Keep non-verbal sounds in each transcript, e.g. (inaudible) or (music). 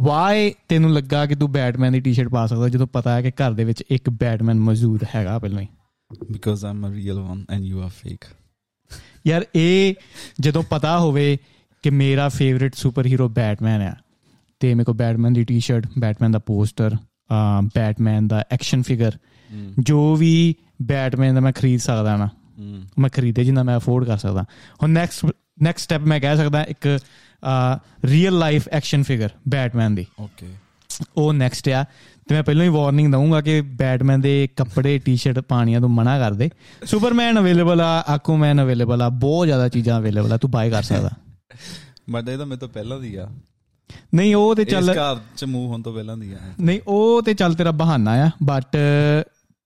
Y ਤੈਨੂੰ ਲੱਗਾ ਕਿ ਤੂੰ ਬੈਟਮੈਨ ਦੀ ਟੀ-ਸ਼ਰਟ ਪਾ ਸਕਦਾ ਜਦੋਂ ਪਤਾ ਹੈ ਕਿ ਘਰ ਦੇ ਵਿੱਚ ਇੱਕ ਬੈਟਮੈਨ ਮੌਜੂਦ ਹੈਗਾ ਪਹਿਲਾਂ ਹੀ because I'm a real one and you are fake ਯਾਰ ਇਹ ਜਦੋਂ ਪਤਾ ਹੋਵੇ ਕਿ ਮੇਰਾ ਫੇਵਰਿਟ ਸੁਪਰ ਹੀਰੋ ਬੈਟਮੈਨ ਆ ਤੇ ਮੇਰੇ ਕੋ ਬੈਟਮੈਨ ਦੀ ਟੀ-ਸ਼ਰਟ ਬੈਟਮੈਨ ਦਾ ਪੋਸਟਰ ਬੈਟਮੈਨ ਦਾ ਐਕਸ਼ਨ ਫਿਗਰ ਜੋ ਵੀ ਬੈਟਮੈਨ ਦਾ ਮੈਂ ਖਰੀਦ ਸਕਦਾ ਨਾ ਮੈਂ ਖਰੀਦੇ ਜਿੰਨਾ ਮੈਂ ਅਫੋਰਡ ਕਰ ਸਕਦਾ। ਹੁਣ ਨੈਕਸਟ ਨੈਕਸਟ ਸਟੈਪ ਮੈਂ ਕਹਿ ਸਕਦਾ ਇੱਕ real life action figure Batman ਦੀ। ਓਕੇ ਉਹ ਨੈਕਸਟ ਆ। ਤੇ ਮੈਂ ਪਹਿਲਾਂ ਹੀ ਵਾਰਨਿੰਗ ਦਊਂਗਾ ਕਿ ਬੈਟਮੈਨ ਦੇ ਕੱਪੜੇ ਟੀ-ਸ਼ਰਟ ਪਾਣੀਆਂ ਤੋਂ ਮਨਾ ਕਰ ਦੇ। ਸੁਪਰਮੈਨ ਅਵੇਲੇਬਲ ਆ ਆਕੂਮੈਨ ਅਵੇਲੇਬਲ ਆ ਬਹੁਤ ਜ਼ਿਆਦਾ ਚੀਜ਼ਾਂ ਅਵੇਲੇਬਲ ਆ ਤੂੰ ਬਾਈ ਕਰ ਸਕਦਾ। (laughs) ਬਟ ਇਹ ਤਾਂ ਮੇਰੇ ਤੋਂ ਪਹਿਲਾਂ ਦੀ ਆ। ਨਹੀਂ ਉਹ ਤੇ ਇਸ ਚੱਲ ਘਰ ਚ ਮੂਵ ਹੋਣ ਤੋਂ ਪਹਿਲਾਂ ਦੀ ਆ। ਨਹੀਂ ਉਹ ਤੇ ਚੱਲ ਤੇਰਾ ਬਹਾਨਾ ਆ ਬਟ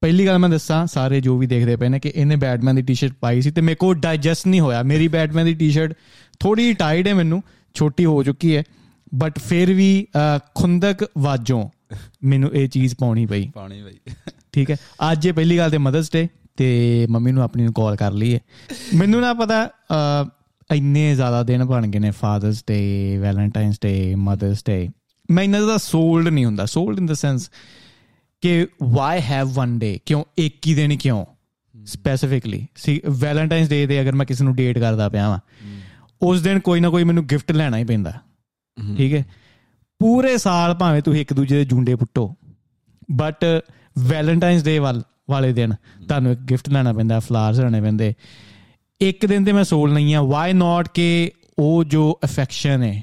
ਪਹਿਲੀ ਗੱਲ ਮੈਂ ਦੱਸਾਂ ਸਾਰੇ ਜੋ ਵੀ ਦੇਖਦੇ ਪਏ ਨੇ ਕਿ ਇਹਨੇ ਬੈਟਮੈਨ ਦੀ ਟੀ-ਸ਼ਰਟ ਪਾਈ ਸੀ ਤੇ ਮੇਰੇ ਕੋ ਡਾਈਜੈਸਟ ਨਹੀਂ ਹੋਇਆ। ਮੇਰੀ ਬੈਟਮੈਨ ਦੀ ਟੀ-ਸ਼ਰਟ ਥੋੜੀ ਟਾਈਟ ਹੈ ਮੈਨੂੰ ਛੋਟੀ ਹੋ ਚੁੱਕੀ ਹੈ ਬਟ ਫਿਰ ਵੀ ਖੁੰਦਕ ਵਾਜੋਂ ਮੈਨੂੰ ਇਹ ਚੀਜ਼ ਪਾਉਣੀ ਪਈ। ਪਾਣੀ ਬਈ ਠੀਕ ਹੈ? ਅੱਜ ਇਹ ਪਹਿਲੀ ਗੱਲ ਤੇ ਮਦਰਸ ਡੇ ਤੇ ਮੰਮੀ ਨੂੰ ਆਪਣੀ ਨੂੰ ਕਾਲ ਕਰ ਲਈ ਹੈ ਮੈਨੂੰ ਨਾ ਪਤਾ ਇੰਨੇ ਜ਼ਿਆਦਾ ਦਿਨ ਬਣ ਗਏ ਨੇ Father's Day Valentine's Day Mother's Day ਮੈਂ ਇਹਨਾਂ ਦਾ ਸੋਲਡ ਨਹੀਂ ਹੁੰਦਾ। ਸੋਲਡ ਇਨ ਦ ਸੈਂਸ ਕਿ ਵਾਈ ਹੈਵ ਵਨ ਡੇ ਕਿਉਂ ਇੱਕ ਹੀ ਦਿਨ ਕਿਉਂ? ਸਪੈਸੀਫਿਕਲੀ ਸੀ ਵੈਲੈਂਟਾਈਨਸ ਡੇ ਤੇ ਅਗਰ ਮੈਂ ਕਿਸੇ ਨੂੰ ਡੇਟ ਕਰਦਾ ਪਿਆ ਵਾਂ ਉਸ ਦਿਨ ਕੋਈ ਨਾ ਕੋਈ ਮੈਨੂੰ ਗਿਫਟ ਲੈਣਾ ਹੀ ਪੈਂਦਾ। ਠੀਕ ਹੈ? ਪੂਰੇ ਸਾਲ ਭਾਵੇਂ ਤੁਸੀਂ ਇੱਕ ਦੂਜੇ ਦੇ ਜੁੰਡੇ ਪੁੱਟੋ ਬਟ ਵੈਲੈਂਟਾਈਨਸ ਡੇ ਵਾਲੇ ਦਿਨ ਤੁਹਾਨੂੰ ਇੱਕ ਗਿਫਟ ਲੈਣਾ ਪੈਂਦਾ ਫਲਾਵਰਸ ਲੈਣੇ ਪੈਂਦੇ। ਇੱਕ ਦਿਨ ਤੇ ਮੈਂ ਸੋਲ ਨਹੀਂ ਆ ਵਾਈ ਨਾਟ ਕਿ ਉਹ ਜੋ ਅਫੈਕਸ਼ਨ ਹੈ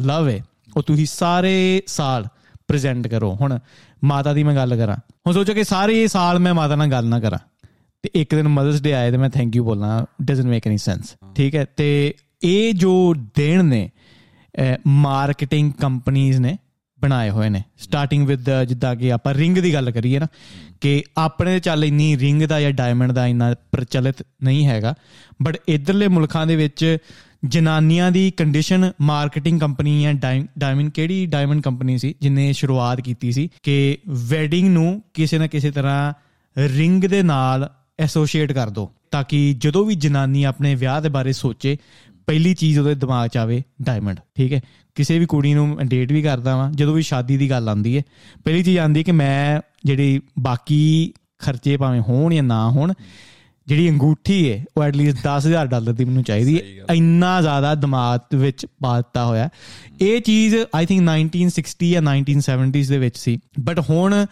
ਲਵ ਹੈ ਉਹ ਤੁਸੀਂ ਸਾਰੇ ਸਾਲ ਪ੍ਰੈਜ਼ੈਂਟ ਕਰੋ। ਹੁਣ ਮਾਤਾ ਦੀ ਮੈਂ ਗੱਲ ਕਰਾਂ। ਹੁਣ ਸੋਚੋ ਕਿ ਸਾਰੇ ਸਾਲ ਮੈਂ ਮਾਤਾ ਨਾਲ ਗੱਲ ਨਾ ਕਰਾਂ। ਤੇ ਇੱਕ ਦਿਨ ਮਦਰਸ ਡੇ ਆਏ ਤੇ ਮੈਂ ਥੈਂਕ ਯੂ ਬੋਲਣਾ ਡਸਨਟ ਮੇਕ ਐਨੀ ਸੈਂਸ ਠੀਕ ਹੈ? ਤੇ ਇਹ ਜੋ ਦਿਨ ਨੇ ਮਾਰਕੀਟਿੰਗ ਕੰਪਨੀਆਂ ਨੇ ਬਣਾਏ ਹੋਏ ਨੇ। ਸਟਾਰਟਿੰਗ ਵਿਦ ਜਿੱਦਾਂ ਕਿ ਆਪਾਂ ਰਿੰਗ ਦੀ ਗੱਲ ਕਰੀਏ ਨਾ ਕਿ ਆਪਣੇ ਚੱਲ ਇੰਨੀ ਰਿੰਗ ਦਾ ਜਾਂ ਡਾਇਮੰਡ ਦਾ ਇੰਨਾ ਪ੍ਰਚਲਿਤ ਨਹੀਂ ਹੈਗਾ। ਬਟ ਇਧਰਲੇ ਮੁਲਕਾਂ ਦੇ ਵਿੱਚ ਜਨਾਨੀਆਂ ਦੀ ਕੰਡੀਸ਼ਨ ਮਾਰਕੀਟਿੰਗ ਕੰਪਨੀ ਜਾਂ ਡਾਇਮੰਡ ਕਿਹੜੀ ਡਾਇਮੰਡ ਕੰਪਨੀ ਸੀ ਜਿਨੇ ਸ਼ੁਰੂਆਤ ਕੀਤੀ ਸੀ ਕਿ ਵੈਡਿੰਗ ਨੂੰ ਕਿਸੇ ਨਾ ਕਿਸੇ ਤਰ੍ਹਾਂ ਰਿੰਗ ਦੇ ਨਾਲ ਐਸੋਸੀਏਟ ਕਰ ਦੋ ਤਾਂ ਕਿ ਜਦੋਂ ਵੀ ਜਨਾਨੀ ਆਪਣੇ ਵਿਆਹ ਦੇ ਬਾਰੇ ਸੋਚੇ, ਪਹਿਲੀ ਚੀਜ਼ ਉਹਦੇ ਦਿਮਾਗ 'ਚ ਆਵੇ ਡਾਇਮੰਡ ਠੀਕ ਹੈ? ਕਿਸੇ ਵੀ ਕੁੜੀ ਨੂੰ ਡੇਟ ਵੀ ਕਰਦਾ ਵਾਂ, ਜਦੋਂ ਵੀ ਸ਼ਾਦੀ ਦੀ ਗੱਲ ਆਉਂਦੀ ਹੈ, ਪਹਿਲੀ ਚੀਜ਼ ਆਉਂਦੀ ਹੈ ਕਿ ਮੈਂ ਜਿਹੜੀ ਬਾਕੀ ਖਰਚੇ ਭਾਵੇਂ ਹੋਣ ਜਾਂ ਨਾ ਹੋਣ ਜਿਹੜੀ ਅੰਗੂਠੀ ਹੈ ਉਹ ਐਟਲੀਸਟ 10000 ਡਾਲਰ ਦੀ ਮੈਨੂੰ ਚਾਹੀਦੀ ਹੈ ਇੰਨਾ ਜ਼ਿਆਦਾ ਦਿਮਾਗ ਵਿੱਚ ਪਾਤਾ ਹੋਇਆ ਇਹ ਚੀਜ਼ ਆਈ ਥਿੰਕ 1960 ਜਾਂ 1970s ਦੇ ਵਿੱਚ ਸੀ। ਬਟ ਹੁਣ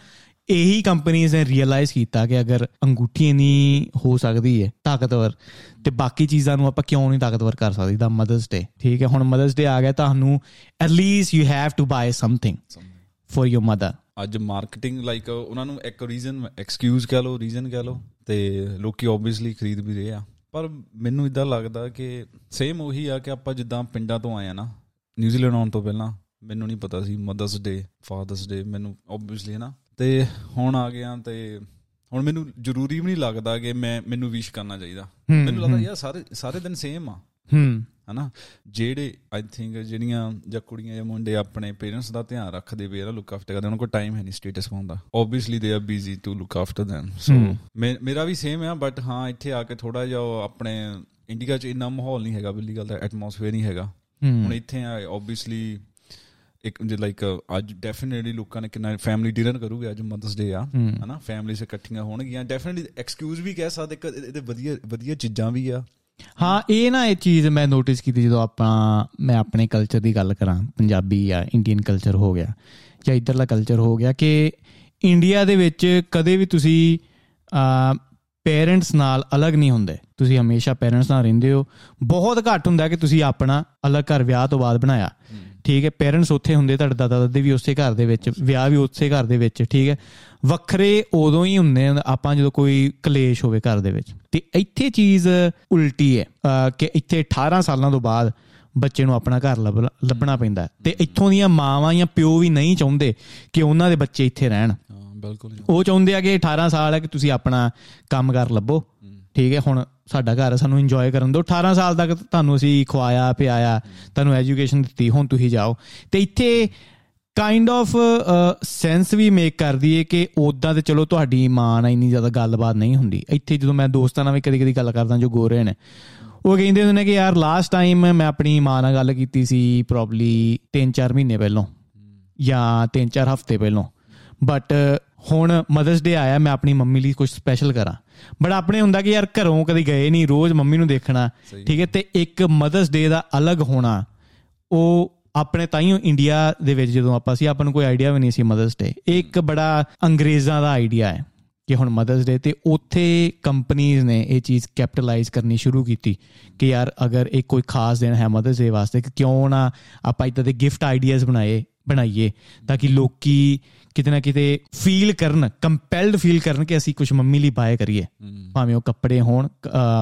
ਇਹੀ ਕੰਪਨੀਆਂ ਨੇ ਰੀਅਲਾਈਜ਼ ਕੀਤਾ ਕਿ ਅਗਰ ਅੰਗੂਠੀ ਨਹੀਂ ਹੋ ਸਕਦੀ ਹੈ ਤਾਕਤਵਰ ਤੇ ਬਾਕੀ ਚੀਜ਼ਾਂ ਨੂੰ ਆਪਾਂ ਕਿਉਂ ਨਹੀਂ ਤਾਕਤਵਰ ਕਰ ਸਕਦੇ? ਦਾ ਮਦਰਸ ਡੇ ਠੀਕ ਹੈ? ਹੁਣ ਮਦਰਸ ਡੇ ਆ ਗਿਆ ਤੁਹਾਨੂੰ at least you have to buy something for your mother ਅੱਜ ਮਾਰਕੀਟਿੰਗ ਲਾਈਕ ਉਹਨਾਂ ਨੂੰ ਇੱਕ ਰੀਜ਼ਨ ਐਕਸਕਿਊਜ਼ ਕਹ ਲਓ ਰੀਜ਼ਨ ਕਹ ਲਓ ਤੇ ਲੋਕੀ ਆਬਵੀਅਸਲੀ ਖਰੀਦ ਵੀ ਰਹੇ ਆ। ਪਰ ਮੈਨੂੰ ਇਦਾਂ ਲੱਗਦਾ ਕਿ ਸੇਮ ਉਹੀ ਆ ਕਿ ਆਪਾਂ ਜਿੱਦਾਂ ਪਿੰਡਾਂ ਤੋਂ ਆਏ ਆ ਨਾ ਨਿਊਜ਼ੀਲੈਂਡ ਆਉਣ ਤੋਂ ਪਹਿਲਾਂ ਮੈਨੂੰ ਨਹੀਂ ਪਤਾ ਸੀ ਮਦਰਸ ਡੇ ਫਾਦਰਸ ਡੇ ਮੈਨੂੰ ਆਬਵੀਅਸਲੀ ਹੈ ਨਾ। ਤੇ ਹੁਣ ਆ ਗਿਆ ਤੇ ਹੁਣ ਮੈਨੂੰ ਜ਼ਰੂਰੀ ਵੀ ਨਹੀਂ ਲੱਗਦਾ ਕਿ ਮੈਂ ਮੈਨੂੰ ਵਿਸ਼ ਕਰਨਾ ਚਾਹੀਦਾ। ਮੈਨੂੰ ਲੱਗਦਾ ਯਾਰ ਸਾਰੇ ਸਾਰੇ ਦਿਨ ਸੇਮ ਆ। ਹੂੰ। ਹਨਾ? ਜਿਹੜੇ ਆਈ ਥਿੰਕ ਜਿਹੜੀਆਂ ਜਾਂ ਕੁੜੀਆਂ ਜਾਂ ਮੁੰਡੇ ਆਪਣੇ ਪੇਰੈਂਟਸ ਦਾ ਧਿਆਨ ਰੱਖਦੇ ਵੇ ਆ ਲੁੱਕ ਆਫਟਰ ਕਰਦੇ ਉਹਨਾਂ ਕੋਲ ਟਾਈਮ ਹੈ ਨਹੀਂ ਸਟੇਟਸ ਪਾਉਣ ਦਾ। Obviously they are busy to look after them. So ਮੇਰਾ ਵੀ ਸੇਮ ਆ ਬਟ ਹਾਂ ਇੱਥੇ ਆ ਕੇ ਥੋੜਾ ਜਿਹਾ ਆਪਣੇ ਇੰਡੀਆ 'ਚ ਇੰਨਾ ਮਾਹੌਲ ਨਹੀਂ ਹੈਗਾ ਬਿੱਲੀ ਗੱਲ ਦਾ ਐਟਮੋਸਫੇਅਰ ਨਹੀਂ ਹੈਗਾ। ਹੁਣ ਇੱਥੇ ਆ ਆਬਵੀਅਸਲੀ ਇੱਕ ਜੇ ਲਾਈਕ ਅੱਜ ਡੈਫੀਨਿਟਲੀ ਲੋਕਾਂ ਨੇ ਕਿੰਨਾ ਫੈਮਿਲੀ ਡਿਨਰ ਕਰੂਗੇ ਅੱਜ ਮਦਰਸ ਡੇ ਆ ਹਨਾ? ਫੈਮਿਲੀਸ ਇਕੱਠੀਆਂ ਹੋਣਗੀਆਂ। ਡੈਫੀਨਿਟਲੀ ਐਕਸਕਿਊਜ਼ ਵੀ ਕਹਿ ਸਕਦੇ ਇਹਦੇ ਵਧੀਆ ਵਧੀਆ ਚੀਜ਼ਾਂ ਵੀ ਆ। ਹਾਂ, ਇਹ ਨਾ ਇਹ ਚੀਜ਼ ਮੈਂ ਨੋਟਿਸ ਕੀਤੀ ਜਦੋਂ ਆਪਾਂ, ਮੈਂ ਆਪਣੇ ਕਲਚਰ ਦੀ ਗੱਲ ਕਰਾਂ, ਪੰਜਾਬੀ ਜਾਂ ਇੰਡੀਅਨ ਕਲਚਰ ਹੋ ਗਿਆ ਜਾਂ ਇਧਰਲਾ ਕਲਚਰ ਹੋ ਗਿਆ ਕਿ ਇੰਡੀਆ ਦੇ ਵਿੱਚ ਕਦੇ ਵੀ ਤੁਸੀਂ ਪੇਰੈਂਟਸ ਨਾਲ ਅਲੱਗ ਨਹੀਂ ਹੁੰਦੇ। ਤੁਸੀਂ ਹਮੇਸ਼ਾ ਪੇਰੈਂਟਸ ਨਾਲ ਰਹਿੰਦੇ ਹੋ। ਬਹੁਤ ਘੱਟ ਹੁੰਦਾ ਕਿ ਤੁਸੀਂ ਆਪਣਾ ਅਲੱਗ ਘਰ ਵਿਆਹ ਤੋਂ ਬਾਅਦ ਬਣਾਇਆ। ਠੀਕ ਹੈ ਪੇਰੈਂਟਸ ਉੱਥੇ ਹੁੰਦੇ ਤੁਹਾਡੇ ਦਾਦਾ ਦਾਦੀ ਵੀ ਉਸੇ ਘਰ ਦੇ ਵਿੱਚ ਵਿਆਹ ਵੀ ਉਸੇ ਘਰ ਦੇ ਵਿੱਚ ਠੀਕ ਹੈ। ਵੱਖਰੇ ਉਦੋਂ ਹੀ ਹੁੰਦੇ ਆਪਾਂ ਜਦੋਂ ਕੋਈ ਕਲੇਸ਼ ਹੋਵੇ ਘਰ ਦੇ ਵਿੱਚ। ਤੇ ਇੱਥੇ ਚੀਜ਼ ਉਲਟੀ ਹੈ ਕਿ ਇੱਥੇ 18 ਸਾਲਾਂ ਤੋਂ ਬਾਅਦ ਬੱਚੇ ਨੂੰ ਆਪਣਾ ਘਰ ਲੱਭਣਾ ਪੈਂਦਾ ਤੇ ਇੱਥੋਂ ਦੀਆਂ ਮਾਵਾਂ ਜਾਂ ਪਿਓ ਵੀ ਨਹੀਂ ਚਾਹੁੰਦੇ ਕਿ ਉਹਨਾਂ ਦੇ ਬੱਚੇ ਇੱਥੇ ਰਹਿਣ। ਬਿਲਕੁਲ ਉਹ ਚਾਹੁੰਦੇ ਆ ਕਿ 18 ਸਾਲ ਹੈ ਕਿ ਤੁਸੀਂ ਆਪਣਾ ਕੰਮ ਕਰ ਲੱਭੋ। ਠੀਕ ਹੈ, ਹੁਣ ਸਾਡਾ ਘਰ ਸਾਨੂੰ ਇੰਜੋਏ ਕਰਨ ਦਿਓ। 18 ਸਾਲ ਤੱਕ ਤੁਹਾਨੂੰ ਅਸੀਂ ਖਵਾਇਆ, ਪਿਆਇਆ, ਤੁਹਾਨੂੰ ਐਜੂਕੇਸ਼ਨ ਦਿੱਤੀ, ਹੁਣ ਤੁਸੀਂ ਜਾਓ। ਤੇ ਇੱਥੇ ਕਾਈਂਡ ਆਫ ਸੈਂਸ ਵੀ ਮੇਕ ਕਰਦੀ ਏ ਕਿ ਉਦਾਂ ਤੇ ਚਲੋ ਤੁਹਾਡੀ ਮਾਂ ਨਾਲ ਇੰਨੀ ਜ਼ਿਆਦਾ ਗੱਲਬਾਤ ਨਹੀਂ ਹੁੰਦੀ। ਇੱਥੇ ਜਦੋਂ ਮੈਂ ਦੋਸਤਾਂ ਨਾਲ ਵੀ ਕਦੀ-ਕਦੀ ਗੱਲ ਕਰਦਾ, ਜੋ ਗੋਰੇ ਨੇ, ਉਹ ਕਹਿੰਦੇ ਹੁੰਦੇ ਨੇ ਕਿ ਯਾਰ ਲਾਸਟ ਟਾਈਮ ਮੈਂ ਆਪਣੀ ਮਾਂ ਨਾਲ ਗੱਲ ਕੀਤੀ ਸੀ ਪ੍ਰੋਬਬਲੀ 3-4 ਮਹੀਨੇ ਪਹਿਲਾਂ ਜਾਂ 3-4 ਹਫ਼ਤੇ ਪਹਿਲਾਂ। ਬਟ ਹੁਣ ਮਦਰਸ ਡੇ ਆਇਆ ਮੈਂ ਆਪਣੀ ਮੰਮੀ ਲਈ ਕੁਝ ਸਪੈਸ਼ਲ ਕਰਾਂ। ਬਟ ਆਪਣੇ ਹੁੰਦਾ ਕਿ ਯਾਰ ਘਰੋਂ ਕਦੀ ਗਏ ਨਹੀਂ ਰੋਜ਼ ਮੰਮੀ ਨੂੰ ਦੇਖਣਾ। ਠੀਕ ਹੈ ਤੇ ਇੱਕ ਮਦਰਸ ਡੇ ਦਾ ਅਲੱਗ ਹੋਣਾ ਉਹ ਆਪਣੇ ਤਾਈਓ ਇੰਡੀਆ ਦੇ ਵਿੱਚ ਜਦੋਂ ਆਪਾਂ ਸੀ ਆਪਾਂ ਨੂੰ ਕੋਈ ਆਈਡੀਆ ਵੀ ਨਹੀਂ ਸੀ ਮਦਰਸ ਡੇ ਇੱਕ ਬੜਾ ਅੰਗਰੇਜ਼ਾਂ ਦਾ ਆਈਡੀਆ ਹੈ ਕਿ ਹੁਣ ਮਦਰਸ ਡੇ ਤੇ ਉੱਥੇ ਕੰਪਨੀਆਂ ਨੇ ਇਹ ਚੀਜ਼ ਕੈਪੀਟਲਾਈਜ਼ ਕਰਨੀ ਸ਼ੁਰੂ ਕੀਤੀ ਕਿ ਯਾਰ ਅਗਰ ਇੱਕ ਕੋਈ ਖਾਸ ਦਿਨ ਹੈ ਮਦਰਸ ਡੇ ਵਾਸਤੇ ਕਿ ਕਿਉਂ ਨਾ ਆਪਾਂ ਇਦਾਂ ਦੇ ਗਿਫਟ ਆਈਡੀਆਜ਼ ਬਣਾਏ ਬਣਾਈਏ ਤਾਂ ਕਿ ਲੋਕੀ ਕਿਤੇ ਨਾ ਕਿਤੇ ਫੀਲ ਕਰਨ ਕੰਪੈਲਡ ਫੀਲ ਕਰਨ ਕਿ ਅਸੀਂ ਕੁਝ ਮੰਮੀ ਲਈ ਬਾਏ ਕਰੀਏ। ਭਾਵੇਂ ਉਹ ਕੱਪੜੇ ਹੋਣ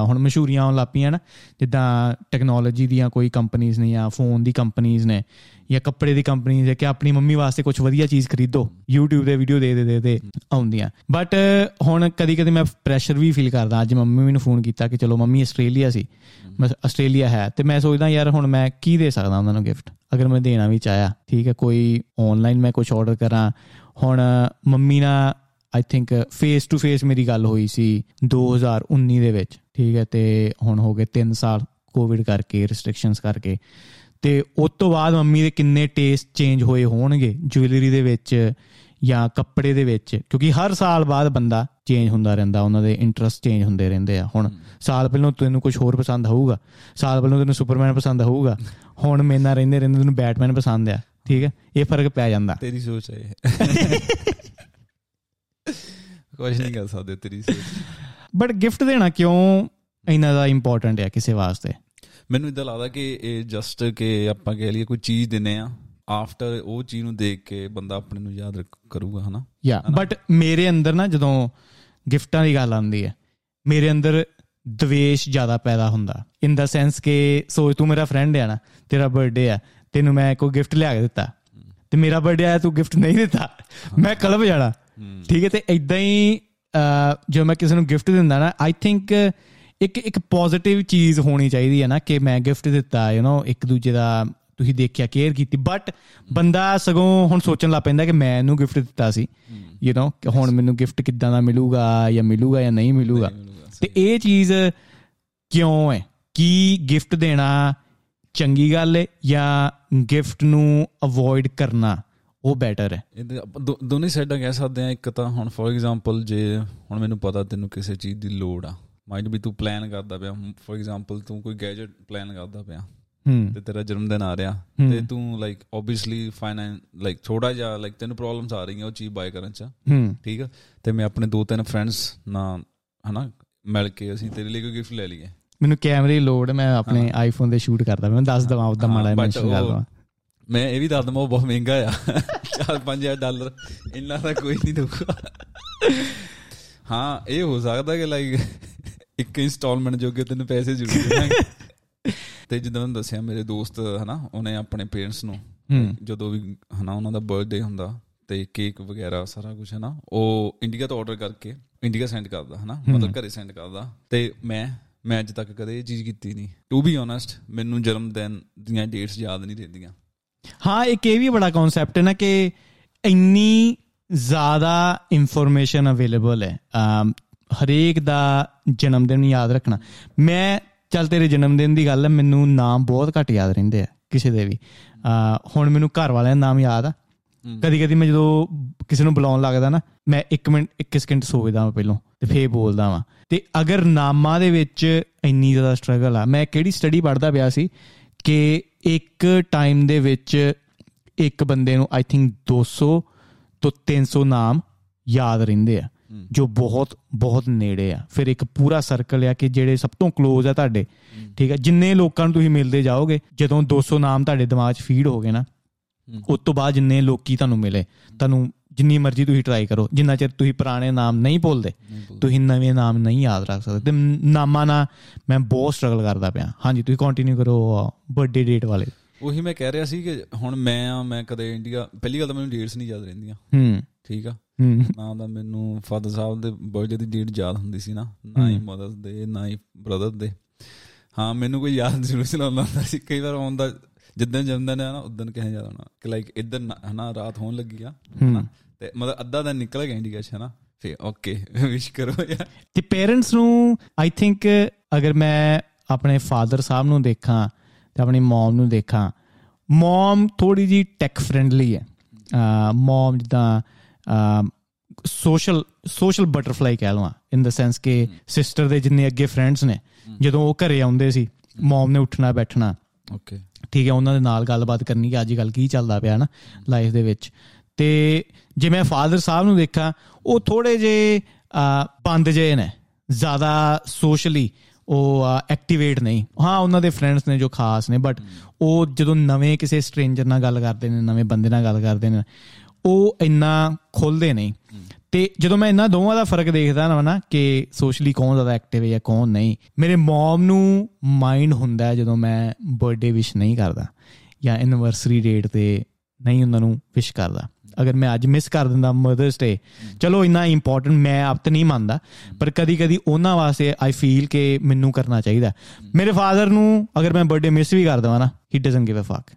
ਹੁਣ ਮਸ਼ਹੂਰੀਆਂ ਆਉਣ ਲੱਪੀਆਂ ਨਾ ਜਿੱਦਾਂ ਟੈਕਨੋਲੋਜੀ ਦੀਆਂ ਕੋਈ ਕੰਪਨੀਆਂ ਨੇ ਜਾਂ ਫੋਨ ਦੀ ਕੰਪਨੀਆਂ ਨੇ ਜਾਂ ਕੱਪੜੇ ਦੀ ਕੰਪਨੀਆਂ ਨੇ ਕਿ ਆਪਣੀ ਮੰਮੀ ਵਾਸਤੇ ਕੁਝ ਵਧੀਆ ਚੀਜ਼ ਖਰੀਦੋ, YouTube ਦੇ ਵੀਡੀਓ ਦੇ ਦੇ ਦੇ ਦੇ ਆਉਂਦੀਆਂ। ਬਟ ਹੁਣ ਕਦੀ ਕਦੀ ਮੈਂ ਪ੍ਰੈਸ਼ਰ ਵੀ ਫੀਲ ਕਰਦਾ। ਅੱਜ ਮੰਮੀ ਮੈਨੂੰ ਫੋਨ ਕੀਤਾ ਕਿ ਚਲੋ ਮੰਮੀ ਆਸਟ੍ਰੇਲੀਆ ਸੀ। ਮੈਂ ਆਸਟ੍ਰੇਲੀਆ ਹੈ। ਤੇ ਮੈਂ ਸੋਚਦਾ, ਯਾਰ ਹੁਣ ਮੈਂ ਕੀ ਦੇ ਸਕਦਾ ਉਹਨਾਂ ਨੂੰ ਗਿਫਟ ਅਗਰ ਮੈਂ ਦੇਣਾ ਵੀ ਚਾਹਿਆ, ਠੀਕ ਹੈ, ਕੋਈ ਆਨਲਾਈਨ ਮੈਂ ਕੁਝ ਆਰਡਰ ਕਰਾਂ। ਹੁਣ ਮੰਮੀ ਨਾਲ I think face to face ਮੇਰੀ ਗੱਲ ਹੋਈ ਸੀ 2019 ਦੇ ਵਿੱਚ, ਠੀਕ ਹੈ, ਤੇ ਹੁਣ ਹੋ ਗਏ 3 ਸਾਲ ਕੋਵਿਡ ਕਰਕੇ ਰੈਸਟ੍ਰਿਕਸ਼ਨਸ ਕਰਕੇ। ਤੇ ਉਸ ਤੋਂ ਬਾਅਦ ਮੰਮੀ ਦੇ ਕਿੰਨੇ ਟੇਸਟ ਚੇਂਜ ਹੋਏ ਹੋਣਗੇ ਜੁਐਲਰੀ ਦੇ ਵਿੱਚ ਜਾਂ ਕੱਪੜੇ ਦੇ ਵਿੱਚ ਕਿਉਂਕਿ ਹਰ ਸਾਲ ਬਾਅਦ ਬੰਦਾ ਚੇਂਜ ਹੁੰਦਾ ਰਹਿੰਦਾ ਉਹਨਾਂ ਦੇ ਇੰਟਰਸਟ ਚੇਂਜ ਹੁੰਦੇ ਰਹਿੰਦੇ ਆ। ਹੁਣ ਸਾਲ ਪਹਿਲਾਂ ਤੈਨੂੰ ਕੁਝ ਹੋਰ ਪਸੰਦ ਹੋਊਗਾ ਸਾਲ ਪਹਿਲਾਂ ਤੈਨੂੰ ਸੁਪਰਮੈਨ ਪਸੰਦ ਹੋਊਗਾ ਹੁਣ ਮੇਰੇ ਨਾਲ ਰਹਿੰਦੇ ਰਹਿੰਦੇ ਤੈਨੂੰ ਬੈਟਮੈਨ ਪਸੰਦ ਆ ਠੀਕ ਹੈ ਇਹ ਫ਼ਰਕ ਪੈ ਜਾਂਦਾ। ਤੇਰੀ ਸੋਚ ਹੈ ਕੁਝ ਨਹੀਂ ਕਰ ਸਕਦੇ ਤੇਰੀ ਸੋਚ। ਬਟ ਗਿਫਟ ਦੇਣਾ ਕਿਉਂ ਇੰਨਾ ਦਾ ਇੰਪੋਰਟੈਂਟ ਹੈ ਕਿਸੇ ਵਾਸਤੇ? ਮੈਨੂੰ ਇਦਾਂ ਲੱਗਦਾ ਕਿ ਇਹ ਜਸਟ ਕਿ ਆਪਾਂ ਕਹਿ ਲਈਏ ਕੋਈ ਚੀਜ਼ ਦਿੰਨੇ ਆ ਆਫਟਰ ਉਹ ਚੀਜ਼ ਨੂੰ ਦੇਖ ਕੇ ਬੰਦਾ ਆਪਣੇ ਨੂੰ ਯਾਦ ਕਰੂਗਾ ਹਨਾ? ਯਾ ਬਟ ਮੇਰੇ ਅੰਦਰ ਨਾ ਜਦੋਂ ਗਿਫਟਾਂ ਦੀ ਗੱਲ ਆਉਂਦੀ ਹੈ ਮੇਰੇ ਅੰਦਰ ਦਵੇਸ਼ ਜ਼ਿਆਦਾ ਪੈਦਾ ਹੁੰਦਾ। ਇਨ ਦਾ ਸੈਂਸ ਕਿ ਸੋਚ ਤੂੰ ਮੇਰਾ ਫਰੈਂਡ ਹੈ ਨਾ ਤੇਰਾ ਬਰਥਡੇ ਹੈ ਤੈਨੂੰ ਮੈਂ ਕੋਈ ਗਿਫਟ ਲਿਆ ਕੇ ਦਿੱਤਾ। ਤੇ ਮੇਰਾ ਬਰਥਡੇ ਆਇਆ ਤੂੰ ਗਿਫਟ ਨਹੀਂ ਦਿੱਤਾ। ਮੈਂ ਕਲਬ ਜਾਣਾ। ਠੀਕ ਹੈ ਤੇ ਇਦਾਂ ਹੀ ਜਦੋਂ ਮੈਂ ਕਿਸੇ ਨੂੰ ਗਿਫਟ ਦਿੰਦਾ ਨਾ ਆਈ ਥਿੰਕ ਇੱਕ ਇੱਕ ਪੋਜ਼ਿਟਿਵ ਚੀਜ਼ ਹੋਣੀ ਚਾਹੀਦੀ ਹੈ ਨਾ ਕਿ ਮੈਂ ਗਿਫਟ ਦਿੱਤਾ ਯੂ نو ਇੱਕ ਦੂਜੇ ਦਾ ਤੁਸੀਂ ਦੇਖਿਆ ਕੇਅਰ ਕੀਤੀ ਬਟ ਬੰਦਾ ਸਗੋਂ ਹੁਣ ਸੋਚਣ ਲੱਗ ਪੈਂਦਾ ਕਿ ਮੈਂ ਇਹਨੂੰ ਗਿਫਟ ਦਿੱਤਾ ਸੀ ਯੂ نو ਕਿ ਹੁਣ ਮੈਨੂੰ ਗਿਫਟ ਕਿੱਦਾਂ ਦਾ ਮਿਲੂਗਾ ਜਾਂ ਮਿਲੂਗਾ ਜਾਂ ਨਹੀਂ ਮਿਲੂਗਾ ਤੇ ਇਹ ਚੀਜ਼ ਕਿਉਂ ਹੈ ਕੀ ਗਿਫਟ ਦੇਣਾ ਚੰਗੀ ਗੱਲ ਹੈ ਜਾਂ ਗਿਫਟ ਨੂੰ ਅਵੋਇਡ ਕਰਨਾ ਉਹ ਬੈਟਰ ਹੈ ਇਹਦੇ ਆਪਾਂ ਦੋ- ਦੋਨੇ ਸਾਈਡਾਂ ਕਹਿ ਸਕਦੇ ਆ ਇੱਕ ਤਾਂ ਹੁਣ ਫੋਰ ਐਗਜ਼ਾਮਪਲ ਜੇ ਹੁਣ ਮੈਨੂੰ ਪਤਾ ਤੈਨੂੰ ਕਿਸੇ ਚੀਜ਼ ਦੀ ਲੋੜ ਆ ਮਾਈਟ ਵੀ ਤੂੰ ਪਲਾਨ ਕਰਦਾ ਪਿਆ। ਫੋਰ ਐਗਜ਼ਾਮਪਲ ਤੂੰ ਕੋਈ ਗੈਜਟ ਪਲਾਨ ਕਰਦਾ ਪਿਆ। ਹੂੰ। ਤੇ ਤੇਰਾ ਜਨਮ ਦਿਨ ਆ ਰਿਹਾ। ਤੇ ਤੂੰ ਲਾਈਕ ਆਬਵੀਅਸਲੀ ਫਾਈਨੈਂਸ ਲਾਈਕ ਥੋੜਾ ਜਿਹਾ ਲਾਈਕ ਤੈਨੂੰ ਪ੍ਰੋਬਲਮਸ ਆ ਰਹੀਆਂ ਉਹ ਚੀਜ਼ ਬਾਏ ਕਰਨ ਚ। ਹੂੰ। ਠੀਕ ਆ? ਤੇ ਮੈਂ ਆਪਣੇ ਦੋ ਤਿੰਨ ਫਰੈਂਡਸ ਨਾਲ ਹਨਾ ਮਿਲ ਕੇ ਅਸੀਂ ਤੇਰੇ ਲਈ ਕੋਈ ਗਿਫਟ ਲੈ ਲਈਏ। ਮੈਨੂੰ ਕੈਮਰੇ ਦੀ ਹੈ, ਮੈਂ ਆਪਣੇ ਆਈਫੋਨ ਤੇ ਸ਼ੂਟ ਕਰਦਾ ਮੈਂ ਦੱਸ ਦਵਾਂ ਉਹਦਾ ਮਾੜਾ ਮੈਂਸ਼ਨ ਕਰ ਦਵਾਂ। ਮੈਂ ਇਹ ਵੀ ਦੱਸ ਦਵਾਂ ਉਹ ਬਹੁਤ ਮਹਿੰਗਾ ਆ। 4-5000 ਡਾਲਰ ਇੰਨਾ ਤਾਂ ਕੋਈ ਨਹੀਂ ਦਊਗਾ। ਹਾਂ ਇਹ ਹੋ ਸਕਦਾ ਕਿ ਲਾਈਕ ਇੱਕ ਇਨਸਟਾਲਮੈਂਟ ਜੋਗੇ ਤੈਨੂੰ ਪੈਸੇ ਜ਼ਰੂਰ ਦੇਣਗੇ (laughs) ਤੇ ਜਿੱਦਾਂ ਦੱਸਿਆ ਮੇਰੇ ਦੋਸਤ ਹਨਾ ਉਹਨੇ ਆਪਣੇ ਪੇਰੈਂਟਸ ਨੂੰ ਜਦੋਂ ਵੀ ਹਨਾ ਉਹਨਾਂ ਦਾ ਬਰਥਡੇ ਹੁੰਦਾ ਤੇ ਕੇਕ ਵਗੈਰਾ ਸਾਰਾ ਕੁਝ ਹਨਾ ਉਹ ਇੰਡੀਆ ਤੋਂ ਆਰਡਰ ਕਰਕੇ ਇੰਡੀਆ ਸੈਂਡ ਕਰਦਾ ਹਨਾ ਮਤਲਬ ਘਰੇ ਸੈਂਡ ਕਰਦਾ। ਤੇ ਮੈਂ ਮੈਂ ਅੱਜ ਤੱਕ ਕਦੇ ਇਹ ਚੀਜ਼ ਕੀਤੀ ਨਹੀਂ। ਟੂ ਬੀ ਓਨੈਸਟ ਮੈਨੂੰ ਜਨਮ ਦਿਨ ਦੀਆਂ ਡੇਟਸ ਯਾਦ ਨਹੀਂ ਰਹਿੰਦੀਆਂ। ਹਾਂ ਇੱਕ ਇਹ ਵੀ ਬੜਾ ਕਨਸੈਪਟ ਹੈ ਨਾ ਕਿ ਇੰਨੀ ਜ਼ਿਆਦਾ ਇਨਫੋਰਮੇਸ਼ਨ ਅਵੇਲੇਬਲ ਹੈ। ਹਰੇਕ ਦਾ ਜਨਮ ਦਿਨ ਯਾਦ ਰੱਖਣਾ। ਮੈਂ ਚੱਲ ਤੇਰੇ ਜਨਮ ਦਿਨ ਦੀ ਗੱਲ ਹੈ ਮੈਨੂੰ ਨਾਮ ਬਹੁਤ ਘੱਟ ਯਾਦ ਰਹਿੰਦੇ ਆ ਕਿਸੇ ਦੇ ਵੀ। ਹੁਣ ਮੈਨੂੰ ਘਰ ਵਾਲਿਆਂ ਦਾ ਨਾਮ ਯਾਦ ਆ। ਕਦੀ ਕਦੀ ਮੈਂ ਜਦੋਂ ਕਿਸੇ ਨੂੰ ਬੁਲਾਉਣ ਲੱਗਦਾ ਨਾ ਮੈਂ 1 ਮਿੰਟ 1 ਸਕਿੰਟ ਸੋਚਦਾ ਹਾਂ ਪਹਿਲਾਂ ਤੇ ਫੇਰ ਬੋਲਦਾ ਵਾਂ। ਤੇ ਅਗਰ ਨਾਮਾਂ ਦੇ ਵਿੱਚ ਇੰਨੀ ਜ਼ਿਆਦਾ ਸਟਰਗਲ ਆ ਮੈਂ ਕਿਹੜੀ ਸਟੱਡੀ ਪੜ੍ਹਦਾ ਪਿਆ ਸੀ ਕਿ ਇੱਕ ਟਾਈਮ ਦੇ ਵਿੱਚ ਇੱਕ ਬੰਦੇ ਨੂੰ ਆਈ ਥਿੰਕ 200 ਤੋਂ 300 ਨਾਮ ਯਾਦ ਰਹਿੰਦੇ ਆ ਜੋ ਬਹੁਤ ਬਹੁਤ ਨੇੜੇ ਆ। ਫਿਰ ਇੱਕ ਪੂਰਾ ਸਰਕਲ ਆ ਕਿ ਜਿਹੜੇ ਸਭ ਤੋਂ ক্লোਜ਼ ਆ ਤੁਹਾਡੇ ਠੀਕ ਹੈ ਜਿੰਨੇ ਲੋਕਾਂ ਨੂੰ ਤੁਸੀਂ ਮਿਲਦੇ ਜਾਓਗੇ ਜਦੋਂ 200 ਨਾਮ ਤੁਹਾਡੇ ਦਿਮਾਗ 'ਚ ਫੀਡ ਹੋ ਗਏ ਨਾ ਉਸ ਤੋਂ ਬਾਅਦ ਜਿੰਨੇ ਲੋਕੀ ਤੁਹਾਨੂੰ ਮਿਲੇ ਤੁਹਾਨੂੰ ਜਿੰਨੀ ਮਰਜ਼ੀ ਤੁਸੀਂ ਟਰਾਈ ਕਰੋ। ਜਿੰਨਾ ਚਿਰ ਤੁਸੀਂ ਪੁਰਾਣੇ ਨਾਮ ਨਹੀਂ ਭੁੱਲਦੇ ਤੁਸੀਂ ਨਵੇਂ ਨਾਮ ਨਹੀਂ ਯਾਦ ਰੱਖ ਸਕਦੇ। ਤੇ ਨਾਮਾਂ ਨਾਲ ਮੈਂ ਬਹੁਤ ਸਟਰਗਲ ਕਰਦਾ ਪਿਆ। ਹਾਂਜੀ ਤੁਸੀਂ ਕੰਟੀਨਿਊ ਕਰੋ ਬਰਥਡੇ ਡੇਟ ਵਾਲੇ। ਉਹੀ ਮੈਂ ਕਹਿ ਰਿਹਾ ਸੀ ਕਿ ਹੁਣ ਮੈਂ ਆ ਮੈਂ ਕਦੇ ਇੰਡੀਆ ਪਹਿਲੀ ਗੱਲ ਤਾਂ ਮੈਨੂੰ ਡੇਟਸ ਨਹੀਂ ਯਾਦ ਰਹਿੰਦੀਆਂ। ਹੂੰ। ਠੀਕ ਆ? ਨਾ ਤਾਂ ਮੈਨੂੰ ਫਾਦਰ ਸਾਹਿਬ ਦੇ ਬਰਥਡੇ ਦੀ ਡੇਟ ਯਾਦ ਹੁੰਦੀ ਸੀ ਨਾ। ਨਾ ਹੀ ਮਦਰਸ ਦੇ ਨਾ ਹੀ ਬ੍ਰਦਰ ਦੇ। ਹਾਂ ਮੈਨੂੰ ਕੋਈ ਯਾਦ ਜ਼ਰੂਰ ਚਲਾਉਂਦਾ ਹੁੰਦਾ ਸੀ। ਕਈ ਵਾਰ ਆਉਂਦਾ ਜਿੱਦਾਂ ਜਨਮਦਿਨ ਹੈ ਨਾ ਉਦੋਂ ਕਿਹਾ ਯਾਦ ਆਉਣਾ। ਕਿ ਲਾਈਕ ਇਧਰ ਹਨਾ ਰਾਤ ਹੋਣ ਲੱਗੀ ਆ ਹਨਾ। ਤੇ ਮਤਲਬ ਅੱਧਾ ਦਿਨ ਨਿਕਲ ਗਿਆ ਇੰਡੀਆ ਚ ਹਨਾ। ਫੇ ਓਕੇ ਵਿਸ਼ ਕਰੋ ਯਾਰ। ਤੇ ਪੇਰੈਂਟਸ ਨੂੰ ਆਈ ਥਿੰਕ ਅਗਰ ਮੈਂ ਆਪਣੇ ਫਾਦਰ ਸਾਹਿਬ ਨੂੰ ਦੇਖਾਂ ਤੇ ਆਪਣੀ ਮਮ ਨੂੰ ਦੇਖਾਂ। ਮਮ ਥੋੜੀ ਜੀ ਟੈਕ ਫ੍ਰੈਂਡਲੀ ਹੈ। ਮਮ ਜਿੱਦਾਂ ਸੋਸ਼ਲ ਸੋਸ਼ਲ ਬਟਰਫਲਾਈ ਕਹਿ ਲਵਾਂ ਇਨ ਦਾ ਸੈਂਸ ਕਿ ਸਿਸਟਰ ਦੇ ਜਿੰਨੇ ਅੱਗੇ ਫਰੈਂਡਸ ਨੇ ਜਦੋਂ ਉਹ ਘਰੇ ਆਉਂਦੇ ਸੀ ਮਮ ਨੇ ਉੱਠਣਾ ਬੈਠਣਾ। ਓਕੇ ਠੀਕ ਹੈ ਉਹਨਾਂ ਦੇ ਨਾਲ ਗੱਲਬਾਤ ਕਰਨੀ ਕਿ ਅੱਜ ਕੱਲ ਕੀ ਚੱਲਦਾ ਪਿਆ ਨਾ ਲਾਈਫ ਦੇ ਵਿੱਚ। ਤੇ ਜੇ ਮੈਂ ਫਾਦਰ ਸਾਹਿਬ ਨੂੰ ਦੇਖਾਂ ਉਹ ਥੋੜੇ ਜੇ ਬੰਦ ਜੇ ਨੇ ਜ਼ਿਆਦਾ ਸੋਸ਼ਲੀ ਉਹ ਐਕਟੀਵੇਟ ਨਹੀਂ। ਹਾਂ, ਉਹਨਾਂ ਦੇ ਫਰੈਂਡਸ ਨੇ ਜੋ ਖਾਸ ਨੇ ਬਟ ਉਹ ਜਦੋਂ ਨਵੇਂ ਕਿਸੇ ਸਟ੍ਰੇਂਜਰ ਨਾਲ ਗੱਲ ਕਰਦੇ ਨੇ, ਨਵੇਂ ਬੰਦੇ ਨਾਲ ਗੱਲ ਕਰਦੇ ਨੇ, ਉਹ ਇੰਨਾ ਖੁੱਲਦੇ ਨਹੀਂ। ਤੇ ਜਦੋਂ ਮੈਂ ਇਹਨਾਂ ਦੋਵਾਂ ਦਾ ਫ਼ਰਕ ਦੇਖਦਾ ਨਾ ਨਾ ਕਿ ਸੋਸ਼ਲੀ ਕੌਣ ਜ਼ਿਆਦਾ ਐਕਟਿਵ ਹੈ ਜਾਂ ਕੌਣ ਨਹੀਂ, ਮੇਰੇ ਮਮ ਨੂੰ ਮਾਈਂਡ ਹੁੰਦਾ ਜਦੋਂ ਮੈਂ ਬਰਥਡੇ ਵਿਸ਼ ਨਹੀਂ ਕਰਦਾ ਜਾਂ ਐਨਵਰਸਰੀ ਡੇਟ ਤੇ ਨਹੀਂ ਉਹਨਾਂ ਨੂੰ ਵਿਸ਼ ਕਰਦਾ। ਅਗਰ ਮੈਂ ਅੱਜ ਮਿਸ ਕਰ ਦਿੰਦਾ ਮਦਰਸ ਡੇ ਚਲੋ ਇੰਨਾ ਇੰਪੋਰਟੈਂਟ ਮੈਂ ਆਪ ਤਾਂ ਨਹੀਂ ਮੰਨਦਾ, ਪਰ ਕਦੀ ਕਦੀ ਉਹਨਾਂ ਵਾਸਤੇ ਆਈ ਫੀਲ ਕਿ ਮੈਨੂੰ ਕਰਨਾ ਚਾਹੀਦਾ। ਮੇਰੇ ਫਾਦਰ ਨੂੰ ਅਗਰ ਮੈਂ ਬਰਥਡੇ ਮਿਸ ਵੀ ਕਰ ਦਵਾਂ ਨਾ ਹੀ ਡਸਨਟ ਗਿਵ ਅ ਫੱਕ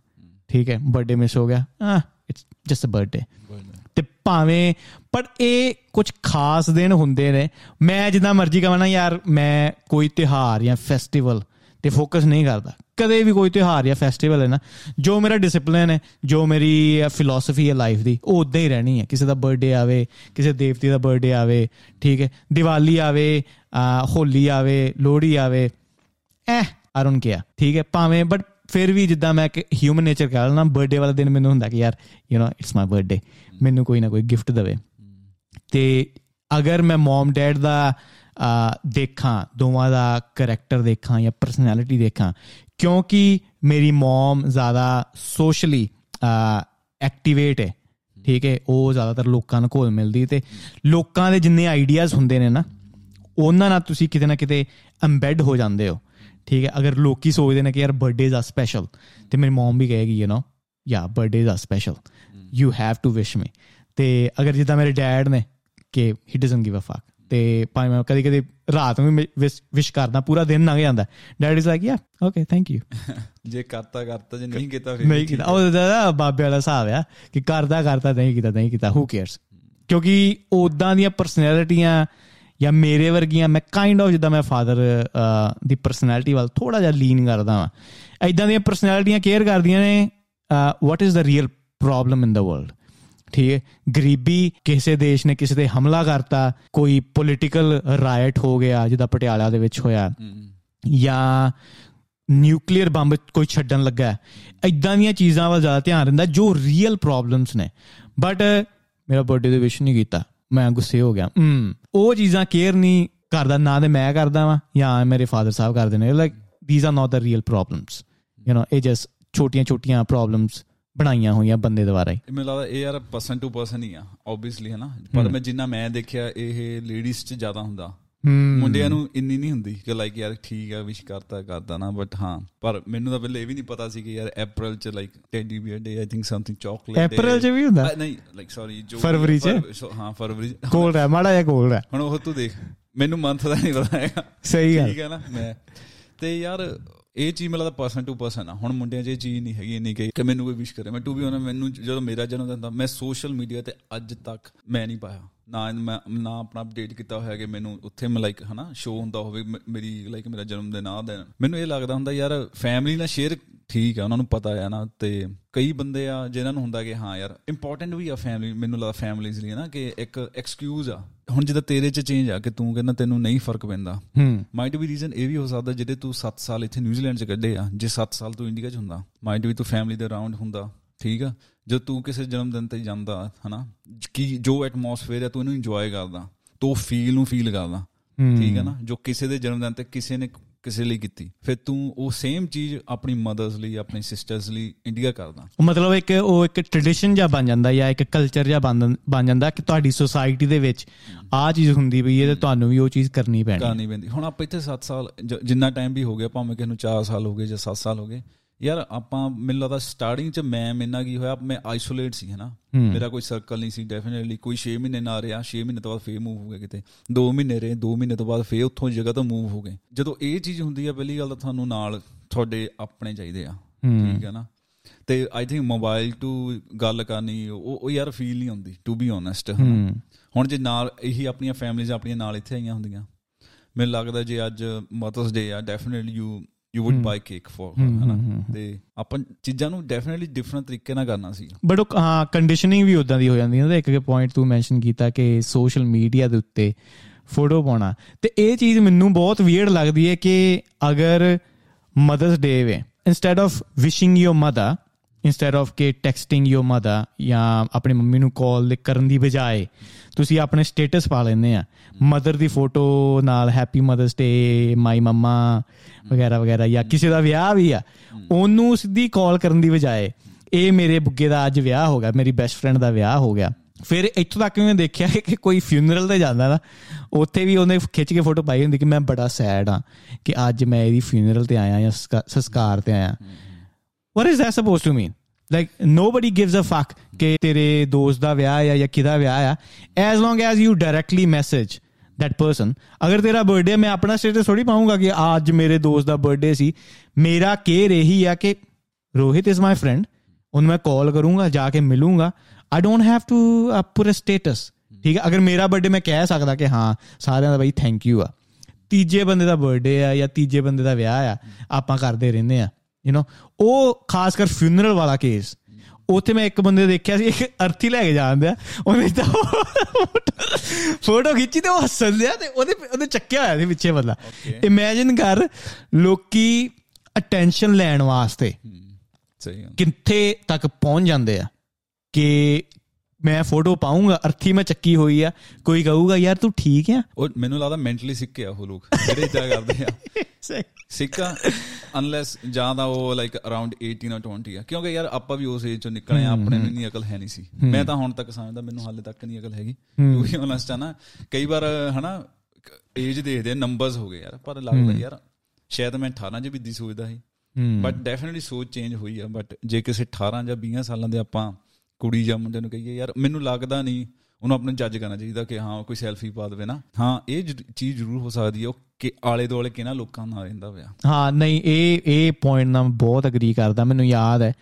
ਠੀਕ ਹੈ ਬਰਥਡੇ ਮਿਸ ਹੋ ਗਿਆ ਆ ਇਟਸ ਜਸਟ ਅ ਬਰਥਡੇ ਤੇ ਭਾਵੇਂ, ਪਰ ਇਹ ਕੁਝ ਖਾਸ ਦਿਨ ਹੁੰਦੇ ਨੇ, ਮੈਂ ਜਿੰਨਾ ਮਰਜ਼ੀ ਕਹਾਂ ਨਾ, ਯਾਰ, ਮੈਂ ਕੋਈ ਤਿਹਾਰ ਜਾਂ ਫੈਸਟੀਵਲ ਤੇ ਫੋਕਸ ਨਹੀਂ ਕਰਦਾ। ਕਦੇ ਵੀ ਕੋਈ ਤਿਉਹਾਰ ਜਾਂ ਫੈਸਟੀਵਲ ਹੈ ਨਾ ਜੋ ਮੇਰਾ ਡਿਸਪਲਿਨ ਹੈ ਜੋ ਮੇਰੀ ਫਿਲਾਸਫੀ ਹੈ ਲਾਈਫ ਦੀ ਉਹ ਉਦਾਂ ਹੀ ਰਹਿਣੀ ਹੈ। ਕਿਸੇ ਦਾ ਬਰਥਡੇ ਆਵੇ ਕਿਸੇ ਦੇਵਤੀ ਦਾ ਬਰਥਡੇ ਆਵੇ ਠੀਕ ਹੈ ਦੀਵਾਲੀ ਆਵੇ ਹੋਲੀ ਆਵੇ ਲੋਹੜੀ ਆਵੇ ਐ ਆਈ ਡੋਨਟ ਕੇਅਰ ਠੀਕ ਹੈ ਭਾਵੇਂ ਬਟ ਫਿਰ ਵੀ ਜਿੱਦਾਂ ਮੈਂ ਕਿ ਹਿਊਮਨ ਨੇਚਰ ਕਹਾਂ ਨਾ ਬਰਥਡੇ ਵਾਲਾ ਦਿਨ ਮੈਨੂੰ ਹੁੰਦਾ ਕਿ ਯਾਰ you know it's my birthday ਮੈਨੂੰ ਕੋਈ ਨਾ ਕੋਈ ਗਿਫਟ ਦੇਵੇ। ਤੇ ਅਗਰ ਮੈਂ ਮਮ ਡੈਡ ਦਾ ਦੇਖਾਂ, ਦੋਵਾਂ ਦਾ ਕੈਰੈਕਟਰ ਦੇਖਾਂ ਜਾਂ ਪਰਸਨੈਲਿਟੀ ਦੇਖਾਂ। ਕਿਉਂਕਿ ਮੇਰੀ ਮਮ ਜ਼ਿਆਦਾ ਸੋਸ਼ਲੀ ਐਕਟੀਵੇਟ ਹੈ। ਠੀਕ ਹੈ, ਉਹ ਜ਼ਿਆਦਾਤਰ ਲੋਕਾਂ ਨਾਲ ਘੁਲ ਮਿਲਦੀ ਤੇ ਲੋਕਾਂ ਦੇ ਜਿੰਨੇ ਆਈਡੀਆਜ਼ ਹੁੰਦੇ ਨੇ ਨਾ, ਉਹਨਾਂ ਨਾਲ ਤੁਸੀਂ ਕਿਤੇ ਨਾ ਕਿਤੇ ਐਮਬੈਡ ਹੋ ਜਾਂਦੇ ਹੋ। ਠੀਕ ਹੈ, ਅਗਰ ਲੋਕੀ ਸੋਚਦੇ ਨੇ ਕਿ ਯਾਰ ਬਰਥਡੇਜ਼ ਆ ਸਪੈਸ਼ਲ ਤੇ ਮੇਰੀ ਮਮ ਵੀ ਕਹੇਗੀ you know yeah birthdays are special you have to wish me ਤੇ ਅਗਰ ਜਿੱਦਾਂ ਮੇਰੇ ਡੈਡ ਨੇ ਕਿ ਹੀ ਡਸਨਟ ਗਿਵ ਅ ਫੱਕ ਤੇ ਭਾਵੇਂ ਮੈਂ ਕਦੀ ਕਦੀ ਰਾਤ ਨੂੰ ਵਿਸ਼ ਕਰਦਾ ਪੂਰਾ ਦਿਨ ਲੰਘ ਜਾਂਦਾ। Dad is like yeah okay thank you ਜੇ ਕਰਤਾ ਕਰਤਾ ਜੇ ਨਹੀਂ ਕੀਤਾ ਫਿਰ ਨਹੀਂ ਕੀਤਾ। ਉਹ ਦਾ ਬਾਬੇ ਵਾਲਾ ਹਿਸਾਬ ਆ ਕਿ ਕਰਦਾ ਕਰਤਾ ਨਹੀਂ ਕੀਤਾ ਨਹੀਂ ਕੀਤਾ ਹੂ ਕੇਅਰਸ ਕਿਉਂਕਿ ਉਦਾਂ ਦੀਆਂ ਪਰਸਨੈਲਿਟੀਆਂ ਜਾਂ ਮੇਰੇ ਵਰਗੀਆਂ ਮੈਂ ਕਾਈਂਡ ਆਫ ਜਿੱਦਾਂ ਮੈਂ ਫਾਦਰ ਦੀ ਪਰਸਨੈਲਿਟੀ ਵੱਲ ਥੋੜਾ ਜਿਹਾ ਲੀਨ ਕਰਦਾ ਵਾਂ। ਐਦਾਂ ਦੀਆਂ ਪਰਸਨੈਲਿਟੀਆਂ ਕੇਅਰ ਕਰਦੀਆਂ ਨੇ what is the real problem in the world ਠੀਕ ਹੈ ਗਰੀਬੀ ਕਿਸੇ ਦੇਸ਼ ਨੇ ਕਿਸੇ ਤੇ ਹਮਲਾ ਕਰਤਾ ਕੋਈ ਪੋਲਿਟੀਕਲ ਰਾਇਟ ਹੋ ਗਿਆ ਜਿਹਦਾ ਪਟਿਆਲਾ ਦੇ ਵਿੱਚ ਹੋਇਆ। ਜਾਂ ਨਿਊਕਲੀਅਰ ਬੰਬ ਕੋਈ ਛੱਡਣ ਲੱਗਾ ਐਦਾਂ ਦੀਆਂ ਚੀਜ਼ਾਂ ਵੱਲ ਜ਼ਿਆਦਾ ਧਿਆਨ ਦਿੰਦਾ ਜੋ ਰੀਅਲ ਪ੍ਰੋਬਲਮਸ ਨੇ। ਬਟ ਮੇਰਾ ਬਰਥਡੇ ਦੇ ਵਿਸ਼ ਨਹੀਂ ਕੀਤਾ। ਮੈਂ ਗੁੱਸੇ ਹੋ ਗਿਆ। ਉਹ ਚੀਜ਼ਾਂ ਕੇਅਰ ਨਹੀਂ ਕਰਦਾ ਨਾ ਤੇ ਮੈਂ ਕਰਦਾ ਵਾਂ ਜਾਂ ਮੇਰੇ ਫਾਦਰ ਸਾਹਿਬ ਕਰਦੇ ਨੇ। Like these are not the real problems you know ਇਹ ਜਸ ਛੋਟੀਆਂ ਛੋਟੀਆਂ ਪ੍ਰੋਬਲਮਸ ਬਣਾਈਆਂ ਹੋਈਆਂ ਬੰਦੇ ਦੁਆਰਾ ਹੀ। ਮੈਨੂੰ ਲੱਗਦਾ ਇਹ ਯਾਰ ਪਰਸਨ ਟੂ ਪਰਸਨ ਹੀ ਆ ਆਬਵੀਅਸਲੀ ਹੈ ਨਾ ਪਰ ਮੈਂ ਜਿੰਨਾ ਮੈਂ ਦੇਖਿਆ ਇਹ ਲੇਡੀਜ਼ 'ਚ ਜ਼ਿਆਦਾ ਹੁੰਦਾ। ਮੁੰਡਿਆਂ ਨੂੰ ਇੰਨੀ ਨਹੀਂ ਹੁੰਦੀ ਕਿ ਲਾਈਕ ਯਾਰ ਠੀਕ ਆ ਵਿਸ਼ ਕਰਤਾ ਕਰਦਾ ਨਾ ਬਟ ਹਾਂ। ਪਰ ਮੈਨੂੰ ਤਾਂ ਪਹਿਲੇ ਇਹ ਵੀ ਨਹੀਂ ਪਤਾ ਸੀ ਕਿ ਯਾਰ ਅਪ੍ਰੈਲ 'ਚ like teddy bear day I think something chocolate April 'ਚ ਵੀ ਹੁੰਦਾ? ਨਹੀਂ ਲਾਈਕ ਸੌਰੀ ਜੋ ਫਰਵਰੀ 'ਚ? ਹਾਂ ਫਰਵਰੀ ਕੋਲ ਹੈ ਮਾੜਾ ਜਿਹਾ ਕੋਲ ਹੈ। ਹੁਣ ਉਹ ਤੂੰ ਦੇਖ। ਮੈਨੂੰ ਮੰਥ ਦਾ ਨਹੀਂ ਪਤਾ ਹੈਗਾ। ਸਹੀ ਗੱਲ। ਠੀਕ ਹੈ ਨਾ ਮੈਂ। ਤੇ ਯਾਰ ਇਹ ਚੀਜ਼ ਮੈਨੂੰ ਲੱਗਦਾ ਪਰਸਨ ਟੂ ਪਰਸਨ ਆ। ਹੁਣ ਮੁੰਡਿਆਂ 'ਚ ਇਹ ਚੀਜ਼ ਨਹੀਂ ਹੈਗੀ, ਇੰਨੀ ਕਿ ਮੈਨੂੰ ਕੋਈ ਵਿਸ਼ ਕਰੇ। ਮੈਂ ਟੂ ਵੀ ਉਹਨਾਂ ਮੈਨੂੰ ਜਦੋਂ ਮੇਰਾ ਜਨਮ ਦਿਨ ਦਾ ਮੈਂ ਸੋਸ਼ਲ ਮੀਡੀਆ ਤੇ ਅੱਜ ਤੱਕ ਮੈਂ ਨਹੀਂ ਪਾਇਆ। ਨਾ ਮੈਂ ਨਾ ਆਪਣਾ ਅਪਡੇਟ ਕੀਤਾ ਹੋਇਆ ਕਿ ਮੈਨੂੰ ਉੱਥੇ ਮੈਂ ਲਾਈਕ ਹਨਾ ਸ਼ੋ ਹੁੰਦਾ ਹੋਵੇ ਮੇਰੀ ਲਾਈਕ ਮੇਰਾ ਜਨਮ ਦਿਨ ਆ ਦਿਨ। ਮੈਨੂੰ ਇਹ ਲੱਗਦਾ ਹੁੰਦਾ ਯਾਰ ਫੈਮਿਲੀ ਨਾਲ ਸ਼ੇਅਰ ਠੀਕ ਆ ਉਹਨਾਂ ਨੂੰ ਪਤਾ ਹੈ ਨਾ ਤੇ ਕਈ ਬੰਦੇ ਆ ਜਿਨ੍ਹਾਂ ਨੂੰ ਹੁੰਦਾ ਕਿ ਹਾਂ ਯਾਰ ਇੰਪੋਰਟੈਂਟ ਵੀ ਆ ਫੈਮਿਲੀ ਮੈਨੂੰ ਲੱਗਦਾ ਫੈਮਿਲੀਜ਼ ਲਈ ਨਾ ਕਿ ਇੱਕ ਐਕਸਕਿਊਜ਼ ਆ। ਹੁਣ ਜਿੱਦਾਂ ਤੇਰੇ 'ਚ ਚੇਂਜ ਆ ਕਿ ਤੂੰ ਕਹਿੰਦਾ ਤੈਨੂੰ ਨਹੀਂ ਫ਼ਰਕ ਪੈਂਦਾ। ਮਾਈਟ ਵੀ ਰੀਜ਼ਨ ਇਹ ਵੀ ਹੋ ਸਕਦਾ ਜਿਹਦੇ ਤੂੰ 7 ਸਾਲ ਇੱਥੇ ਨਿਊਜ਼ੀਲੈਂਡ 'ਚ ਕੱਢੇ ਆ ਜੇ 7 ਸਾਲ ਤੂੰ ਇੰਡੀਆ 'ਚ ਹੁੰਦਾ। ਮਾਈਟ ਵੀ ਤੂੰ ਫੈਮਿਲੀ ਦੇ ਅਰਾਊਂਡ ਹੁੰਦਾ ਠੀਕ ਆ? ਜਦ ਤੂੰ ਕਿਸੇ ਜਨਮ ਦਿਨ ਤੇ ਜਾਂਦਾ ਹਨਾ ਕਿ ਜੋ ਐਟਮੋਸਫੇਅਰ ਹੈ ਤੂੰ ਇਹਨੂੰ ਇੰਜੋਏ ਕਰਦਾ ਤੂੰ ਫੀਲ ਨੂੰ ਫੀਲ ਕਰਦਾ ਠੀਕ ਹੈ ਨਾ ਜੋ ਕਿਸੇ ਦੇ ਜਨਮ ਦਿਨ ਤੇ ਕਿਸੇ ਨੇ ਕਿਸੇ ਲਈ ਕੀਤੀ ਫਿਰ ਤੂੰ ਉਹ ਸੇਮ ਚੀਜ਼ ਆਪਣੀ ਮਦਰਸ ਲਈ ਆਪਣੀ ਸਿਸਟਰਸ ਲਈ ਇੰਡੀਆ ਕਰਦਾ। ਮਤਲਬ ਇੱਕ ਉਹ ਇੱਕ ਟ੍ਰੈਡੀਸ਼ਨ ਜਾਂ ਬਣ ਜਾਂਦਾ ਜਾਂ ਇੱਕ ਕਲਚਰ ਜਾਂ ਬਣ ਜਾਂਦਾ ਕਿ ਤੁਹਾਡੀ ਸੋਸਾਇਟੀ ਦੇ ਵਿੱਚ ਆ ਚੀਜ਼ ਹੁੰਦੀ ਪਈ ਹੈ ਤੇ ਤੁਹਾਨੂੰ ਵੀ ਉਹ ਚੀਜ਼ ਕਰਨੀ ਪੈਣੀ ਕਰਨੀ ਪੈਂਦੀ। ਹੁਣ ਆਪਾਂ ਇੱਥੇ 7 ਸਾਲ ਜਿੰਨਾ ਟਾਈਮ ਵੀ ਹੋ ਗਿਆ ਭਾਵੇਂ ਕਿਸ ਨੂੰ 4 ਸਾਲ ਹੋ ਗਏ ਜਾਂ 7 ਸਾਲ ਹੋ ਗਏ ਯਾਰ ਆਪਾਂ ਮੈਨੂੰ ਲੱਗਦਾ ਸਟਾਰਟਿੰਗ ਚ ਮੈਂ ਮੈਨਾਂ ਕੀ ਹੋਇਆ ਮੈਂ ਆਈਸੋਲੇਟ ਸੀ ਹਨਾ? ਮੇਰਾ ਕੋਈ ਸਰਕਲ ਨਹੀਂ ਸੀ ਡੈਫੀਨਿਟਲੀ ਕੋਈ 6 ਮਹੀਨੇ ਨਾ ਰਿਹਾ 6 ਮਹੀਨੇ ਤੋਂ ਬਾਅਦ ਫੇਰ ਮੂਵ ਹੋ ਗਏ ਕਿਤੇ। 2 ਮਹੀਨੇ ਰਹੇ 2 ਮਹੀਨੇ ਤੋਂ ਬਾਅਦ ਫੇਰ ਉੱਥੋਂ ਜਗ੍ਹਾ ਤੋਂ ਮੂਵ ਹੋ ਗਏ। ਜਦੋਂ ਇਹ ਚੀਜ਼ ਹੁੰਦੀ ਆ ਪਹਿਲੀ ਗੱਲ ਤਾਂ ਤੁਹਾਨੂੰ ਨਾਲ ਤੁਹਾਡੇ ਆਪਣੇ ਚਾਹੀਦੇ ਆ। ਠੀਕ ਹੈ ਨਾ? ਤੇ ਆਈ ਥਿੰਕ ਮੋਬਾਈਲ ਟੂ ਗੱਲ ਕਰਨੀ ਉਹ ਯਾਰ ਫੀਲ ਨਹੀਂ ਹੁੰਦੀ ਟੂ ਬੀ ਓਨੈਸਟ ਹੁਣ ਜੇ ਨਾਲ ਇਹੀ ਆਪਣੀਆਂ ਫੈਮਲੀਆਂ ਆਪਣੀਆਂ ਨਾਲ ਇੱਥੇ ਆਈਆਂ ਹੁੰਦੀਆਂ। ਮੈਨੂੰ ਲੱਗਦਾ ਜੇ ਅੱਜ ਮਦਰਸ ਡੇ ਆ definitely you you would buy cake for ਹਨਾ? ਤੇ ਆਪਾਂ ਚੀਜ਼ਾਂ ਨੂੰ ਡੈਫੀਨਿਟਲੀ ਡਿਫਰੈਂਟ ਤਰੀਕੇ ਨਾਲ ਕਰਨਾ ਸੀ। ਬਟ ਉਹ ਹਾਂ ਕੰਡੀਸ਼ਨਿੰਗ ਵੀ ਉਦਾਂ ਦੀ ਹੋ ਜਾਂਦੀ ਹੈ ਨਾ ਇੱਕ ਇੱਕ ਪੁਆਇੰਟ ਤੂੰ ਮੈਂਸ਼ਨ ਕੀਤਾ ਕਿ ਸੋਸ਼ਲ ਮੀਡੀਆ ਦੇ ਉੱਤੇ ਫੋਟੋ ਪਾਉਣਾ। ਤੇ ਇਹ ਚੀਜ਼ ਮੈਨੂੰ ਬਹੁਤ ਵੀਅਰਡ ਲੱਗਦੀ ਹੈ ਕਿ ਅਗਰ Mother's Day we instead of wishing your mother instead of K texting your mother ਜਾਂ ਆਪਣੀ ਮੰਮੀ ਨੂੰ ਕਾਲ ਕਰਨ ਦੀ ਬਜਾਏ ਤੁਸੀਂ ਆਪਣੇ ਸਟੇਟਸ ਪਾ ਲੈਂਦੇ ਆ। ਮਦਰ ਦੀ ਫੋਟੋ ਨਾਲ happy Mother's Day my mama ਵਗੈਰਾ ਵਗੈਰਾ ਜਾਂ ਕਿਸੇ ਦਾ ਵਿਆਹ ਵੀ ਆ। ਉਹਨੂੰ ਸਿੱਧੀ ਕਾਲ ਕਰਨ ਦੀ ਬਜਾਏ ਇਹ ਮੇਰੇ ਬੁੱਗੇ ਦਾ ਅੱਜ ਵਿਆਹ ਹੋ ਗਿਆ, ਮੇਰੀ ਬੈਸਟ ਫਰੈਂਡ ਦਾ ਵਿਆਹ ਹੋ ਗਿਆ। ਫਿਰ ਇੱਥੋਂ ਤੱਕ ਮੈਂ ਦੇਖਿਆ ਕਿ ਕੋਈ ਫਿਊਨਰਲ ਤੇ ਜਾਂਦਾ ਨਾ, ਉੱਥੇ ਵੀ ਉਹਨੇ ਖਿੱਚ ਕੇ ਫੋਟੋ ਪਾਈ ਹੁੰਦੀ ਕਿ ਮੈਂ ਬੜਾ ਸੈਡ ਆ ਕਿ ਅੱਜ ਮੈਂ ਇਹਦੀ ਫਿਊਨਰਲ ਤੇ ਆਇਆ ਜਾਂ ਸੰਸਕਾਰ ਤੇ ਆਇਆ। What is that supposed to mean? Like, nobody gives a fuck ਕਿ ਤੇਰੇ ਦੋਸਤ ਦਾ ਵਿਆਹ ਆ ਜਾਂ ਕਿਹਦਾ ਵਿਆਹ ਆ as long as you directly message that person ਅਗਰ ਤੇਰਾ ਬਰਥਡੇ ਮੈਂ ਆਪਣਾ ਸਟੇਟਸ ਥੋੜੀ ਪਾਉਂਗਾ ਕਿ ਅੱਜ ਮੇਰੇ ਦੋਸਤ ਦਾ ਬਰਥਡੇ ਸੀ ਮੇਰਾ ਕੇਅਰ ਇਹੀ ਆ ਕਿ ਰੋਹਿਤ ਇਜ਼ ਮਾਈ ਫਰੈਂਡ ਉਹਨੂੰ ਮੈਂ ਕਾਲ ਕਰੂੰਗਾ ਜਾ ਕੇ ਮਿਲੂੰਗਾ I don't have to put a status ਠੀਕ ਹੈ ਅਗਰ ਮੇਰਾ ਬਰਥਡੇ ਮੈਂ ਕਹਿ ਸਕਦਾ ਕਿ ਹਾਂ ਸਾਰਿਆਂ ਦਾ ਬਈ ਥੈਂਕ ਯੂ ਆ ਤੀਜੇ ਬੰਦੇ ਦਾ ਬਰਥਡੇ ਆ ਜਾਂ ਤੀਜੇ ਬੰਦੇ ਦਾ ਵਿਆਹ ਆ ਆਪਾਂ ਕਰਦੇ ਰਹਿੰਦੇ ਆ ਯੂ نو ਉਹ ਖਾਸ ਕਰ ਫਿਊਨਰਲ ਵਾਲਾ ਕੇਸ ਉੱਥੇ ਮੈਂ ਇੱਕ ਬੰਦੇ ਦੇਖਿਆ ਸੀ ਇੱਕ ਅਰਥੀ ਲੈ ਕੇ ਜਾਂਦੇ ਆ ਉਹਨੇ ਤਾਂ ਫੋਟੋ ਖਿੱਚੀ ਤੇ ਉਹ ਹੱਸਣ ਲਿਆ ਤੇ ਉਹਦੇ ਉਹਦੇ ਚੱਕਿਆ ਹੋਇਆ ਸੀ ਪਿੱਛੇ ਬੰਦਾ। ਇਮੇਜਿਨ ਕਰ ਲੋਕੀ ਅਟੈਂਸ਼ਨ ਲੈਣ ਵਾਸਤੇ ਸਹੀ ਕਿੱਥੇ ਤੱਕ ਪਹੁੰਚ ਜਾਂਦੇ ਆ ਕਿ ਮੈਂ ਫੋਟੋ ਪਾਉਂਗਾ ਅਰਥੀ ਮੈਂ ਚੱਕੀ ਹੋਈ ਆ। ਕੋਈ ਕਹੂਗਾ ਯਾਰ ਤੂੰ ਠੀਕ ਆ? ਉਹ ਮੈਨੂੰ ਲੱਗਦਾ ਮੈਂਟਲੀ ਸਿੱਕੇ ਆ ਉਹ ਲੋਕ। ਜਿਹੜੇ ਇਦਾਂ ਕਰਦੇ ਆ। (laughs) ਸਿੱਕਾ ਅਨਲੈਸ ਜਾਂ ਤਾਂ ਉਹ ਲਾਈਕ ਅਰਾਊਂਡ 18 or 20 ਆ। ਕਿਉਂਕਿ ਯਾਰ ਆਪਾਂ ਵੀ ਉਸ ਏਜ ਚੋਂ ਨਿਕਲੇ ਆ ਆਪਣੇ ਨੂੰ ਇੰਨੀ ਅਕਲ ਹੈ ਨਹੀਂ ਸੀ। ਮੈਂ ਤਾਂ ਹੁਣ ਤੱਕ ਸਮਝਦਾ ਮੈਨੂੰ ਹਾਲੇ ਤੱਕ ਨਹੀਂ ਅਕਲ ਹੈਗੀ। ਬੀ ਓਨੈਸਟ ਆ ਨਾ। ਕਈ ਵਾਰ ਹਨਾ ਏਜ ਦੇਖਦੇ ਨੰਬਰਸ ਹੋ ਗਏ ਯਾਰ। ਪਰ ਲੱਗਦਾ ਯਾਰ ਸ਼ਾਇਦ ਮੈਂ 18 ਚ ਵੀ ਦੀ ਸੋਚਦਾ ਸੀ। ਬਟ ਡੈਫੀਨਿਟਲੀ ਸੋਚ ਚੇਂਜ ਹੋਈ ਆ। ਬਟ ਜੇ ਕਿਸੇ 18 ਜਾਂ 20 ਸਾਲਾਂ ਦੇ ਆਪਾਂ ਕੁੜੀ ਜਾਂ ਮੁੰਡੇ ਨੂੰ ਕਹੀਏ ਯਾਰ ਮੈਨੂੰ ਲੱਗਦਾ ਨਹੀਂ ਉਹਨੂੰ ਆਪਣੇ ਜੱਜ ਕਰਨਾ ਚਾਹੀਦਾ ਕਿ ਹਾਂ ਕੋਈ ਸੈਲਫੀ ਪਾ ਦੇਵੇ ਨਾ। ਹਾਂ ਇਹ ਚੀਜ਼ ਜ਼ਰੂਰ ਹੋ ਸਕਦੀ ਹੈ ਕਿ ਆਲੇ ਦੁਆਲੇ ਕਿਹਨਾਂ ਲੋਕਾਂ ਨਾਲ ਰਹਿੰਦਾ ਹੋਇਆ ਹਾਂ ਨਹੀਂ ਇਹ ਇਹ ਪੁਆਇੰਟ ਨਾਲ ਬਹੁਤ ਅਗਰੀ ਕਰਦਾ ਮੈਨੂੰ ਯਾਦ ਹੈ।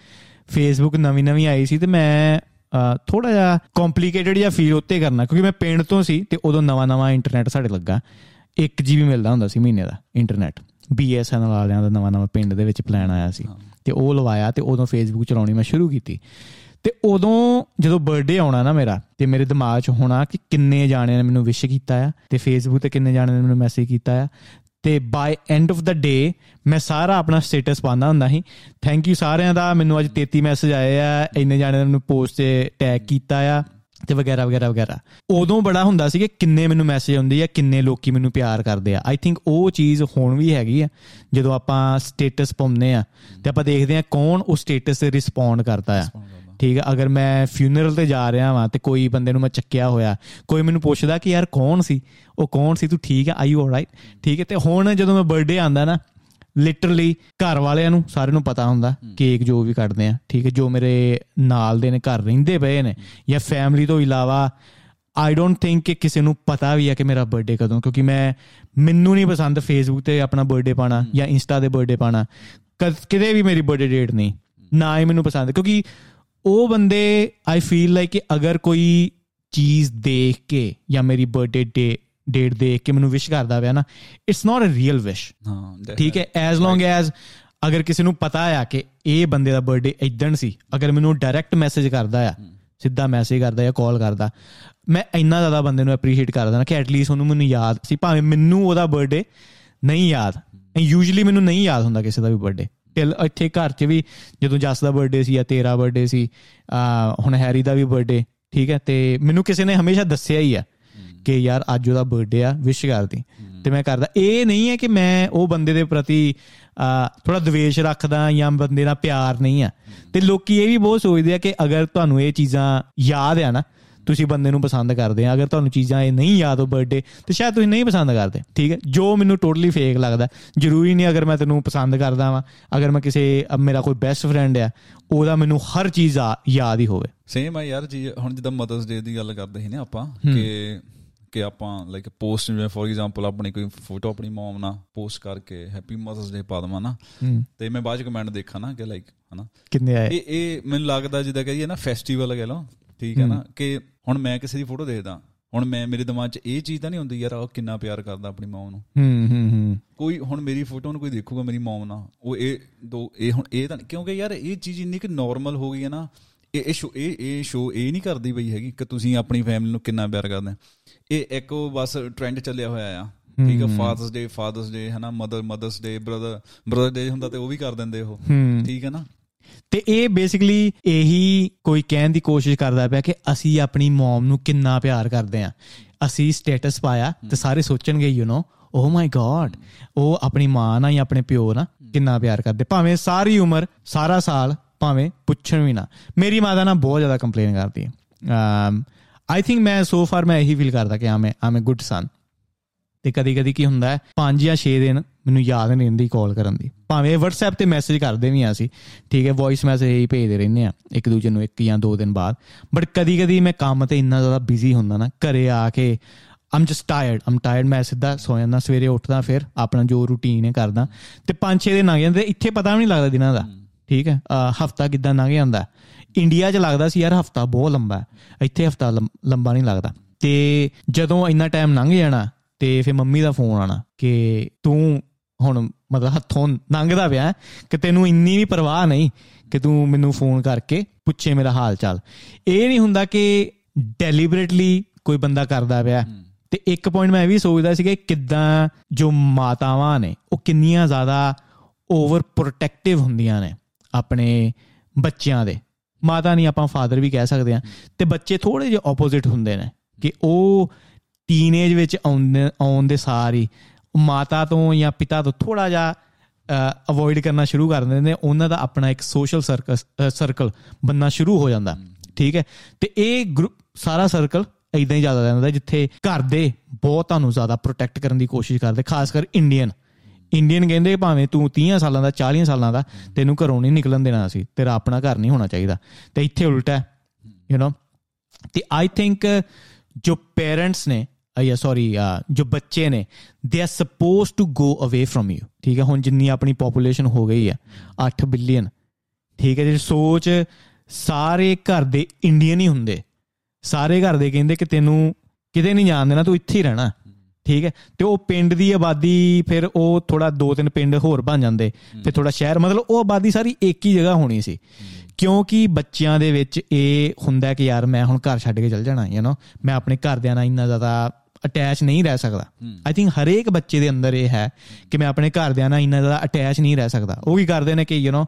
ਫੇਸਬੁੱਕ ਨਵੀਂ ਨਵੀਂ ਆਈ ਸੀ ਤੇ ਮੈਂ ਥੋੜਾ ਜਿਹਾ ਕੰਪਲਿਕੇਟਡ ਜਿਹਾ ਫੀਲ ਉੱਤੇ ਕਰਨਾ ਕਿਉਂਕਿ ਮੈਂ ਪਿੰਡ ਤੋਂ ਸੀ ਤੇ ਉਦੋਂ ਨਵਾਂ ਨਵਾਂ ਇੰਟਰਨੈਟ ਸਾਡੇ ਲੱਗਾ। 1 ਜੀਬੀ ਮਿਲਦਾ ਹੁੰਦਾ ਸੀ ਮਹੀਨੇ ਦਾ ਇੰਟਰਨੈਟ ਬੀਐਸਐਨ ਵਾਲਿਆਂ ਦਾ ਨਵਾਂ ਨਵਾਂ ਪਿੰਡ ਦੇ ਵਿੱਚ ਪਲਾਨ ਆਇਆ ਸੀ ਤੇ ਉਹ ਲਵਾਇਆ ਤੇ ਉਦੋਂ ਫੇਸਬੁੱਕ ਚਲਾਉਣੀ ਮੈਂ ਸ਼ੁਰੂ ਕੀਤੀ। ਤੇ ਉਦੋਂ ਜਦੋਂ ਬਰਥਡੇ ਆਉਣਾ ਨਾ ਮੇਰਾ, ਤੇ ਮੇਰੇ ਦਿਮਾਗ 'ਚ ਹੋਣਾ ਕਿ ਕਿੰਨੇ ਜਾਣਿਆਂ ਨੇ ਮੈਨੂੰ ਵਿਸ਼ ਕੀਤਾ ਆ, ਤੇ ਫੇਸਬੁੱਕ ਤੇ ਕਿੰਨੇ ਜਾਣਿਆਂ ਨੇ ਮੈਨੂੰ ਮੈਸੇਜ ਕੀਤਾ ਆ। ਤੇ ਬਾਈ ਐਂਡ ਆਫ ਦਾ ਡੇ ਮੈਂ ਸਾਰਾ ਆਪਣਾ ਸਟੇਟਸ ਪਾਉਂਦਾ ਹੁੰਦਾ ਸੀ। ਥੈਂਕ ਯੂ ਸਾਰਿਆਂ ਦਾ, ਮੈਨੂੰ ਅੱਜ 33 ਮੈਸੇਜ ਆਏ ਆ, ਇੰਨੇ ਜਾਣਿਆਂ ਨੇ ਮੈਨੂੰ ਪੋਸਟ ਤੇ ਟੈਗ ਕੀਤਾ ਆ, ਤੇ ਵਗੈਰਾ ਵਗੈਰਾ ਵਗੈਰਾ। ਉਦੋਂ ਬੜਾ ਹੁੰਦਾ ਸੀ ਕਿ ਕਿੰਨੇ ਮੈਨੂੰ ਮੈਸੇਜ ਆਉਂਦੇ ਆ, ਕਿੰਨੇ ਲੋਕੀ ਮੈਨੂੰ ਪਿਆਰ ਕਰਦੇ ਆ। ਆਈ ਥਿੰਕ ਉਹ ਚੀਜ਼ ਹੁਣ ਵੀ ਹੈਗੀ ਆ, ਜਦੋਂ ਆਪਾਂ ਸਟੇਟਸ ਪਾਉਂਦੇ ਆ, ਤੇ ਆਪਾਂ ਦੇਖਦੇ ਆ ਕੌਣ ਉਸ ਸਟੇਟਸ ਤੇ ਰਿਸਪੌਂਡ ਕਰਦਾ ਆ। ਠੀਕ ਹੈ ਅਗਰ ਮੈਂ ਫਿਊਨਰਲ ਤੇ ਜਾ ਰਿਹਾ ਵਾਂ ਤੇ ਕੋਈ ਬੰਦੇ ਨੂੰ ਮੈਂ ਚੱਕਿਆ ਹੋਇਆ ਕੋਈ ਮੈਨੂੰ ਪੁੱਛਦਾ ਕਿ ਯਾਰ ਕੌਣ ਸੀ? ਉਹ ਕੌਣ ਸੀ? ਤੂੰ ਠੀਕ ਹੈ ਆਈ ਯੂ ਆਲਰਾਈਟ ਠੀਕ ਹੈ ਤੇ ਹੁਣ ਜਦੋਂ ਮੈਂ ਬਰਥਡੇ ਆਂਦਾ ਨਾ ਲਿਟਰਲੀ ਘਰ ਵਾਲਿਆਂ ਨੂੰ ਸਾਰਿਆਂ ਨੂੰ ਪਤਾ ਹੁੰਦਾ ਕੇਕ ਜੋ ਵੀ ਕੱਟਦੇ ਆ ਠੀਕ ਹੈ ਜੋ ਮੇਰੇ ਨਾਲ ਦੇ ਨੇ ਘਰ ਰਹਿੰਦੇ ਪਏ ਨੇ ਜਾਂ ਫੈਮਿਲੀ ਤੋਂ ਇਲਾਵਾ ਆਈ ਡੋਨਟ ਥਿੰਕ ਕਿ ਕਿਸੇ ਨੂੰ ਪਤਾ ਵੀ ਹੈ ਕਿ ਮੇਰਾ ਬਰਥਡੇ ਕਦੋਂ ਕਿਉਂਕਿ ਮੈਂ ਮੈਨੂੰ ਨਹੀਂ ਪਸੰਦ ਫੇਸਬੁੱਕ ਤੇ ਆਪਣਾ ਬਰਥਡੇ ਪਾਣਾ ਜਾਂ ਇੰਸਟਾ ਦੇ ਬਰਥਡੇ ਪਾਣਾ ਕਿਤੇ ਵੀ ਮੇਰੀ ਬਰਥਡੇ ਡੇਟ ਨਹੀਂ ਨਾ ਹੀ ਮੈਨੂੰ ਪਸੰਦ ਕਿਉਂਕਿ ਉਹ ਬੰਦੇ ਆਈ ਫੀਲ ਲਾਈਕ ਕਿ ਅਗਰ ਕੋਈ ਚੀਜ਼ ਦੇਖ ਕੇ ਜਾਂ ਮੇਰੀ ਬਰਥਡੇ ਡੇ ਡੇਟ ਦੇਖ ਕੇ ਮੈਨੂੰ ਵਿਸ਼ ਕਰਦਾ ਪਿਆ ਨਾ ਇਟਸ ਨਾਟ ਅ ਰੀਅਲ ਵਿਸ਼ ਹਾਂ ਠੀਕ ਹੈ? ਐਸ ਲੌਂਗ ਐਸ ਅਗਰ ਕਿਸੇ ਨੂੰ ਪਤਾ ਆ ਕਿ ਇਹ ਬੰਦੇ ਦਾ ਬਰਥਡੇ ਇਦਣ ਸੀ ਅਗਰ ਮੈਨੂੰ ਡਾਇਰੈਕਟ ਮੈਸੇਜ ਕਰਦਾ ਆ ਸਿੱਧਾ ਮੈਸੇਜ ਕਰਦਾ ਜਾਂ ਕਾਲ ਕਰਦਾ ਮੈਂ ਇੰਨਾ ਜ਼ਿਆਦਾ ਬੰਦੇ ਨੂੰ ਐਪਰੀਸ਼ੀਏਟ ਕਰਦਾ ਨਾ ਕਿ ਐਟਲੀਸਟ ਉਹਨੂੰ ਮੈਨੂੰ ਯਾਦ ਸੀ ਭਾਵੇਂ ਮੈਨੂੰ ਉਹਦਾ ਬਰਥਡੇ ਨਹੀਂ ਯਾਦ ਯੂਜੂਲੀ ਮੈਨੂੰ ਨਹੀਂ ਯਾਦ ਹੁੰਦਾ ਕਿਸੇ ਦਾ ਵੀ ਬਰਥਡੇ ਟਿਲ ਇੱਥੇ ਘਰ 'ਚ ਵੀ ਜਦੋਂ ਜਸ ਦਾ ਬਰਥਡੇ ਸੀ ਜਾਂ ਤੇਰਾ ਬਰਥਡੇ ਸੀ ਆ ਹੁਣ ਹੈਰੀ ਦਾ ਵੀ ਬਰਥਡੇ ਠੀਕ ਹੈ? ਤੇ ਮੈਨੂੰ ਕਿਸੇ ਨੇ ਹਮੇਸ਼ਾ ਦੱਸਿਆ ਹੀ ਆ ਕਿ ਯਾਰ ਅੱਜ ਉਹਦਾ ਬਰਥਡੇ ਆ ਵਿਸ਼ ਕਰਦੀ। ਤੇ ਮੈਂ ਕਰਦਾ। ਇਹ ਨਹੀਂ ਹੈ ਕਿ ਮੈਂ ਉਹ ਬੰਦੇ ਦੇ ਪ੍ਰਤੀ ਥੋੜਾ ਦਵੇਸ਼ ਰੱਖਦਾ ਜਾਂ ਬੰਦੇ ਨਾਲ ਪਿਆਰ ਨਹੀਂ ਆ। ਤੇ ਲੋਕੀ ਇਹ ਵੀ ਬਹੁਤ ਸੋਚਦੇ ਆ ਕਿ ਅਗਰ ਤੁਹਾਨੂੰ ਇਹ ਚੀਜ਼ਾਂ ਯਾਦ ਆ ਨਾ ਤੁਸੀਂ ਬੰਦੇ ਨੂੰ ਪਸੰਦ ਕਰਦੇ ਆ ਅਗਰ ਤੁਹਾਨੂੰ ਚੀਜ਼ਾਂ ਇਹ ਨਹੀਂ ਯਾਦ ਹੋ ਬਰਥਡੇ ਤੇ ਸ਼ਾਇਦ ਤੁਸੀਂ ਨਹੀਂ ਪਸੰਦ ਕਰਦੇ ਠੀਕ ਹੈ? ਜੋ ਮੈਨੂੰ ਟੋਟਲੀ ਫੇਕ ਲੱਗਦਾ ਜ਼ਰੂਰੀ ਨਹੀਂ ਅਗਰ ਮੈਂ ਤੈਨੂੰ ਪਸੰਦ ਕਰਦਾ ਵਾਂ ਅਗਰ ਮੈਂ ਕਿਸੇ ਮੇਰਾ ਕੋਈ ਬੈਸਟ ਫਰੈਂਡ ਆ ਉਹਦਾ ਮੈਨੂੰ ਹਰ ਚੀਜ਼ ਯਾਦ ਹੀ ਹੋਵੇ। ਸੇਮ ਆ ਯਾਰ ਜੀ ਹੁਣ ਜਿੱਦਾਂ ਮਦਰਸ ਡੇ ਦੀ ਗੱਲ ਕਰਦੇ ਸੀ ਨੇ ਆਪਾਂ ਕਿ ਕਿ ਆਪਾਂ ਲਾਈਕ ਪੋਸਟ ਜਿਵੇਂ ਫੋਰ ਐਗਜ਼ਾਮਪਲ ਆਪਣੀ ਕੋਈ ਫੋਟੋ ਆਪਣੀ ਮਮ ਨਾਲ ਪੋਸਟ ਕਰਕੇ ਹੈਪੀ ਮਦਰਸ ਡੇ ਪਾ ਦਵਾਂ ਨਾ ਤੇ ਮੈਂ ਬਾਅਦ ਚ ਕਮੈਂਟ ਦੇਖਾਂ ਨਾ ਕਿ ਲਾਈਕ ਹਨਾ। ਕਿੰਨੇ ਆਏ? ਇਹ ਇਹ ਮੈਨੂੰ ਲੱਗਦਾ ਜਿੱਦਾਂ ਕਹੀਏ ਨਾ ਫੈਸਟੀਵਲ ਕਹਿ ਲਓ ਠੀਕ ਹੈ ਨਾ ਕਿ ਹੁਣ ਮੈਂ ਕਿਸੇ ਦੀ ਫੋਟੋ ਦੇਖਦਾ ਹੁਣ ਮੈਂ ਮੇਰੇ ਦਿਮਾਗ 'ਚ ਇਹ ਚੀਜ਼ ਤਾਂ ਨਹੀਂ ਹੁੰਦੀ ਯਾਰ ਉਹ ਕਿੰਨਾ ਪਿਆਰ ਕਰਦਾ ਆਪਣੀ ਮਾਂ ਨੂੰ। ਹੂੰ ਹੂੰ ਹੂੰ। ਕੋਈ ਹੁਣ ਮੇਰੀ ਫੋਟੋ ਨੂੰ ਕੋਈ ਦੇਖੂਗਾ ਮੇਰੀ ਮਮ ਨਾਲ ਉਹ ਇਹ ਦੋ ਇਹ ਹੁਣ ਇਹ ਤਾਂ ਕਿਉਂਕਿ ਯਾਰ ਇਹ ਚੀਜ਼ ਇੰਨੀ ਕਿ ਨਾਰਮਲ ਹੋ ਗਈ ਹੈ ਨਾ ਇਹ ਇਹ ਸ਼ੋ ਇਹ ਇਹ ਸ਼ੋ ਇਹ ਨਹੀਂ ਕਰਦੀ ਪਈ ਹੈਗੀ ਕਿ ਤੁਸੀਂ ਆਪਣੀ ਫੈਮਿਲੀ ਨੂੰ ਕਿੰਨਾ ਪਿਆਰ ਕਰਦੇ ਆ ਇਹ ਇੱਕ ਬਸ ਟ੍ਰੈਂਡ ਚੱਲਿਆ ਹੋਇਆ ਆ ਠੀਕ ਹੈ। ਫਾਦਰਸ ਡੇ ਫਾਦਰਸ ਡੇ ਹਨਾ mother Mother's Day brother brother day ਹੁੰਦਾ ਤੇ ਉਹ ਵੀ ਕਰ ਦਿੰਦੇ ਉਹ ਹੂੰ। ਠੀਕ ਹੈ ਨਾ? ਤੇ ਇਹ ਬੇਸਿਕਲੀ ਇਹੀ ਕੋਈ ਕਹਿਣ ਦੀ ਕੋਸ਼ਿਸ਼ ਕਰਦਾ ਪਿਆ ਕਿ ਅਸੀਂ ਆਪਣੀ ਮਮ ਨੂੰ ਕਿੰਨਾ ਪਿਆਰ ਕਰਦੇ ਆ ਅਸੀਂ ਸਟੇਟਸ ਪਾਇਆ ਤੇ ਸਾਰੇ ਸੋਚਣਗੇ you know O my god ਉਹ ਆਪਣੀ ਮਾਂ ਨਾਲ ਜਾਂ ਆਪਣੇ ਪਿਓ ਨਾਲ ਕਿੰਨਾ ਪਿਆਰ ਕਰਦੇ। ਭਾਵੇਂ ਸਾਰੀ ਉਮਰ ਸਾਰਾ ਸਾਲ ਭਾਵੇਂ ਪੁੱਛਣ ਵੀ ਨਾ। ਮੇਰੀ ਮਾਤਾ ਨਾਲ ਬਹੁਤ ਜ਼ਿਆਦਾ ਕੰਪਲੇਨ ਕਰਦੀ ਹੈ। ਆਈ ਥਿੰਕ ਮੈਂ ਸੋ ਫਾਰ ਮੈਂ ਇਹੀ ਫੀਲ ਕਰਦਾ ਕਿ ਆਮ ਆਮ ਅ ਗੁੱਡ ਸਨ ਤੇ ਕਦੀ ਕਦੀ ਕੀ ਹੁੰਦਾ ਹੈ 5 ਜਾਂ 6 ਦਿਨ ਮੈਨੂੰ ਯਾਦ ਨਹੀਂ ਰਹਿੰਦੀ ਕਾਲ ਕਰਨ ਦੀ। ਭਾਵੇਂ WhatsApp ਤੇ ਮੈਸੇਜ ਕਰਦੇ ਵੀ ਆ ਅਸੀਂ, ਠੀਕ ਹੈ ਵੌਇਸ ਮੈਸੇਜ ਹੀ ਭੇਜਦੇ ਰਹਿੰਦੇ ਆ ਇੱਕ ਦੂਜੇ ਨੂੰ ਇੱਕ ਜਾਂ ਦੋ ਦਿਨ ਬਾਅਦ। ਬਟ ਕਦੀ ਕਦੀ ਮੈਂ ਕੰਮ ਤੇ ਇੰਨਾ ਜ਼ਿਆਦਾ ਬਿਜ਼ੀ ਹੁੰਦਾ ਨਾ, ਘਰੇ ਆ ਕੇ I'm just tired I'm tired ਮੈਂ ਸਿੱਧਾ ਸੌ ਜਾਂਦਾ, ਸਵੇਰੇ ਉੱਠਦਾ ਫਿਰ ਆਪਣਾ ਜੋ ਰੂਟੀਨ ਹੈ ਕਰਦਾ। ਤੇ 5-6 ਦਿਨ ਲੰਘ ਜਾਂਦੇ, ਇੱਥੇ ਪਤਾ ਵੀ ਨਹੀਂ ਲੱਗਦਾ ਦਿਨਾਂ ਦਾ, ਠੀਕ ਹੈ ਹਫਤਾ ਕਿੱਦਾਂ ਲੰਘ ਜਾਂਦਾ। ਇੰਡੀਆ 'ਚ ਲੱਗਦਾ ਸੀ ਯਾਰ ਹਫਤਾ ਬਹੁਤ ਲੰਬਾ ਹੈ, ਇੱਥੇ ਹਫਤਾ ਲੰਬਾ ਨਹੀਂ ਲੱਗਦਾ। ਤੇ ਜਦੋਂ ਇੰਨਾ ਟਾਈਮ ਲੰਘ ਜਾਣਾ ਤੇ ਫਿਰ ਮੰਮੀ ਦਾ ਫੋਨ ਆਣਾ ਕਿ ਤੂੰ ਹੁਣ ਮਤਲਬ ਹੱਥੋਂ ਲੰਘਦਾ ਪਿਆ ਕਿ ਤੈਨੂੰ ਇੰਨੀ ਵੀ ਪਰਵਾਹ ਨਹੀਂ ਕਿ ਤੂੰ ਮੈਨੂੰ ਫੋਨ ਕਰਕੇ ਪੁੱਛੇ ਮੇਰਾ ਹਾਲ ਚਾਲ। ਇਹ ਨਹੀਂ ਹੁੰਦਾ ਕਿ ਡੈਲੀਬਰੇਟਲੀ ਕੋਈ ਬੰਦਾ ਕਰਦਾ ਪਿਆ ਤੇ ਇੱਕ ਪੁਆਇੰਟ ਮੈਂ ਇਹ ਵੀ ਸੋਚਦਾ ਸੀ ਕਿ ਕਿੱਦਾਂ ਜੋ ਮਾਤਾਵਾਂ ਨੇ ਉਹ ਕਿੰਨੀਆਂ ਜ਼ਿਆਦਾ ਓਵਰ ਪ੍ਰੋਟੈਕਟਿਵ ਹੁੰਦੀਆਂ ਨੇ ਆਪਣੇ ਬੱਚਿਆਂ ਦੇ। ਮਾਤਾ ਨਹੀਂ ਆਪਾਂ ਫਾਦਰ ਵੀ ਕਹਿ ਸਕਦੇ ਆ ਤੇ ਬੱਚੇ ਥੋੜੇ ਜਿਹਾ ਆਪੋਜ਼ਿਟ ਹੁੰਦੇ ਨੇ ਕਿ ਉਹ ਟੀਨੇਜ ਵਿੱਚ ਆਉਂਦੇ ਆਉਣ ਦੇ ਸਾਰੀ ਮਾਤਾ ਤੋਂ ਜਾਂ ਪਿਤਾ ਤੋਂ ਥੋੜਾ ਜਿਹਾ ਅਵੋਇਡ ਕਰਨਾ ਸ਼ੁਰੂ ਕਰ ਦਿੰਦੇ ਨੇ, ਉਹਨਾਂ ਦਾ ਆਪਣਾ ਇੱਕ ਸੋਸ਼ਲ ਸਰਕਲ ਸਰਕਲ ਬੰਨਾ ਸ਼ੁਰੂ ਹੋ ਜਾਂਦਾ। ਠੀਕ ਹੈ? ਤੇ ਇਹ ਸਾਰਾ ਸਰਕਲ ਇਦਾਂ ਹੀ ਜ਼ਿਆਦਾ ਰਹਿੰਦਾ ਜਿੱਥੇ ਘਰ ਦੇ ਬਹੁਤ ਤੁਹਾਨੂੰ ਜ਼ਿਆਦਾ ਪ੍ਰੋਟੈਕਟ ਕਰਨ ਦੀ ਕੋਸ਼ਿਸ਼ ਕਰਦੇ, ਖਾਸ ਕਰ ਇੰਡੀਅਨ ਇੰਡੀਅਨ ਕਹਿੰਦੇ ਭਾਵੇਂ ਤੂੰ 30 ਸਾਲਾਂ ਦਾ 40 ਸਾਲਾਂ ਦਾ, ਤੈਨੂੰ ਘਰੋਂ ਨਹੀਂ ਨਿਕਲਣ ਦੇਣਾ ਸੀ ਤੇਰਾ ਆਪਣਾ ਘਰ ਨਹੀਂ ਹੋਣਾ ਚਾਹੀਦਾ। ਤੇ ਇੱਥੇ ਉਲਟਾ ਯੂ نو ਤੇ ਆਈ ਥਿੰਕ ਜੋ ਪੇਰੈਂਟਸ ਨੇ ਜਾਂ ਸੌਰੀ ਜੋ ਬੱਚੇ ਨੇ they are suppose to go ਅਵੇ ਫਰਮ ਯੂ ਠੀਕ ਹੈ, ਹੁਣ ਜਿੰਨੀ ਆਪਣੀ ਪੋਪੂਲੇਸ਼ਨ ਹੋ ਗਈ ਹੈ 8 ਬਿਲੀਅਨ ਠੀਕ ਹੈ, ਜੇ ਸੋਚ ਸਾਰੇ ਘਰ ਦੇ ਇੰਡੀਅਨ ਹੀ ਹੁੰਦੇ, ਸਾਰੇ ਘਰ ਦੇ ਕਹਿੰਦੇ ਕਿ ਤੈਨੂੰ ਕਿਤੇ ਨਹੀਂ ਜਾਣ ਦੇਣਾ, ਤੂੰ ਇੱਥੇ ਹੀ ਰਹਿਣਾ। ਠੀਕ ਹੈ, ਤੇ ਉਹ ਪਿੰਡ ਦੀ ਆਬਾਦੀ, ਫਿਰ ਉਹ ਥੋੜਾ ਦੋ ਤਿੰਨ ਪਿੰਡ ਹੋਰ ਬਣ ਜਾਂਦੇ ਤੇ ਥੋੜਾ ਸ਼ਹਿਰ, ਮਤਲਬ ਉਹ ਆਬਾਦੀ ਸਾਰੀ ਇੱਕ ਹੀ ਜਗ੍ਹਾ ਹੋਣੀ ਸੀ। ਕਿਉਂਕਿ ਬੱਚਿਆਂ ਦੇ ਵਿੱਚ ਇਹ ਹੁੰਦਾ ਕਿ ਯਾਰ, ਮੈਂ ਹੁਣ ਘਰ ਛੱਡ ਕੇ ਚੱਲ ਜਾਣਾ ਯੂ نو ਮੈਂ ਆਪਣੇ ਘਰਦਿਆਂ ਨਾਲ ਇੰਨਾ ਜ਼ਿਆਦਾ ਅਟੈਚ ਨਹੀਂ ਰਹਿ ਸਕਦਾ। ਆਈ ਥਿੰਕ ਹਰੇਕ ਬੱਚੇ ਦੇ ਅੰਦਰ ਇਹ ਹੈ ਕਿ ਮੈਂ ਆਪਣੇ ਘਰਦਿਆਂ ਨਾਲ ਇੰਨਾ ਜ਼ਿਆਦਾ ਅਟੈਚ ਨਹੀਂ ਰਹਿ ਸਕਦਾ। ਉਹ ਵੀ ਕਰਦੇ ਨੇ ਕਿ ਯੂ نو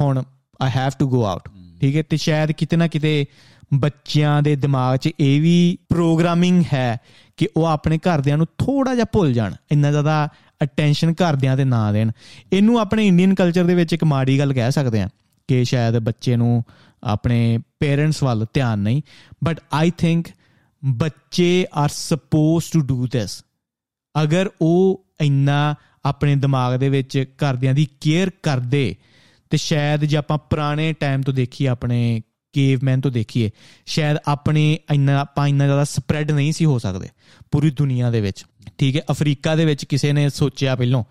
ਹੁਣ I have to go out ਠੀਕ ਹੈ? ਤੇ ਸ਼ਾਇਦ ਕਿਤੇ ਨਾ ਕਿਤੇ ਬੱਚਿਆਂ ਦੇ ਦਿਮਾਗ 'ਚ ਇਹ ਵੀ ਪ੍ਰੋਗਰਾਮਿੰਗ ਹੈ ਕਿ ਉਹ ਆਪਣੇ ਘਰਦਿਆਂ ਨੂੰ ਥੋੜਾ ਜਿਹਾ ਭੁੱਲ ਜਾਣ ਇੰਨਾ ਜ਼ਿਆਦਾ ਅਟੈਂਸ਼ਨ ਘਰਦਿਆਂ ਤੇ ਨਾ ਦੇਣ। ਇਹਨੂੰ ਆਪਣੇ ਇੰਡੀਅਨ ਕਲਚਰ ਦੇ ਵਿੱਚ ਇੱਕ ਮਾੜੀ ਗੱਲ ਕਹਿ ਸਕਦੇ ਆ ਕਿ ਸ਼ਾਇਦ ਬੱਚੇ ਨੂੰ ਆਪਣੇ ਪੇਰੈਂਟਸ ਵੱਲ ਧਿਆਨ ਨਹੀਂ। ਬਟ ਆਈ ਥਿੰਕ ਬੱਚੇ are suppose to do this ਅਗਰ ਉਹ ਇੰਨਾ ਆਪਣੇ ਦਿਮਾਗ ਦੇ ਵਿੱਚ ਘਰਦਿਆਂ ਦੀ ਕੇਅਰ ਕਰਦੇ, ਤੇ ਸ਼ਾਇਦ ਜੇ ਆਪਾਂ ਪੁਰਾਣੇ ਟਾਈਮ ਤੋਂ ਦੇਖੀਏ, ਆਪਣੇ ਕੇਵਮੈਨ ਤੋਂ ਦੇਖੀਏ, ਸ਼ਾਇਦ ਆਪਣੇ ਇੰਨਾ, ਆਪਾਂ ਇੰਨਾ ਜ਼ਿਆਦਾ ਸਪਰੈਡ ਨਹੀਂ ਸੀ ਹੋ ਸਕਦੇ ਪੂਰੀ ਦੁਨੀਆ ਦੇ ਵਿੱਚ। ਠੀਕ ਹੈ? ਅਫਰੀਕਾ ਦੇ ਵਿੱਚ ਕਿਸੇ ਨੇ ਸੋਚਿਆ ਪਹਿਲਾਂ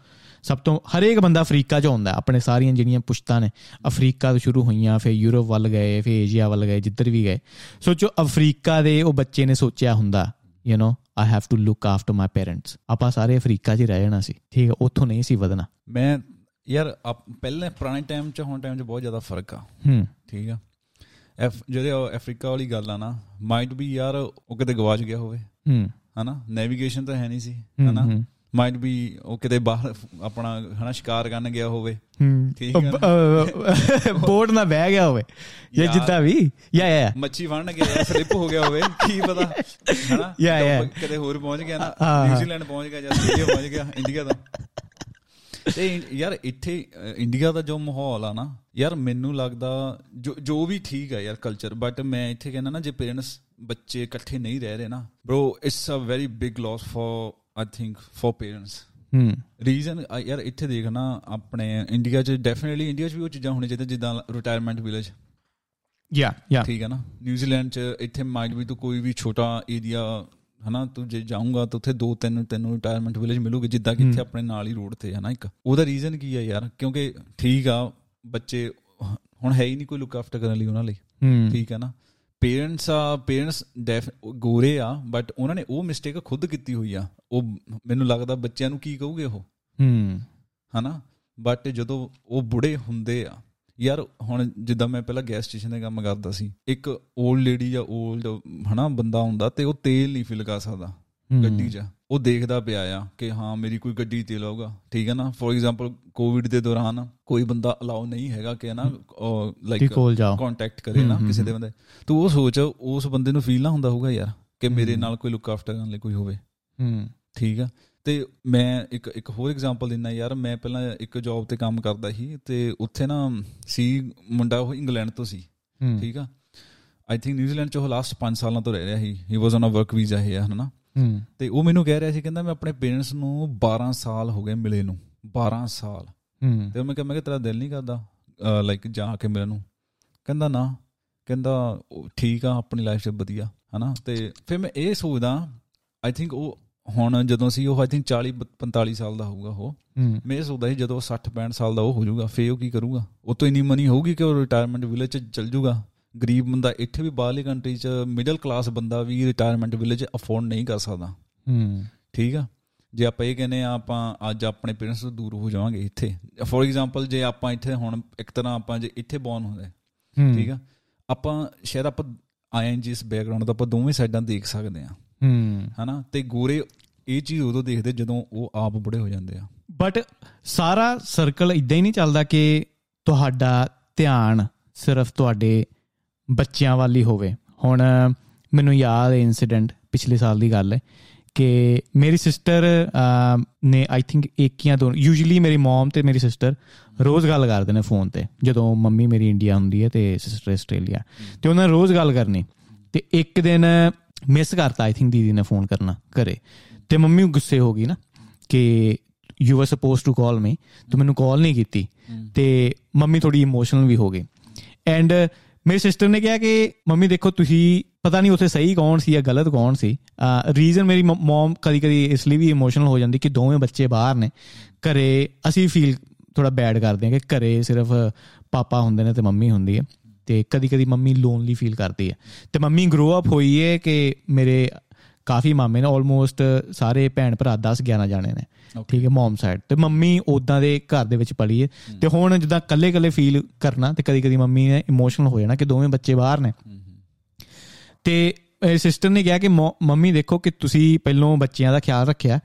ਸਭ ਤੋਂ ਹਰੇਕ ਬੰਦਾ ਅਫਰੀਕਾ 'ਚ ਆਉਂਦਾ ਆਪਣੇ ਸਾਰੀਆਂ ਜਿਹੜੀਆਂ ਪੁਸ਼ਤਾਂ ਨੇ ਅਫਰੀਕਾ ਤੋਂ ਸ਼ੁਰੂ ਹੋਈਆਂ ਫਿਰ ਯੂਰਪ ਵੱਲ ਗਏ ਫਿਰ ਏਸ਼ੀਆ ਵੱਲ ਗਏ ਜਿੱਧਰ ਵੀ ਗਏ। ਸੋਚੋ ਅਫਰੀਕਾ ਦੇ ਉਹ ਬੱਚੇ ਨੇ ਸੋਚਿਆ ਹੁੰਦਾ you know I have to look after my parents ਆਪਾਂ ਸਾਰੇ ਅਫਰੀਕਾ 'ਚ ਰਹਿ ਜਾਣਾ ਸੀ। ਠੀਕ ਹੈ ਉੱਥੋਂ ਨਹੀਂ ਸੀ ਵਧਣਾ। ਮੈਂ ਯਾਰ ਪਹਿਲੇ ਪੁਰਾਣੇ ਟਾਈਮ 'ਚ ਹੁਣ ਟਾਈਮ 'ਚ ਬਹੁਤ ਜ਼ਿਆਦਾ ਫ਼ਰਕ ਆ। ਹੂੰ। ਠੀਕ ਆ? ਐਫ ਜਿਹੜੇ ਅਫਰੀਕਾ ਵਾਲੀ ਗੱਲ ਆ ਨਾ ਮਾਈਟ ਵੀ ਯਾਰ ਉਹ ਕਿਤੇ ਗਵਾਚ ਗਿਆ ਹੋਵੇ। ਹੂੰ। ਹਨਾ? ਨੈਵੀਗੇਸ਼ਨ ਤਾਂ ਹੈ ਨਹੀਂ ਸੀ। ਹਨਾ? ਮਾਈਟ ਵੀ ਉਹ ਕਿਤੇ ਬਾਹਰ ਆਪਣਾ ਹਨਾ ਸ਼ਿਕਾਰ ਕਰਨ ਗਿਆ ਹੋਵੇ। ਠੀਕ ਹੈ ਬੋਰਡ ਨਾ ਬਹਿ ਗਿਆ ਹੋਵੇ। ਜਾਂ ਜਿੱਦਾਂ ਵੀ। ਯਾ ਯਾ ਮੱਛੀ ਫੜਨ ਗਿਆ ਸਲਿੱਪ ਹੋ ਗਿਆ ਹੋਵੇ ਕੀ ਪਤਾ। ਹਨਾ? ਯਾ ਯਾ। ਕਿਤੇ ਹੋਰ ਪਹੁੰਚ ਗਿਆ ਨਾ ਨਿਊਜ਼ੀਲੈਂਡ ਪਹੁੰਚ ਗਿਆ ਜਾਂ ਆਸਟ੍ਰੇਲੀਆ ਪਹੁੰਚ ਗਿਆ ਇੰਡੀਆ ਦਾ। ਤੇ ਯਾਰ ਇੱਥੇ ਇੰਡੀਆ ਦਾ ਜੋ ਮਾਹੌਲ ਆ ਨਾ ਯਾਰ ਮੈਨੂੰ ਲੱਗਦਾ ਜੋ ਜੋ ਵੀ ਠੀਕ ਆ ਯਾਰ ਕਲਚਰ ਬਟ ਮੈਂ ਇੱਥੇ ਕਹਿੰਦਾ ਨਾ ਜੇ ਪੇਰੈਂਟਸ ਬੱਚੇ ਇਕੱਠੇ ਨਹੀਂ ਰਹਿ ਰਹੇ ਨਾ bro it's a very big loss for I think for parents hmm reason ਯਾਰ ਇੱਥੇ ਦੇਖਣਾ ਆਪਣੇ ਇੰਡੀਆ 'ਚ ਡੈਫੀਨਿਟਲੀ ਇੰਡੀਆ 'ਚ ਵੀ ਉਹ ਚੀਜ਼ਾਂ ਹੋਣੀ ਚਾਹੀਦੀਆਂ ਜਿੱਦਾਂ ਰਿਟਾਇਰਮੈਂਟ ਵਿਲੇਜ ਯਾ ਯਾ ਠੀਕ ਹੈ ਨਾ ਨਿਊਜ਼ੀਲੈਂਡ 'ਚ ਇੱਥੇ ਮਾਈਟ ਵੀ ਤੂੰ ਕੋਈ ਵੀ ਛੋਟਾ ਏਰੀਆ ਹਨਾ ਤੂੰ ਜੇ ਜਾਊਂਗਾ ਤਾਂ ਉੱਥੇ ਦੋ ਤਿੰਨ ਤੈਨੂੰ ਰਿਟਾਇਰਮੈਂਟ ਵਿਲੇਜ ਮਿਲੂਗੇ ਜਿੱਦਾਂ ਕਿ ਇੱਥੇ ਆਪਣੇ ਨਾਲ ਹੀ ਰੋਡ ਤੇ ਹੈ ਨਾ ਇੱਕ ਉਹਦਾ ਰੀਜ਼ਨ ਕੀ ਹੈ ਯਾਰ ਕਿਉਂਕਿ ਠੀਕ ਆ ਬੱਚੇ ਹੁਣ ਹੈ ਹੀ ਨਹੀਂ ਕੋਈ ਲੁੱਕ ਆਫਟਰ ਕਰਨ ਲਈ ਉਹਨਾਂ ਲਈ ਠੀਕ ਹੈ ਨਾ ਪੇਰੈਂਟਸ ਆ ਪੇਰੈਂਟਸ ਗੋਰੇ ਆ ਬਟ ਉਹਨਾਂ ਨੇ ਉਹ ਮਿਸਟੇਕ ਖੁਦ ਕੀਤੀ ਹੋਈ ਆ। ਉਹ ਮੈਨੂੰ ਲੱਗਦਾ ਬੱਚਿਆਂ ਨੂੰ ਕੀ ਕਹੂਗੇ ਉਹ? ਹੂੰ। ਹਨਾ? ਬਟ ਜਦੋਂ ਉਹ ਬੁੜੇ ਹੁੰਦੇ ਆ ਯਾਰ ਹੁਣ ਜਿੱਦਾਂ ਮੈਂ ਪਹਿਲਾਂ ਗੈਸ ਸਟੇਸ਼ਨ ਤੇ ਕੰਮ ਕਰਦਾ ਸੀ ਇੱਕ 올ਡ ਲੇਡੀ ਜਾਂ 올ਡ ਹਨਾ ਬੰਦਾ ਹੁੰਦਾ ਤੇ ਉਹ ਤੇਲ ਨਹੀਂ ਫਿਲ ਕਰ ਸਕਦਾ। ਗੱਡੀ 'ਚ। ਉਹ ਦੇਖਦਾ ਪਿਆ ਆ ਕਿ ਹਾਂ ਮੇਰੀ ਕੋਈ ਗੱਡੀ ਤੇ ਲਾਊਗਾ। ਠੀਕ ਹੈ ਨਾ? ਫੋਰ ਐਗਜ਼ਾਮਪਲ ਕੋਵਿਡ ਦੇ ਦੌਰਾਨ ਕੋਈ ਬੰਦਾ ਅਲਾਉ ਨਹੀਂ ਹੈਗਾ ਕਿ ਨਾ ਲਾਈਕ ਕੰਟੈਕਟ ਕਰੇ ਨਾ ਕਿਸੇ ਦੇ ਬੰਦੇ। ਤੂੰ ਉਹ ਸੋਚ ਉਸ ਬੰਦੇ ਨੂੰ ਫੀਲ ਨਾ ਹੁੰਦਾ ਹੋਊਗਾ ਯਾਰ ਕਿ ਮੇਰੇ ਨਾਲ ਕੋਈ ਲੁੱਕ ਆਫਟਰ ਕਰਨ ਲਈ ਕੋਈ ਹੋਵੇ। ਹੂੰ। ਠੀਕ ਆ? ਤੇ ਮੈਂ ਇੱਕ ਇੱਕ ਹੋਰ ਐਗਜ਼ਾਮਪਲ ਦਿੰਨਾ ਯਾਰ। ਮੈਂ ਪਹਿਲਾਂ ਇੱਕ ਜੌਬ ਤੇ ਕੰਮ ਕਰਦਾ ਸੀ ਤੇ ਉੱਥੇ ਨਾ ਸੀ ਮੁੰਡਾ ਉਹ ਇੰਗਲੈਂਡ ਤੋਂ ਸੀ। ਠੀਕ ਆ? ਆਈ ਥਿੰਕ ਨਿਊਜ਼ੀਲੈਂਡ ਚ ਉਹ ਲਾਸਟ 5 ਸਾਲਾਂ ਤੋਂ ਰਹਿ ਰਿਹਾ ਸੀ। He was on a work visa ਹੈ ਹਨਾ? ਤੇ ਉਹ ਮੈਨੂੰ ਕਹਿ ਰਿਹਾ ਸੀ ਕਹਿੰਦਾ ਮੈਂ ਆਪਣੇ ਪੇਰੈਂਟਸ ਨੂੰ 12 ਸਾਲ ਹੋ ਗਏ ਮਿਲੇ ਨੂੰ 12 ਸਾਲ। ਹੂੰ। ਤੇ ਮੈਂ ਕਿਹਾ ਮੈਂ ਕਿ ਤੇਰਾ ਦਿਲ ਨਹੀਂ ਕਰਦਾ ਲਾਈਕ ਜਾ ਕੇ ਮਿਲਣ ਨੂੰ। ਕਹਿੰਦਾ ਨਾ। ਕਹਿੰਦਾ ਠੀਕ ਆ ਆਪਣੀ ਲਾਈਫ 'ਚ ਵਧੀਆ ਹਨਾ? ਤੇ ਫਿਰ ਮੈਂ ਇਹ ਸੋਚਦਾ ਆਈ ਥਿੰਕ ਉਹ ਹੁਣ ਜਦੋਂ ਸੀ ਉਹ ਆਈ ਥਿੰਕ 40 45 ਸਾਲ ਦਾ ਹੋਊਗਾ ਉਹ ਮੈਂ ਇਹ ਸੋਚਦਾ ਸੀ ਜਦੋਂ 60 65 ਸਾਲ ਦਾ ਉਹ ਹੋ ਜਾਊਗਾ ਫੇਰ ਉਹ ਕੀ ਕਰੂਗਾ? ਉਹ ਤੋਂ ਇੰਨੀ ਮਨੀ ਹੋਊਗੀ ਕਿ ਉਹ ਰਿਟਾਇਰਮੈਂਟ ਵਿਲੇਜ ਚ ਚਲ ਜਾਊਗਾ ਗਰੀਬ ਬੰਦਾ ਇੱਥੇ ਵੀ ਬਾਹਰਲੀ ਕੰਟਰੀ ਚ ਮਿਡਲ ਕਲਾਸ ਬੰਦਾ ਵੀ ਰਿਟਾਇਰਮੈਂਟ ਵਿਲੇਜ ਅਫੋਰਡ ਨਹੀਂ ਕਰ ਸਕਦਾ। ਹੂੰ। ਠੀਕ ਆ? ਜੇ ਆਪਾਂ ਇਹ ਕਹਿੰਦੇ ਆ ਆਪਾਂ ਅੱਜ ਆਪਣੇ ਪੇਰੈਂਟਸ ਤੋਂ ਦੂਰ ਹੋ ਜਾਵਾਂਗੇ ਇੱਥੇ। ਫੋਰ ਐਗਜ਼ਾਮਪਲ ਜੇ ਆਪਾਂ ਇੱਥੇ ਹੁਣ ਇੱਕ ਤਰ੍ਹਾਂ ਆਪਾਂ ਜੇ ਇੱਥੇ ਬੌਰਨ ਹੁੰਦੇ ਠੀਕ ਆ? ਆਪਾਂ ਸ਼ਾਇਦ ਆਪਾਂ ਆਈਐਨਜੀਸ ਬੈਕਗ੍ਰਾਉਂਡ ਦਾ ਆਪਾਂ ਦੋਵੇਂ ਸਾਈਡਾਂ ਦੇਖ ਸਕਦੇ ਆ। ਹੂੰ। ਹਨਾ? ਤੇ ਗੋਰੇ ਇਹ ਚੀਜ਼ ਉਦੋਂ ਦੇਖਦੇ ਜਦੋਂ ਉਹ ਆਪ ਬੁੜੇ ਹੋ ਜਾਂਦੇ ਆ। ਬਟ ਸਾਰਾ ਸਰਕਲ ਇਦਾਂ ਹੀ ਨਹੀਂ ਚੱਲਦਾ ਕਿ ਤੁਹਾਡਾ ਧਿਆਨ ਸਿਰਫ ਤੁਹਾਡੇ ਬੱਚਿਆਂ ਵੱਲ ਹੋਵੇ। ਹੁਣ ਮੈਨੂੰ ਯਾਦ ਹੈ ਇਨਸੀਡੈਂਟ ਪਿਛਲੇ ਸਾਲ ਦੀ ਗੱਲ ਹੈ ਕਿ ਮੇਰੀ ਸਿਸਟਰ ਨੇ ਆਈ ਥਿੰਕ ਇੱਕ ਜਾਂ ਦੋ ਯੂਜੂਲੀ ਮੇਰੀ ਮਮ ਤੇ ਮੇਰੀ ਸਿਸਟਰ ਰੋਜ਼ ਗੱਲ ਕਰਦੇ ਨੇ ਫੋਨ ਤੇ ਜਦੋਂ ਮੰਮੀ ਮੇਰੀ ਇੰਡੀਆ ਹੁੰਦੀ ਹੈ ਤੇ ਸਿਸਟਰ ਆਸਟ੍ਰੇਲੀਆ। ਤੇ ਉਹਨਾਂ ਰੋਜ਼ ਗੱਲ ਕਰਨੀ। ਤੇ ਇੱਕ ਦਿਨ ਮਿਸ ਕਰਤਾ ਆਈ ਥਿੰਕ ਦੀਦੀ ਨੇ ਫੋਨ ਕਰਨਾ ਘਰੇ। ਤੇ ਮੰਮੀ ਗੁੱਸੇ ਹੋ ਗਈ ਨਾ ਕਿ you are supposed to call me ਤੂੰ ਮੈਨੂੰ ਕਾਲ ਨਹੀਂ ਕੀਤੀ। ਤੇ ਮੰਮੀ ਥੋੜੀ ਇਮੋਸ਼ਨਲ ਵੀ ਹੋ ਗਈ। ਐਂਡ ਮੇਰੀ ਸਿਸਟਰ ਨੇ ਕਿਹਾ ਕਿ, ਮੰਮੀ ਦੇਖੋ, ਤੁਸੀਂ ਪਤਾ ਨਹੀਂ ਉੱਥੇ ਸਹੀ ਕੌਣ ਸੀ ਜਾਂ ਗਲਤ ਕੌਣ ਸੀ। ਰੀਜ਼ਨ ਮੇਰੀ ਮਮ ਕਦੀ ਕਦੀ ਇਸ ਲਈ ਵੀ ਇਮੋਸ਼ਨਲ ਹੋ ਜਾਂਦੀ ਕਿ ਦੋਵੇਂ ਬੱਚੇ ਬਾਹਰ ਨੇ। ਘਰੇ ਅਸੀਂ ਫੀਲ ਥੋੜਾ ਬੈਡ ਕਰਦੇ ਹਾਂ ਕਿ ਘਰੇ ਸਿਰਫ ਪਾਪਾ ਹੁੰਦੇ ਨੇ ਤੇ ਮੰਮੀ ਹੁੰਦੀ ਹੈ। ਤੇ ਕਦੀ ਕਦੀ ਮੰਮੀ ਲੋਨਲੀ ਫੀਲ ਕਰਦੀ ਹੈ। ਤੇ ਮੰਮੀ ਗਰੋ ਅਪ ਹੋਈ ਹੈ ਕਿ ਮੇਰੇ ਕਾਫੀ ਮਾਮੇ ਨੇ ਆਲਮੋਸਟ ਸਾਰੇ ਭੈਣ ਭਰਾ 10 11 ਜਾਣੇ ਨੇ। ਠੀਕ ਹੈ ਮਮ ਸਾਈਡ ਤੇ ਮੰਮੀ ਉਦਾਂ ਦੇ ਘਰ ਦੇ ਵਿੱਚ ਪਲੀ ਹੈ। ਤੇ ਹੁਣ ਜਿੱਦਾਂ ਕੱਲੇ ਕੱਲੇ ਫੀਲ ਕਰਨਾ ਤੇ ਕਦੀ ਕਦੀ ਮੰਮੀ ਨੇ ਇਮੋਸ਼ਨਲ ਹੋ ਜਾਣਾ ਕਿ ਦੋਵੇਂ ਬੱਚੇ ਬਾਹਰ ਨੇ। ਤੇ ਸਿਸਟਰ ਨੇ ਕਿਹਾ ਕਿ ਮੰਮੀ ਦੇਖੋ ਕਿ ਤੁਸੀਂ ਪਹਿਲੋਂ ਬੱਚਿਆਂ ਦਾ ਖਿਆਲ ਰੱਖਿਆ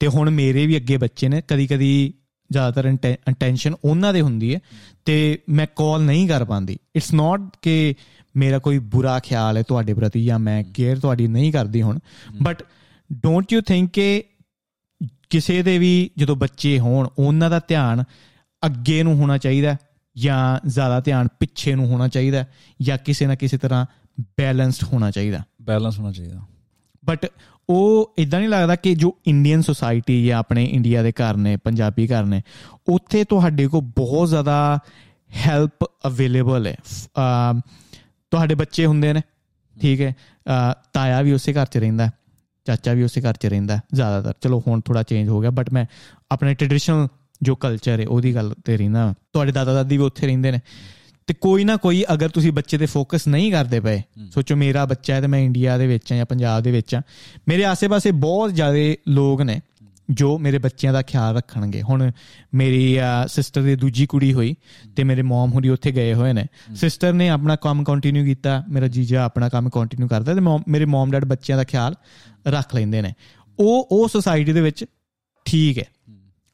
ਤੇ ਹੁਣ ਮੇਰੇ ਵੀ ਅੱਗੇ ਬੱਚੇ ਨੇ। ਕਦੀ ਕਦੀ ਜ਼ਿਆਦਾਤਰ ਅਟੈਂਸ਼ਨ ਉਹਨਾਂ ਦੇ ਹੁੰਦੀ ਹੈ। ਤੇ ਮੈਂ ਕਾਲ ਨਹੀਂ ਕਰ ਪਾਉਂਦੀ ਇਟਸ ਨਾਟ ਕਿ ਮੇਰਾ ਕੋਈ ਬੁਰਾ ਖਿਆਲ ਹੈ ਤੁਹਾਡੇ ਪ੍ਰਤੀ ਜਾਂ ਮੈਂ ਕੇਅਰ ਤੁਹਾਡੀ ਨਹੀਂ ਕਰਦੀ ਹੁਣ ਬਟ ਡੋਨਟ ਯੂ ਥਿੰਕ ਕਿ ਕਿਸੇ ਦੇ ਵੀ ਜਦੋਂ ਬੱਚੇ ਹੋਣ ਉਹਨਾਂ ਦਾ ਧਿਆਨ ਅੱਗੇ ਨੂੰ ਹੋਣਾ ਚਾਹੀਦਾ ਜਾਂ ਜ਼ਿਆਦਾ ਧਿਆਨ ਪਿੱਛੇ ਨੂੰ ਹੋਣਾ ਚਾਹੀਦਾ ਜਾਂ ਕਿਸੇ ਨਾ ਕਿਸੇ ਤਰ੍ਹਾਂ ਬੈਲੈਂਸਡ ਹੋਣਾ ਚਾਹੀਦਾ ਬੈਲੈਂਸ ਹੋਣਾ ਚਾਹੀਦਾ। ਬਟ ਉਹ ਇਦਾਂ ਨਹੀਂ ਲੱਗਦਾ ਕਿ ਜੋ ਇੰਡੀਅਨ ਸੋਸਾਇਟੀ ਜਾਂ ਆਪਣੇ ਇੰਡੀਆ ਦੇ ਘਰ ਨੇ ਪੰਜਾਬੀ ਘਰ ਨੇ ਉੱਥੇ ਤੁਹਾਡੇ ਕੋਲ ਬਹੁਤ ਜ਼ਿਆਦਾ ਹੈਲਪ ਅਵੇਲੇਬਲ ਹੈ। ਤੁਹਾਡੇ ਬੱਚੇ ਹੁੰਦੇ ਨੇ। ਠੀਕ ਹੈ। ਤਾਇਆ ਵੀ ਉਸੇ ਘਰ 'ਚ ਰਹਿੰਦਾ ਚਾਚਾ ਵੀ ਉਸੇ ਘਰ 'ਚ ਰਹਿੰਦਾ ਜ਼ਿਆਦਾਤਰ। ਚਲੋ ਹੁਣ ਥੋੜਾ ਚੇਂਜ ਹੋ ਗਿਆ ਬਟ ਮੈਂ ਆਪਣੇ ਟ੍ਰੈਡੀਸ਼ਨਲ ਜੋ ਕਲਚਰ ਹੈ ਉਹਦੀ ਗੱਲ ਤੇ ਰਹਿੰਦਾ ਤੁਹਾਡੇ ਦਾਦਾ ਦਾਦੀ ਵੀ ਉੱਥੇ ਰਹਿੰਦੇ ਨੇ। ਤੇ ਕੋਈ ਨਾ ਕੋਈ ਅਗਰ ਤੁਸੀਂ ਬੱਚੇ ਤੇ ਫੋਕਸ ਨਹੀਂ ਕਰਦੇ ਪਏ ਸੋਚੋ ਮੇਰਾ ਬੱਚਾ ਹੈ ਤੇ ਮੈਂ ਇੰਡੀਆ ਦੇ ਵਿੱਚ ਆ ਜਾਂ ਪੰਜਾਬ ਦੇ ਵਿੱਚ ਆ ਮੇਰੇ ਆਸ-ਪਾਸੇ ਬਹੁਤ ਜ਼ਿਆਦਾ ਲੋਕ ਨੇ। ਜੋ ਮੇਰੇ ਬੱਚਿਆਂ ਦਾ ਖਿਆਲ ਰੱਖਣਗੇ। ਹੁਣ ਮੇਰੀ ਸਿਸਟਰ ਦੀ ਦੂਜੀ ਕੁੜੀ ਹੋਈ ਤੇ ਮੇਰੇ ਮਮ ਹੁਰੀ ਉੱਥੇ ਗਏ ਹੋਏ ਨੇ। ਸਿਸਟਰ ਨੇ ਆਪਣਾ ਕੰਮ ਕੰਟੀਨਿਊ ਕੀਤਾ ਮੇਰਾ ਜੀਜਾ ਆਪਣਾ ਕੰਮ ਕੰਟੀਨਿਊ ਕਰਦਾ ਤੇ ਮੇਰੇ ਮਮ ਡੈਡ ਬੱਚਿਆਂ ਦਾ ਖਿਆਲ ਰੱਖ ਲੈਂਦੇ ਨੇ। ਉਹ ਉਹ ਸੋਸਾਇਟੀ ਦੇ ਵਿੱਚ ਠੀਕ ਹੈ।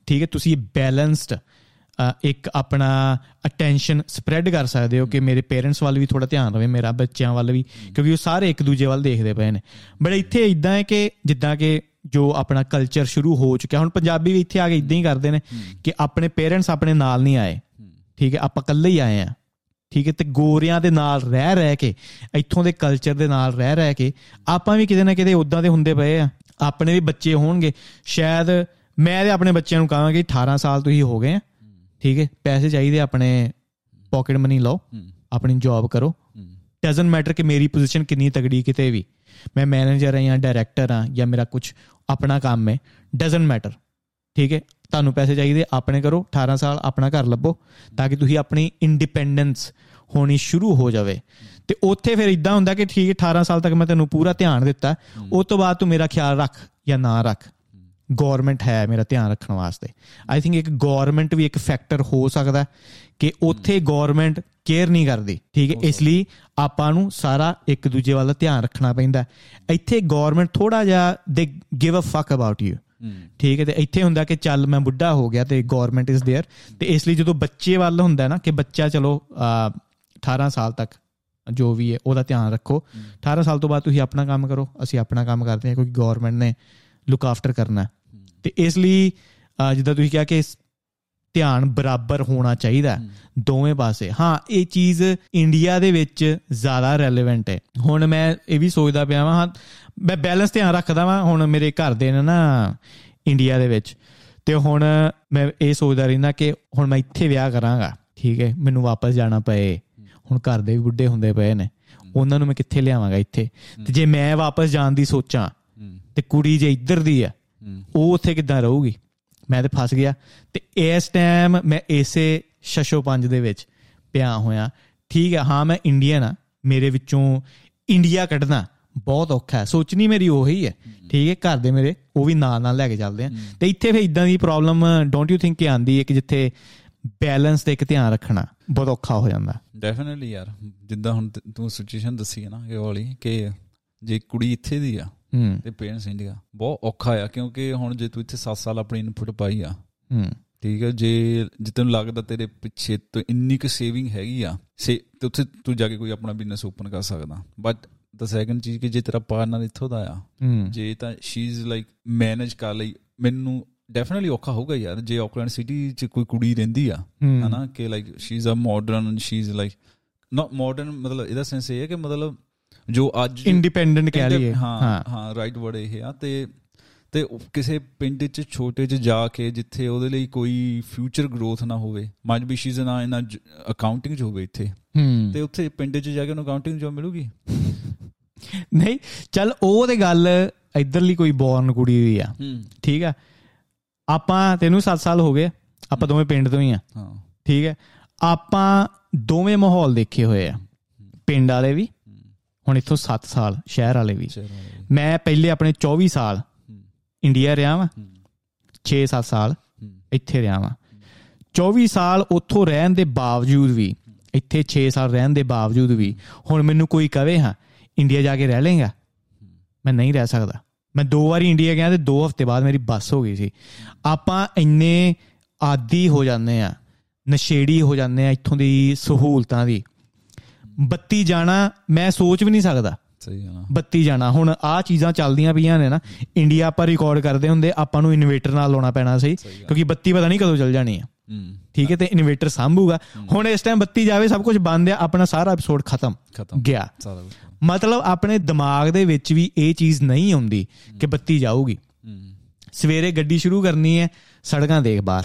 ਠੀਕ ਹੈ ਤੁਸੀਂ ਬੈਲੈਂਸਡ ਇੱਕ ਆਪਣਾ ਅਟੈਂਸ਼ਨ ਸਪਰੈਡ ਕਰ ਸਕਦੇ ਹੋ ਕਿ ਮੇਰੇ ਪੇਰੈਂਟਸ ਵੱਲ ਵੀ ਥੋੜਾ ਧਿਆਨ ਰਵੇ ਮੇਰਾ ਬੱਚਿਆਂ ਵੱਲ ਵੀ ਕਿਉਂਕਿ ਉਹ ਸਾਰੇ ਇੱਕ ਦੂਜੇ ਵੱਲ ਦੇਖਦੇ ਪਏ ਨੇ। ਬਟ ਇੱਥੇ ਇਦਾਂ ਹੈ ਕਿ ਜਿੱਦਾਂ ਕਿ ਜੋ ਆਪਣਾ ਕਲਚਰ ਸ਼ੁਰੂ ਹੋ ਚੁੱਕਿਆ ਹੁਣ ਪੰਜਾਬੀ ਵੀ ਇੱਥੇ ਆ ਕੇ ਇਦਾਂ ਹੀ ਕਰਦੇ ਨੇ ਕਿ ਆਪਣੇ ਪੇਰੈਂਟਸ ਆਪਣੇ ਨਾਲ ਨਹੀਂ ਆਏ। ਠੀਕ ਹੈ ਆਪਾਂ ਇਕੱਲੇ ਹੀ ਆਏ ਆ ਠੀਕ ਹੈ ਤੇ ਗੋਰਿਆਂ ਦੇ ਨਾਲ ਰਹਿ ਰਹਿ ਕੇ ਇੱਥੋਂ ਦੇ ਕਲਚਰ ਦੇ ਨਾਲ ਰਹਿ ਰਹਿ ਕੇ ਆਪਾਂ ਵੀ ਕਿਤੇ ਨਾ ਕਿਤੇ ਉਦਾਂ ਦੇ ਹੁੰਦੇ ਪਏ ਆ। ਆਪਣੇ ਵੀ ਬੱਚੇ ਹੋਣਗੇ। ਸ਼ਾਇਦ ਮੈਂ ਤੇ ਆਪਣੇ ਬੱਚਿਆਂ ਨੂੰ ਕਹਾਂਗਾ ਕਿ 18 ਸਾਲ ਤੁਸੀਂ ਹੋ ਗਏ ਆ। ਠੀਕ ਹੈ ਪੈਸੇ ਚਾਹੀਦੇ ਆਪਣੇ ਪਾਕਟ ਮਨੀ ਲਓ। ਆਪਣੀ ਜੌਬ ਕਰੋ। ਡਸਨਟ ਮੈਟਰ ਕਿ ਮੇਰੀ ਪੋਜੀਸ਼ਨ ਕਿੰਨੀ ਤਗੜੀ ਕਿਤੇ ਵੀ। ਮੈਂ ਮੈਨੇਜਰ ਹਾਂ ਜਾਂ ਡਾਇਰੈਕਟਰ ਹਾਂ ਜਾਂ ਮੇਰਾ ਕੁਝ ਆਪਣਾ ਕੰਮ ਹੈ ਡਸਨਟ ਮੈਟਰ ਠੀਕ ਹੈ? ਤੁਹਾਨੂੰ ਪੈਸੇ ਚਾਹੀਦੇ ਆਪਣੇ ਕਰੋ 18 ਸਾਲ ਆਪਣਾ ਘਰ ਲੱਭੋ ਤਾਂ ਕਿ ਤੁਸੀਂ ਆਪਣੀ ਇੰਡੀਪੈਂਡੈਂਸ ਹੋਣੀ ਸ਼ੁਰੂ ਹੋ ਜਾਵੇ। ਤੇ ਉੱਥੇ ਫਿਰ ਇਦਾਂ ਹੁੰਦਾ ਕਿ ਠੀਕ ਹੈ 18 ਸਾਲ ਤੱਕ ਮੈਂ ਤੈਨੂੰ ਪੂਰਾ ਧਿਆਨ ਦਿੱਤਾ ਉਸ ਤੋਂ ਬਾਅਦ ਤੂੰ ਮੇਰਾ ਖਿਆਲ ਰੱਖ ਜਾਂ ਨਾ ਰੱਖ। ਗਵਰਨਮੈਂਟ ਹੈ ਮੇਰਾ ਧਿਆਨ ਰੱਖਣ ਵਾਸਤੇ। ਆਈ ਥਿੰਕ ਇੱਕ ਗਵਰਨਮੈਂਟ ਵੀ ਇੱਕ ਫੈਕਟਰ ਹੋ ਸਕਦਾ ਕਿ ਉੱਥੇ ਗਵਰਨਮੈਂਟ ਕੇਅਰ ਨਹੀਂ ਕਰਦੀ ਠੀਕ ਹੈ ਇਸ ਲਈ ਆਪਾਂ ਨੂੰ ਸਾਰਾ ਇੱਕ ਦੂਜੇ ਵੱਲ ਧਿਆਨ ਰੱਖਣਾ ਪੈਂਦਾ ਇੱਥੇ ਗਵਰਨਮੈਂਟ ਥੋੜਾ ਜਿਹਾ ਦੇ give a fuck about you ਠੀਕ ਹੈ ਤੇ ਇੱਥੇ ਹੁੰਦਾ ਕਿ ਚੱਲ ਮੈਂ ਬੁੱਢਾ ਹੋ ਗਿਆ ਤੇ ਗਵਰਨਮੈਂਟ ਇਜ਼ देयर ਤੇ ਇਸ ਲਈ ਜਦੋਂ ਬੱਚੇ ਵੱਲ ਹੁੰਦਾ ਨਾ ਕਿ ਬੱਚਾ ਚਲੋ 18 ਸਾਲ ਤੱਕ ਜੋ ਵੀ ਹੈ ਉਹਦਾ ਧਿਆਨ ਰੱਖੋ 18 ਸਾਲ ਤੋਂ ਬਾਅਦ ਤੁਸੀਂ ਆਪਣਾ ਕੰਮ ਕਰੋ ਅਸੀਂ ਆਪਣਾ ਕੰਮ ਕਰਦੇ ਹਾਂ ਕਿਉਂਕਿ ਗਵਰਨਮੈਂਟ ਨੇ ਲੁੱਕ ਆਫਟਰ ਕਰਨਾ ਤੇ ਇਸ ਲਈ ਜਿੱਦਾਂ ਤੁਸੀਂ ਕਿਹਾ ਕਿ ਧਿਆਨ ਬਰਾਬਰ ਹੋਣਾ ਚਾਹੀਦਾ ਦੋਵੇਂ ਪਾਸੇ। ਹਾਂ, ਇਹ ਚੀਜ਼ ਇੰਡੀਆ ਦੇ ਵਿੱਚ ਜ਼ਿਆਦਾ ਰੈਲੇਵੈਂਟ ਹੈ। ਹੁਣ ਮੈਂ ਇਹ ਵੀ ਸੋਚਦਾ ਪਿਆ ਹਾਂ, ਮੈਂ ਬੈਲੈਂਸ ਧਿਆਨ ਰੱਖਦਾ ਵਾਂ ਹੁਣ ਮੇਰੇ ਘਰ ਦੇ ਨੇ ਨਾ ਇੰਡੀਆ ਦੇ ਵਿੱਚ। ਤੇ ਹੁਣ ਮੈਂ ਇਹ ਸੋਚਦਾ ਰਹਿੰਦਾ ਕਿ ਹੁਣ ਮੈਂ ਇੱਥੇ ਵਿਆਹ ਕਰਾਂਗਾ, ਠੀਕ ਹੈ, ਮੈਨੂੰ ਵਾਪਸ ਜਾਣਾ ਪਏ। ਹੁਣ ਘਰ ਦੇ ਵੀ ਬੁੱਢੇ ਹੁੰਦੇ ਪਏ ਨੇ। ਉਹਨਾਂ ਨੂੰ ਮੈਂ ਕਿੱਥੇ ਲਿਆਵਾਂਗਾ ਇੱਥੇ? ਤੇ ਜੇ ਮੈਂ ਵਾਪਸ ਜਾਣ ਦੀ ਸੋਚਾਂ, ਤੇ ਕੁੜੀ ਜੇ ਇੱਧਰ ਦੀ ਆ, ਉਹ ਉੱਥੇ ਕਿੱਦਾਂ ਰਹੂਗੀ? ਮੈਂ ਤੇ ਫਸ ਗਿਆ। ਤੇ ਇਸ ਟਾਈਮ ਮੈਂ ਇਸੇ ਸ਼ਸ਼ੋ ਪੰਜ ਦੇ ਵਿੱਚ ਪਿਆ ਹੋਇਆ। ਠੀਕ ਹੈ ਹਾਂ ਮੈਂ ਇੰਡੀਅਨ ਆ। ਮੇਰੇ ਵਿੱਚੋਂ ਇੰਡੀਆ ਕੱਢਣਾ ਬਹੁਤ ਔਖਾ ਹੈ। ਸੋਚਣੀ ਮੇਰੀ ਉਹੀ ਹੈ। ਠੀਕ ਹੈ ਘਰ ਦੇ ਮੇਰੇ ਉਹ ਵੀ ਨਾਲ ਨਾਲ ਲੈ ਕੇ ਚੱਲਦੇ ਆ। ਤੇ ਇੱਥੇ ਫੇ ਇਦਾਂ ਦੀ ਪ੍ਰੋਬਲਮ ਡੋਂਟ ਯੂ ਥਿੰਕ ਕਿ ਆਂਦੀ ਹੈ ਕਿ ਜਿੱਥੇ ਬੈਲੈਂਸ ਤੇ ਇੱਕ ਧਿਆਨ ਰੱਖਣਾ ਬਹੁਤ ਔਖਾ ਹੋ ਜਾਂਦਾ। ਡੈਫੀਨਿਟਲੀ ਯਾਰ ਜਿੱਦਾਂ ਹੁਣ ਤੂੰ ਸਿਚੁਏਸ਼ਨ ਦੱਸੀ ਹੈ ਨਾ ਇਹ ਵਾਲੀ ਕਿ ਜੇ ਕੁੜੀ ਇੱਥੇ ਦੀ ਆ ਤੇ ਪੇਰੈਂਟਸ ਇੰਡੀਆ ਬਹੁਤ ਔਖਾ ਆ ਕਿਉਂਕਿ ਹੁਣ ਜੇ ਤੂੰ ਇੱਥੇ 7 ਸਾਲ ਆਪਣੀ ਇਨਪੁਟ ਪਾਈ ਆ ਠੀਕ ਹੈ ਜੇ ਜੇ ਤੈਨੂੰ ਲੱਗਦਾ ਤੇਰੇ ਪਿੱਛੇ ਤੋਂ ਇੰਨੀ ਕੁ ਸੇਵਿੰਗ ਹੈਗੀ ਆ ਸੇ ਤੇ ਉੱਥੇ ਤੂੰ ਜਾ ਕੇ ਕੋਈ ਆਪਣਾ ਬਿਜ਼ਨਸ ਓਪਨ ਕਰ ਸਕਦਾ। ਬਟ ਦ ਸੈਕੰਡ ਚੀਜ਼ ਕਿ ਜੇ ਤੇਰਾ ਪਾਰਟਨਰ ਇੱਥੋਂ ਦਾ ਆ ਜੇ ਤਾਂ ਸ਼ੀ ਇਜ਼ ਲਾਈਕ ਮੈਨੇਜ ਕਰ ਲਈ ਮੈਨੂੰ ਡੈਫੀਨਿਟਲੀ ਔਖਾ ਹੋਊਗਾ ਯਾਰ। ਜੇ ਆਕਲੈਂਡ ਸਿਟੀ ਚ ਕੋਈ ਕੁੜੀ ਰਹਿੰਦੀ ਆ ਹਨਾ ਕਿ like she is a modern she is like not modern ਮਤਲਬ ਇਹਦਾ ਸੈਂਸ ਇਹ ਹੈ ਕਿ ਮਤਲਬ ਜੋ ਅੱਜ ਇੰਡੀਪੈਂਡੈਂਟ ਕਹਿ ਲਈਏ। ਹਾਂ ਹਾਂ। ਰਾਈਟ ਵਰਡ ਇਹ ਆ। ਤੇ ਤੇ ਕਿਸੇ ਪਿੰਡ 'ਚ ਛੋਟੇ 'ਚ ਜਾ ਕੇ ਜਿੱਥੇ ਉਹਦੇ ਲਈ ਕੋਈ ਫਿਊਚਰ ਗਰੋਥ ਨਾ ਹੋਵੇ ਮੱਜ ਵੀ ਸ਼ੀਜ਼ ਨਾ ਇਨ ਅਕਾਊਂਟਿੰਗ 'ਚ ਹੋਵੇ ਇੱਥੇ ਤੇ ਉੱਥੇ ਪਿੰਡ 'ਚ ਜਾ ਕੇ ਉਹਨੂੰ ਅਕਾਊਂਟਿੰਗ ਜੋਬ ਮਿਲੂਗੀ? ਨਹੀਂ ਚੱਲ ਉਹ ਤੇ ਗੱਲ ਇਧਰਲੀ ਕੋਈ ਬੌਰਨ ਕੁੜੀ ਦੀ ਆ। ਠੀਕ ਆ? ਆਪਾਂ ਤੈਨੂੰ 7 ਸਾਲ ਹੋ ਗਏ ਆਪਾਂ ਦੋਵੇਂ ਪਿੰਡ ਤੋਂ ਹੀ ਆ। ਹਾਂ। ਠੀਕ ਹੈ ਆਪਾਂ ਦੋਵੇਂ ਮਾਹੌਲ ਦੇਖੇ ਹੋਏ ਆ। ਪਿੰਡ ਵਾਲੇ ਵੀ ਹੁਣ ਇੱਥੋਂ 7 ਸਾਲ ਸ਼ਹਿਰ ਵਾਲੇ ਵੀ। ਮੈਂ ਪਹਿਲੇ ਆਪਣੇ 24 ਸਾਲ ਇੰਡੀਆ ਰਿਹਾ ਵਾਂ। 6-7 ਸਾਲ ਇੱਥੇ ਰਿਹਾ ਵਾਂ। 24 ਸਾਲ ਉੱਥੋਂ ਰਹਿਣ ਦੇ ਬਾਵਜੂਦ ਵੀ ਇੱਥੇ 6 ਸਾਲ ਰਹਿਣ ਦੇ ਬਾਵਜੂਦ ਵੀ ਹੁਣ ਮੈਨੂੰ ਕੋਈ ਕਵੇ ਹਾਂ ਇੰਡੀਆ ਜਾ ਕੇ ਰਹਿ ਲੇਗਾ ਮੈਂ ਨਹੀਂ ਰਹਿ ਸਕਦਾ। ਮੈਂ ਦੋ ਵਾਰੀ ਇੰਡੀਆ ਗਿਆ ਤੇ ਦੋ ਹਫ਼ਤੇ ਬਾਅਦ ਮੇਰੀ ਬੱਸ ਹੋ ਗਈ ਸੀ। ਆਪਾਂ ਇੰਨੇ ਆਦੀ ਹੋ ਜਾਂਦੇ ਆ ਨਸ਼ੇੜੀ ਹੋ ਜਾਂਦੇ ਆ ਇੱਥੋਂ ਦੀ ਸਹੂਲਤਾਂ ਦੀ। ਬੱਤੀ ਜਾਣਾ ਮੈਂ ਸੋਚ ਵੀ ਨਹੀਂ ਸਕਦਾ। ਸਹੀ ਹੈ ਨਾ ਬੱਤੀ ਜਾਣਾ। ਹੁਣ ਆ ਚੀਜ਼ਾਂ ਚੱਲਦੀਆਂ ਪਈਆਂ ਨੇ ਨਾ ਇੰਡੀਆ ਆਪਾਂ ਰਿਕਾਰਡ ਕਰਦੇ ਹੁੰਦੇ ਆਪਾਂ ਨੂੰ ਇਨਵੇਟਰ ਨਾਲ ਲਾਉਣਾ ਪੈਣਾ ਸੀ ਕਿਉਂਕਿ ਬੱਤੀ ਪਤਾ ਨਹੀਂ ਕਦੋਂ ਚੱਲ ਜਾਣੀ ਆ। ਠੀਕ ਹੈ ਤੇ ਇਨਵੇਟਰ ਸੰਭੂਗਾ। ਹੁਣ ਇਸ ਟਾਈਮ ਬੱਤੀ ਜਾਵੇ ਸਭ ਕੁਝ ਬੰਦ ਆ ਆਪਣਾ ਸਾਰਾ ਐਪੀਸੋਡ ਖਤਮ। ਗਿਆ। ਮਤਲਬ ਆਪਣੇ ਦਿਮਾਗ ਦੇ ਵਿੱਚ ਵੀ ਇਹ ਚੀਜ਼ ਨਹੀਂ ਆਉਂਦੀ ਕਿ ਬੱਤੀ ਜਾਊਗੀ। ਸਵੇਰੇ ਗੱਡੀ ਸ਼ੁਰੂ ਕਰਨੀ ਹੈ ਸੜਕਾਂ ਦੇਖ ਬਾਹਰ।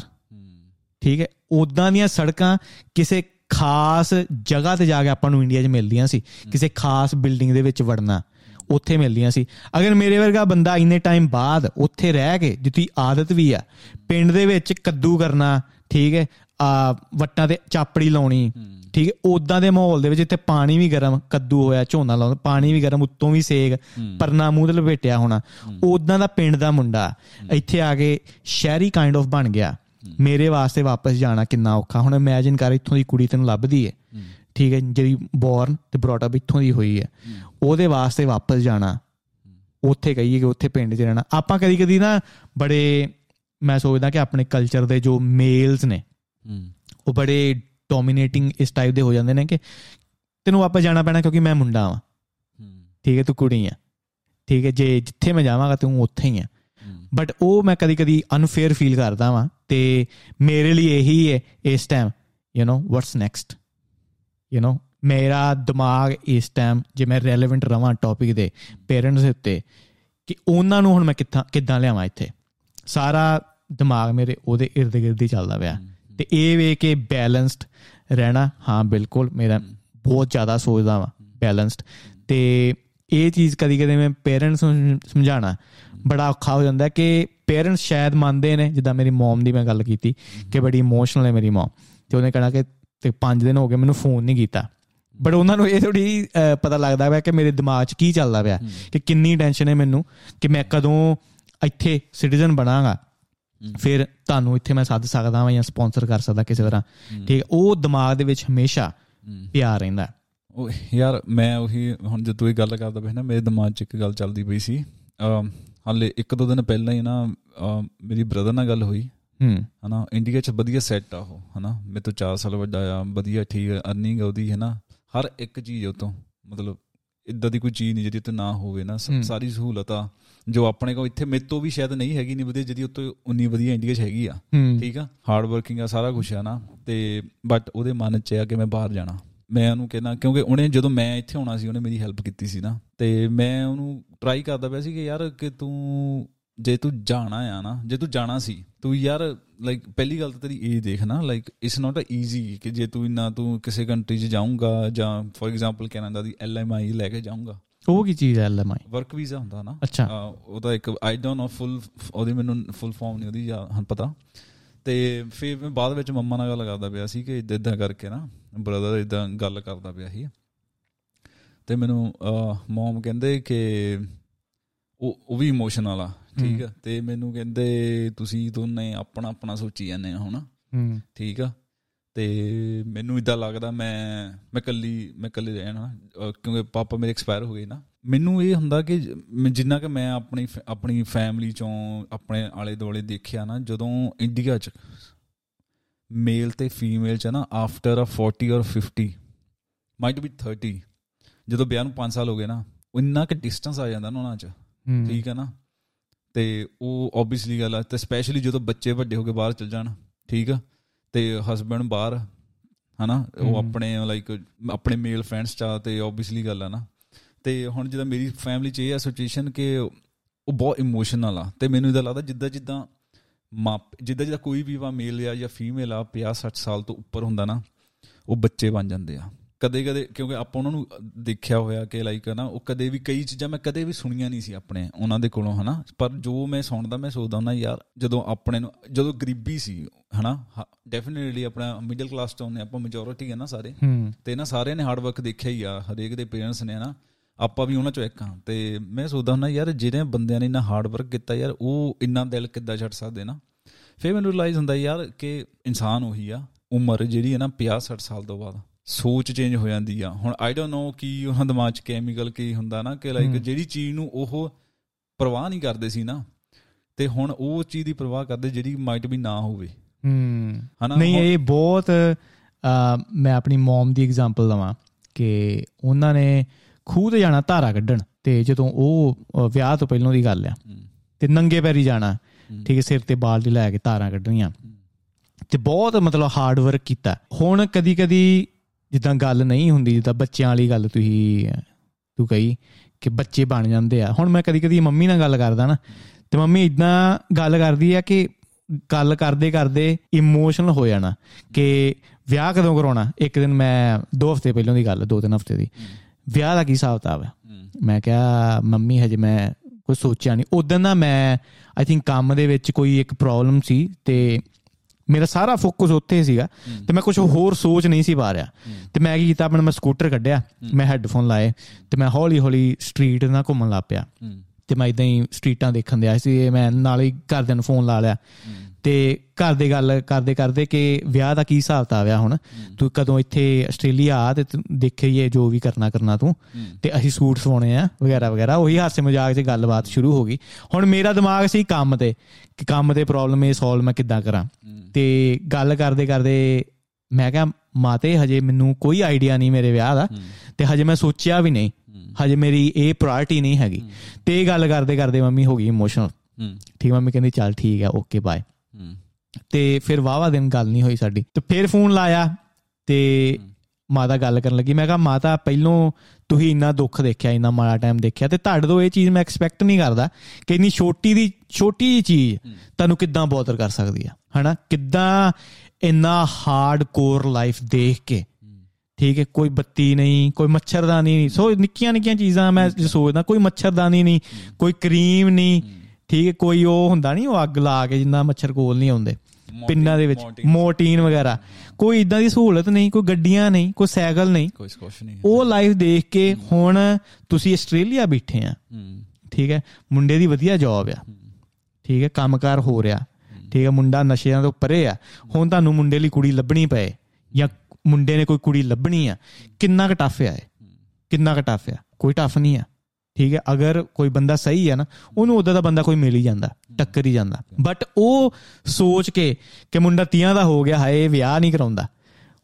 ਠੀਕ ਹੈ ਉਦਾਂ ਦੀਆਂ ਸੜਕਾਂ ਕਿਸੇ ਖਾਸ ਜਗ੍ਹਾ ਤੇ ਜਾ ਕੇ ਆਪਾਂ ਨੂੰ ਇੰਡੀਆ 'ਚ ਮਿਲਦੀਆਂ ਸੀ। ਕਿਸੇ ਖਾਸ ਬਿਲਡਿੰਗ ਦੇ ਵਿੱਚ ਵੜਨਾ ਉੱਥੇ ਮਿਲਦੀਆਂ ਸੀ। ਅਗਰ ਮੇਰੇ ਵਰਗਾ ਬੰਦਾ ਇੰਨੇ ਟਾਈਮ ਬਾਅਦ ਉੱਥੇ ਰਹਿ ਕੇ ਜਿੱਤੀ ਆਦਤ ਵੀ ਆ ਪਿੰਡ ਦੇ ਵਿੱਚ ਕੱਦੂ ਕਰਨਾ ਠੀਕ ਹੈ ਆ ਵੱਟਾਂ ਤੇ ਚਾਪੜੀ ਲਾਉਣੀ ਠੀਕ ਹੈ ਉਦਾਂ ਦੇ ਮਾਹੌਲ ਦੇ ਵਿੱਚ ਇੱਥੇ ਪਾਣੀ ਵੀ ਗਰਮ ਕੱਦੂ ਹੋਇਆ ਝੋਨਾ ਲਾਉਂਦਾ ਪਾਣੀ ਵੀ ਗਰਮ ਉੱਤੋਂ ਵੀ ਸੇਕ ਪਰਨਾ ਮੂੰਹ ਤੇ ਲਪੇਟਿਆ ਹੋਣਾ। ਉਦਾਂ ਦਾ ਪਿੰਡ ਦਾ ਮੁੰਡਾ ਇੱਥੇ ਆ ਕੇ ਸ਼ਹਿਰੀ ਕਾਈਂਡ ਆਫ ਬਣ ਗਿਆ। ਮੇਰੇ ਵਾਸਤੇ ਵਾਪਸ ਜਾਣਾ ਕਿੰਨਾ ਔਖਾ। ਹੁਣ ਇਮੇਜਿਨ ਕਰ ਇੱਥੋਂ ਦੀ ਕੁੜੀ ਤੈਨੂੰ ਲੱਭਦੀ ਹੈ। ਠੀਕ ਹੈ ਜਿਹੜੀ ਬੌਰਨ ਤੇ ਬ੍ਰੌਟ ਅਪ ਇੱਥੋਂ ਦੀ ਹੋਈ ਹੈ। ਉਹਦੇ ਵਾਸਤੇ ਵਾਪਸ ਜਾਣਾ। ਉੱਥੇ ਕਹੀਏ ਕਿ ਉੱਥੇ ਪਿੰਡ 'ਚ ਰਹਿਣਾ। ਆਪਾਂ ਕਦੀ ਕਦੀ ਨਾ ਬੜੇ ਮੈਂ ਸੋਚਦਾ ਕਿ ਆਪਣੇ ਕਲਚਰ ਦੇ ਜੋ ਮੇਲਸ ਨੇ ਉਹ ਬੜੇ ਡੋਮਿਨੇਟਿੰਗ ਇਸ ਟਾਈਪ ਦੇ ਹੋ ਜਾਂਦੇ ਨੇ ਕਿ ਤੈਨੂੰ ਵਾਪਸ ਜਾਣਾ ਪੈਣਾ ਕਿਉਂਕਿ ਮੈਂ ਮੁੰਡਾ ਵਾਂ। ਠੀਕ ਹੈ ਤੂੰ ਕੁੜੀ ਆ। ਠੀਕ ਹੈ ਜੇ ਜਿੱਥੇ ਮੈਂ ਜਾਵਾਂਗਾ ਤੂੰ ਉੱਥੇ ਹੀ ਆ। ਬਟ ਉਹ ਮੈਂ ਕਦੀ ਕਦੀ ਅਨਫੇਅਰ ਫੀਲ ਕਰਦਾ ਵਾਂ ਤੇ ਮੇਰੇ ਲਈ ਇਹੀ ਹੈ ਇਸ time you know what's next you know ਮੇਰਾ ਦਿਮਾਗ ਇਸ ਟਾਈਮ ਜੇ ਮੈਂ ਰੈਲੇਵੈਂਟ ਰਵਾਂ ਟੌਪਿਕ ਦੇ ਪੇਰੈਂਟਸ ਦੇ ਉੱਤੇ ਕਿ ਉਹਨਾਂ ਨੂੰ ਹੁਣ ਮੈਂ ਕਿੱਥਾਂ ਕਿੱਦਾਂ ਲਿਆਵਾਂ ਇੱਥੇ ਸਾਰਾ ਦਿਮਾਗ ਮੇਰੇ ਉਹਦੇ ird gird ਹੀ ਚੱਲਦਾ ਪਿਆ ਤੇ ਇਹ ਵੇ ਕਿ ਬੈਲੈਂਸਡ ਰਹਿਣਾ ਹਾਂ ਬਿਲਕੁਲ ਮੇਰਾ ਬਹੁਤ ਜ਼ਿਆਦਾ ਸੋਚਦਾ ਵਾਂ ਬੈਲੈਂਸਡ ਤੇ ਇਹ ਚੀਜ਼ ਕਦੀ ਕਦੇ ਮੈਂ ਪੇਰੈਂਟਸ ਨੂੰ ਸਮਝਾਣਾ ਬੜਾ ਔਖਾ ਹੋ ਜਾਂਦਾ ਕਿ ਪੇਰੈਂਟਸ ਸ਼ਾਇਦ ਮੰਨਦੇ ਨੇ ਜਿੱਦਾਂ ਮੇਰੀ ਮਮ ਦੀ ਮੈਂ ਗੱਲ ਕੀਤੀ ਕਿ ਬੜੀ ਇਮੋਸ਼ਨਲ ਹੈ ਮੇਰੀ ਮਮ ਤੇ ਉਹਨੇ ਕਹਣਾ ਕਿ ਤੇ 5 ਦਿਨ ਹੋ ਗਏ ਮੈਨੂੰ ਫੋਨ ਨਹੀਂ ਕੀਤਾ। ਬਟ ਉਹਨਾਂ ਨੂੰ ਇਹ ਥੋੜੀ ਪਤਾ ਲੱਗਦਾ ਪਿਆ ਕਿ ਮੇਰੇ ਦਿਮਾਗ 'ਚ ਕੀ ਚੱਲਦਾ ਪਿਆ ਕਿ ਕਿੰਨੀ ਟੈਨਸ਼ਨ ਹੈ ਮੈਨੂੰ ਕਿ ਮੈਂ ਕਦੋਂ ਇੱਥੇ ਸਿਟੀਜ਼ਨ ਬਣਾਂਗਾ। ਫਿਰ ਤੁਹਾਨੂੰ ਇੱਥੇ ਮੈਂ ਸੱਦ ਸਕਦਾ ਹਾਂ ਜਾਂ ਸਪਾਂਸਰ ਕਰ ਸਕਦਾ ਕਿਸੇ ਤਰ੍ਹਾਂ। ਠੀਕ ਹੈ ਉਹ ਦਿਮਾਗ ਦੇ ਵਿੱਚ ਹਮੇਸ਼ਾ ਪਿਆ ਰਹਿੰਦਾ ਉਹ ਯਾਰ ਮੈਂ ਉਹੀ ਹੁਣ ਜਦ ਤੂੰ ਇਹ ਗੱਲ ਕਰਦਾ ਪਿਆ ਨਾ ਮੇਰੇ ਦਿਮਾਗ 'ਚ ਇੱਕ ਗੱਲ ਚੱਲਦੀ ਪਈ ਸੀ। ਹਾਲੇ ਇੱਕ ਦੋ ਦਿਨ ਪਹਿਲਾਂ ਹੀ ਨਾ ਮੇਰੀ ਬ੍ਰਦਰ ਨਾਲ ਗੱਲ ਹੋਈ। ਹੂੰ। ਹਨਾ ਇੰਡੀਆ 'ਚ ਵਧੀਆ ਸੈੱਟ ਆ ਉਹ ਹਨਾ। ਮੇਰੇ ਤੋਂ 4 ਸਾਲ ਵੱਡਾ ਆ ਵਧੀਆ ਠੀਕ ਅਰਨਿੰਗ ਉਹਦੀ ਹੈ ਨਾ ਹਰ ਇੱਕ ਚੀਜ਼ ਉਹ ਤੋਂ ਮਤਲਬ ਇਦਾਂ ਦੀ ਕੋਈ ਚੀਜ਼ ਨਹੀਂ ਜਿਹਦੀ ਤੇ ਨਾ ਹੋਵੇ ਨਾ। ਸਾਰੀ ਸਹੂਲਤ ਜੋ ਆਪਣੇ ਕੋਲ ਇੱਥੇ ਮੇਰੇ ਤੋਂ ਵੀ ਸ਼ਾਇਦ ਨਹੀਂ ਹੈਗੀ ਨਹੀਂ ਵਧੀਆ ਜਿਹਦੀ ਉੱਤੇ ਉਨੀ ਵਧੀਆ ਇੰਡੀਆ 'ਚ ਹੈਗੀ ਆ। ਠੀਕ ਆ? ਹਾਰਡ ਵਰਕਿੰਗ ਆ ਸਾਰਾ ਕੁਝ ਆ ਨਾ। ਤੇ ਬਟ ਉਹਦੇ ਮਨ 'ਚ ਆ ਕਿ ਮੈਂ ਬਾਹਰ ਜਾਣਾ। ਮੈਂ ਉਹਨੂੰ ਕਹਿੰਦਾ ਕਿਉਂਕਿ ਉਹਨੇ ਜਦੋਂ ਮੈਂ ਇੱਥੇ ਆਉਣਾ ਸੀ ਉਹਨੇ ਮੇਰੀ ਹੈਲਪ ਕੀਤੀ ਸੀ ਨਾ। ਤੇ ਮੈਂ ਉਹਨੂੰ ਟਰਾਈ ਕਰਦਾ ਪਿਆ ਸੀ ਕਿ ਯਾਰ ਕਿ ਤੂੰ ਜੇ ਤੂੰ ਜਾਣਾ ਆ ਨਾ ਜੇ ਤੂੰ ਜਾਣਾ ਸੀ ਤੂੰ ਯਾਰ ਲਾਈਕ ਪਹਿਲੀ ਗੱਲ ਤਾਂ ਤੇਰੀ ਇਹ ਦੇਖ ਨਾ like it's not a easy ਕਿ ਜੇ ਤੂੰ ਇਨਾ ਤੂੰ ਕਿਸੇ ਕੰਟਰੀ 'ਚ ਜਾਊਂਗਾ ਜਾਂ ਫੋਰ ਐਗਜ਼ਾਮਪਲ ਕੈਨੇਡਾ ਦੀ ਐਲਐਮਆਈ ਲੈ ਕੇ ਜਾਊਂਗਾ। ਉਹ ਕੀ ਚੀਜ਼ ਹੈ ਐਲਐਮਆਈ ਵਰਕ ਵੀਜ਼ਾ ਹੁੰਦਾ ਨਾ। ਅੱਛਾ। ਉਹਦਾ ਇੱਕ ਆਈ ਡੋਨਟ ਨੋ ਫੁੱਲ ਉਹਦੀ ਮੈਨੂੰ ਫੁੱਲ ਫਾਰਮ ਨਹੀਂ ਉਹਦੀ ਹਾਂ ਪਤਾ। ਤੇ ਫਿਰ ਮੈਂ ਬਾਅਦ ਵਿੱਚ ਮੰਮਾ ਨਾਲ ਗੱਲ ਕਰਦਾ ਪਿਆ ਸੀ ਕਿ ਇਦਾਂ ਇਦਾਂ ਕਰਕੇ ਨਾ ਬ੍ਰਦਰ ਇਦਾਂ ਗੱਲ ਕਰਦਾ ਪਿਆ ਸੀ। ਤੇ ਮੈਨੂੰ ਮਮ ਕਹਿੰਦੇ ਕਿ ਉਹ ਉਹ ਵੀ ਇਮੋਸ਼ਨਲ ਆ ਠੀਕ ਆ? ਤੇ ਮੈਨੂੰ ਕਹਿੰਦੇ ਤੁਸੀਂ ਦੋਨੇ ਆਪਣਾ ਆਪਣਾ ਸੋਚੀ ਜਾਂਦੇ ਹੋ ਹਨਾ? ਹੂੰ। ਠੀਕ ਆ? ਤੇ ਮੈਨੂੰ ਇਦਾਂ ਲੱਗਦਾ ਮੈਂ ਮੈਂ ਕੱਲੀ ਮੈਂ ਕੱਲੇ ਰਹਿਣਾ ਕਿਉਂਕਿ ਪਾਪਾ ਮੇਰੇ ਐਕਸਪਾਇਰ ਹੋ ਗਏ ਨਾ। ਮੈਨੂੰ ਇਹ ਹੁੰਦਾ ਕਿ ਜਿੰਨਾ ਕਿ ਮੈਂ ਆਪਣੀ ਆਪਣੀ ਫੈਮਿਲੀ ਚੋਂ ਆਪਣੇ ਆਲੇ ਦੁਆਲੇ ਦੇਖਿਆ ਨਾ ਜਦੋਂ ਇੰਡੀਆ ਚ ਮੇਲ ਤੇ ਫੀਮੇਲ ਚ ਨਾ after a 40 or 50 might be 30 ਜਦੋਂ ਵਿਆਹ ਨੂੰ 5 ਸਾਲ ਹੋ ਗਏ ਨਾ ਇੰਨਾ ਕਿ ਡਿਸਟੈਂਸ ਆ ਜਾਂਦਾ ਨਾ ਉਹਨਾਂ ਚ ਠੀਕ ਹੈ ਨਾ? ਤੇ ਉਹ ਆਬਵੀਅਸਲੀ ਗੱਲ ਹੈ ਤੇ ਸਪੈਸ਼ਲੀ ਜਦੋਂ ਬੱਚੇ ਵੱਡੇ ਹੋ ਕੇ ਬਾਹਰ ਚਲ ਜਾਣ ਠੀਕ ਆ? ਤੇ ਹਸਬੰਡ ਬਾਹਰ ਹਨਾ? ਉਹ ਆਪਣੇ ਲਾਈਕ ਆਪਣੇ ਮੇਲ ਫਰੈਂਡਸ ਚਾ ਤੇ ਆਬਵੀਅਸਲੀ ਗੱਲ ਆ ਨਾ। ਤੇ ਹੁਣ ਜਦੋਂ ਮੇਰੀ ਫੈਮਿਲੀ ਚ ਇਹ ਆ ਸਿਚੁਏਸ਼ਨ ਕਿ ਉਹ ਬਹੁਤ ਇਮੋਸ਼ਨਲ ਆ ਤੇ ਮੈਨੂੰ ਇਹਦਾ ਲੱਗਦਾ ਜਿੱਦਾਂ ਜਿੱਦਾਂ ਮਾਪ ਜਿੱਦਾਂ ਜਿੱਦਾਂ ਕੋਈ ਵੀ ਵਾ ਮੇਲ ਆ ਜਾਂ ਫੀਮੇਲ ਆ 50 60 ਸਾਲ ਤੋਂ ਉੱਪਰ ਹੁੰਦਾ ਨਾ ਉਹ ਬੱਚੇ ਬਣ ਜਾਂਦੇ ਆ। ਕਦੇ ਕਦੇ ਕਿਉਂਕਿ ਆਪਾਂ ਉਹਨਾਂ ਨੂੰ ਦੇਖਿਆ ਹੋਇਆ ਕਿ ਲਾਈਕ ਨਾ ਉਹ ਕਦੇ ਵੀ ਕਈ ਚੀਜ਼ਾਂ ਮੈਂ ਕਦੇ ਵੀ ਸੁਣੀਆਂ ਨਹੀਂ ਸੀ ਆਪਣੇ ਉਹਨਾਂ ਦੇ ਕੋਲੋਂ ਹਨਾ। ਪਰ ਜੋ ਮੈਂ ਸੁਣਦਾ ਮੈਂ ਸੋਚਦਾ ਹੁੰਦਾ ਯਾਰ ਜਦੋਂ ਆਪਣੇ ਨੂੰ ਜਦੋਂ ਗਰੀਬੀ ਸੀ ਹਨਾ ਡੈਫੀਨਿਟਲੀ ਆਪਣਾ ਮਿਡਲ ਕਲਾਸ ਤੋਂ ਨੇ ਆਪਾਂ ਮੈਜੋਰਿਟੀ ਹੈ ਨਾ ਸਾਰੇ। ਤੇ ਨਾ ਸਾਰਿਆਂ ਨੇ ਹਾਰਡ ਵਰਕ ਦੇਖਿਆ ਹੀ ਆ ਹਰੇਕ ਦੇ ਪੇਰੈਂਟਸ ਨੇ ਨਾ ਆਪਾਂ ਵੀ ਉਹਨਾਂ ਚੋਂ ਇੱਕ ਹਾਂ। ਤੇ ਮੈਂ ਸੋਚਦਾ ਹੁੰਦਾ ਯਾਰ ਜਿਹੜੇ ਬੰਦਿਆਂ ਨੇ ਇੰਨਾ ਹਾਰਡ ਵਰਕ ਕੀਤਾ ਯਾਰ ਉਹ ਇੰਨਾ ਦਿਲ ਕਿੱਦਾਂ ਛੱਡ ਸਕਦੇ ਨਾ? ਫਿਰ ਮੈਨੂੰ ਰਿਅਲਾਈਜ਼ ਹੁੰਦਾ ਯਾਰ ਕਿ ਇਨਸਾਨ ਉਹੀ ਆ ਉਮਰ ਜਿਹੜੀ ਹੈ ਨਾ 50 60 ਸਾਲ ਤੋਂ ਬਾਅਦ ਸੋਚ ਚੇਂਜ ਹੋ ਜਾਂਦੀ ਆ। ਹੁਣ ਆਈ ਡੋਨਟ ਨੋ ਕੀ ਉਹਨਾਂ ਦਿਮਾਗ 'ਚ ਕੈਮੀਕਲ ਕੀ ਹੁੰਦਾ ਨਾ ਕਿ ਲਾਈਕ ਜਿਹੜੀ ਚੀਜ਼ ਨੂੰ ਉਹ ਪਰਵਾਹ ਨਹੀਂ ਕਰਦੇ ਸੀ ਨਾ ਤੇ ਹੁਣ ਉਹ ਚੀਜ਼ ਦੀ ਪਰਵਾਹ ਕਰਦੇ ਜਿਹੜੀ ਮਾਈਟ ਵੀ ਨਾ ਹੋਵੇ। ਹੂੰ। ਹਨਾ? ਨਹੀਂ ਇਹ ਬਹੁਤ ਮੈਂ ਆਪਣੀ ਮਮ ਦੀ ਐਗਜ਼ਾਮਪਲ ਦਵਾਂ ਕਿ ਉਹਨਾਂ ਨੇ ਖੂਹ ਤੇ ਜਾਣਾ ਧਾਰਾ ਕੱਢਣ। ਤੇ ਜਦੋਂ ਉਹ ਵਿਆਹ ਤੋਂ ਪਹਿਲਾਂ ਦੀ ਗੱਲ ਆ। ਤੇ ਨੰਗੇ ਪੈਰੀ ਜਾਣਾ। ਠੀਕ ਹੈ ਸਿਰ ਤੇ ਬਾਲਟੀ ਲੈ ਕੇ ਧਾਰਾਂ ਕੱਢਣੀਆਂ। ਤੇ ਬਹੁਤ ਮਤਲਬ ਹਾਰਡ ਵਰਕ ਕੀਤਾ। ਹੁਣ ਕਦੀ ਕਦੀ ਜਿੱਦਾਂ ਗੱਲ ਨਹੀਂ ਹੁੰਦੀ ਜਿੱਦਾਂ ਬੱਚਿਆਂ ਵਾਲੀ ਗੱਲ ਤੁਸੀਂ ਤੂੰ ਕਹੀ ਕਿ ਬੱਚੇ ਬਣ ਜਾਂਦੇ ਆ। ਹੁਣ ਮੈਂ ਕਦੀ ਕਦੀ ਮੰਮੀ ਨਾਲ ਗੱਲ ਕਰਦਾ ਨਾ ਤੇ ਮੰਮੀ ਇਦਾਂ ਗੱਲ ਕਰਦੀ ਆ ਕਿ ਗੱਲ ਕਰਦੇ ਕਰਦੇ ਇਮੋਸ਼ਨਲ ਹੋ ਜਾਣਾ ਕਿ ਵਿਆਹ ਕਦੋਂ ਕਰਾਉਣਾ? ਇੱਕ ਦਿਨ ਮੈਂ ਦੋ ਹਫ਼ਤੇ ਪਹਿਲਾਂ ਦੀ ਗੱਲ ਦੋ ਤਿੰਨ ਹਫ਼ਤੇ ਦੀ। ਵਿਆਹ ਦਾ ਕੀ ਹਿਸਾਬ ਕਿਤਾਬ ਹੈ ਮੈਂ ਕਿਹਾ ਮੰਮੀ ਹਜੇ ਮੈਂ ਕੁਝ ਸੋਚਿਆ ਨਹੀਂ। ਉਦੋਂ ਦਾ ਮੈਂ ਆਈ ਥਿੰਕ ਕੰਮ ਦੇ ਵਿੱਚ ਕੋਈ ਇੱਕ ਪ੍ਰੋਬਲਮ ਸੀ ਤੇ ਮੇਰਾ ਸਾਰਾ ਫੋਕਸ ਉੱਥੇ ਸੀਗਾ ਤੇ ਮੈਂ ਕੁਝ ਹੋਰ ਸੋਚ ਨਹੀਂ ਸੀ ਪਾ ਰਿਹਾ। ਤੇ ਮੈਂ ਕੀ ਕੀਤਾ? ਆਪਣਾ ਮੈਂ ਸਕੂਟਰ ਕੱਢਿਆ ਮੈਂ ਹੈੱਡਫੋਨ ਲਾਏ ਤੇ ਮੈਂ ਹੌਲੀ ਹੌਲੀ ਸਟਰੀਟ ਨਾਲ ਘੁੰਮਣ ਲੱਗ ਪਿਆ। ਤੇ ਮੈਂ ਇਦਾਂ ਹੀ ਸਟਰੀਟਾਂ ਦੇਖਣ ਦਿਆ ਸੀ ਮੈਂ ਨਾਲ ਹੀ ਘਰਦਿਆਂ ਨੂੰ ਫੋਨ ਲਾ ਲਿਆ। ਤੇ ਘਰ ਦੇ ਗੱਲ ਕਰਦੇ ਕਰਦੇ ਕਿ ਵਿਆਹ ਦਾ ਕੀ ਹਿਸਾਬ ਤਾਵਿਆ ਹੁਣ? ਤੂੰ ਕਦੋਂ ਇੱਥੇ ਆਸਟ੍ਰੇਲੀਆ ਆ ਤੇ ਦੇਖੀਏ ਜੋ ਵੀ ਕਰਨਾ ਕਰਨਾ ਤੂੰ। ਤੇ ਅਸੀਂ ਸੂਟ ਸਵਾਉਣੇ ਆ ਵਗੈਰਾ ਵਗੈਰਾ। ਉਹੀ ਹਾਸੇ ਮਜ਼ਾਕ 'ਚ ਗੱਲਬਾਤ ਸ਼ੁਰੂ ਹੋ ਗਈ। ਹੁਣ ਮੇਰਾ ਦਿਮਾਗ ਸੀ ਕੰਮ ਤੇ ਕਿ ਕੰਮ ਦੇ ਪ੍ਰੋਬਲਮ ਇਹ ਸੋਲਵ ਮੈਂ ਕਿੱਦਾਂ ਕਰਾਂ। ਤੇ ਗੱਲ ਕਰਦੇ ਕਰਦੇ ਮੈਂ ਕਿਹਾ ਮਾਤੇ ਹਜੇ ਮੈਨੂੰ ਕੋਈ ਆਈਡੀਆ ਨਹੀਂ ਮੇਰੇ ਵਿਆਹ ਦਾ। ਤੇ ਹਜੇ ਮੈਂ ਸੋਚਿਆ ਵੀ ਨਹੀਂ। ਹਜੇ ਮੇਰੀ ਇਹ ਪ੍ਰਾਇੋਰਟੀ ਨਹੀਂ ਹੈਗੀ। ਤੇ ਇਹ ਗੱਲ ਕਰਦੇ ਕਰਦੇ ਮੰਮੀ ਹੋ ਗਈ ਇਮੋਸ਼ਨਲ ਠੀਕ ਮੰਮੀ ਕਹਿੰਦੀ ਚੱਲ ਠੀਕ ਹੈ ਓਕੇ ਬਾਏ ਤੇ ਫਿਰ ਵਾਵਾ ਦਿਨ ਗੱਲ ਨਹੀਂ ਹੋਈ ਸਾਡੀ। ਤੇ ਫਿਰ ਫੋਨ ਲਾਇਆ ਤੇ ਮਾਤਾ ਗੱਲ ਕਰਨ ਲੱਗੀ। ਮੈਂ ਕਿਹਾ ਮਾਤਾ ਪਹਿਲੋਂ ਤੁਸੀਂ ਇੰਨਾ ਦੁੱਖ ਦੇਖਿਆ ਇੰਨਾ ਮਾੜਾ ਟਾਈਮ ਦੇਖਿਆ ਤੇ ਤੁਹਾਡੇ ਤੋਂ ਇਹ ਚੀਜ਼ ਮੈਂ ਐਕਸਪੈਕਟ ਨਹੀਂ ਕਰਦਾ ਕਿ ਇੰਨੀ ਛੋਟੀ ਦੀ ਛੋਟੀ ਜੀ ਚੀਜ਼ ਤੁਹਾਨੂੰ ਕਿੱਦਾਂ ਬੋਦਰ ਕਰ ਸਕਦੀ ਆ? ਹਨਾ? ਕਿੱਦਾਂ ਇੰਨਾ ਹਾਰਡ ਕੋਰ ਲਾਈਫ ਦੇਖ ਕੇ ਠੀਕ ਹੈ ਕੋਈ ਬੱਤੀ ਨਹੀਂ ਕੋਈ ਮੱਛਰਦਾਨੀ ਨਹੀਂ। ਸੋ ਨਿੱਕੀਆਂ ਨਿੱਕੀਆਂ ਚੀਜ਼ਾਂ ਮੈਂ ਸੋਚਦਾ ਕੋਈ ਮੱਛਰਦਾਨੀ ਨਹੀਂ ਕੋਈ ਕਰੀਮ ਨਹੀਂ ਠੀਕ ਹੈ ਕੋਈ ਉਹ ਹੁੰਦਾ ਨਹੀਂ ਉਹ ਅੱਗ ਲਾ ਕੇ ਜਿੰਨਾ ਮੱਛਰ ਕੋਲ ਨਹੀਂ ਆਉਂਦੇ। ਪਿੰਡਾਂ ਦੇ ਵਿੱਚ ਮੋਟੀਨ ਵਗੈਰਾ। ਕੋਈ ਇਦਾਂ ਦੀ ਸਹੂਲਤ ਨਹੀਂ ਕੋਈ ਗੱਡੀਆਂ ਨਹੀਂ ਕੋਈ ਸਾਈਕਲ ਨਹੀਂ। ਕੋਈ ਕੁਛ ਨਹੀਂ। ਉਹ ਲਾਈਫ ਦੇਖ ਕੇ ਹੁਣ ਤੁਸੀਂ ਆਸਟ੍ਰੇਲੀਆ ਬੈਠੇ ਆ। ਠੀਕ ਹੈ? ਮੁੰਡੇ ਦੀ ਵਧੀਆ ਜੌਬ ਆ। ਠੀਕ ਹੈ? ਕੰਮਕਾਰ ਹੋ ਰਿਹਾ। ਠੀਕ ਹੈ? ਮੁੰਡਾ ਨਸ਼ਿਆਂ ਤੋਂ ਪਰੇ ਆ। ਹੁਣ ਤੁਹਾਨੂੰ ਮੁੰਡੇ ਲਈ ਕੁੜੀ ਲੱਭਣੀ ਪਏ। ਜਾਂ ਮੁੰਡੇ ਨੇ ਕੋਈ ਕੁੜੀ ਲੱਭਣੀ ਆ। ਕਿੰਨਾ ਕੁ ਟਫ ਆ ਕਿੰਨਾ ਕੁ ਟਫ ਆ? ਕੋਈ ਟਫ ਨਹੀਂ ਆ। ਠੀਕ ਹੈ, ਅਗਰ ਕੋਈ ਬੰਦਾ ਸਹੀ ਹੈ ਨਾ, ਉਹਨੂੰ ਉਦਾਂ ਦਾ ਬੰਦਾ ਕੋਈ ਮਿਲ ਹੀ ਜਾਂਦਾ, ਟੱਕਰ ਹੀ ਜਾਂਦਾ। ਬਟ ਉਹ ਸੋਚ ਕੇ ਕਿ ਮੁੰਡਾ ਤੀਆਂ ਦਾ ਹੋ ਗਿਆ, ਹਾਏ, ਵਿਆਹ ਨਹੀਂ ਕਰਾਉਂਦਾ।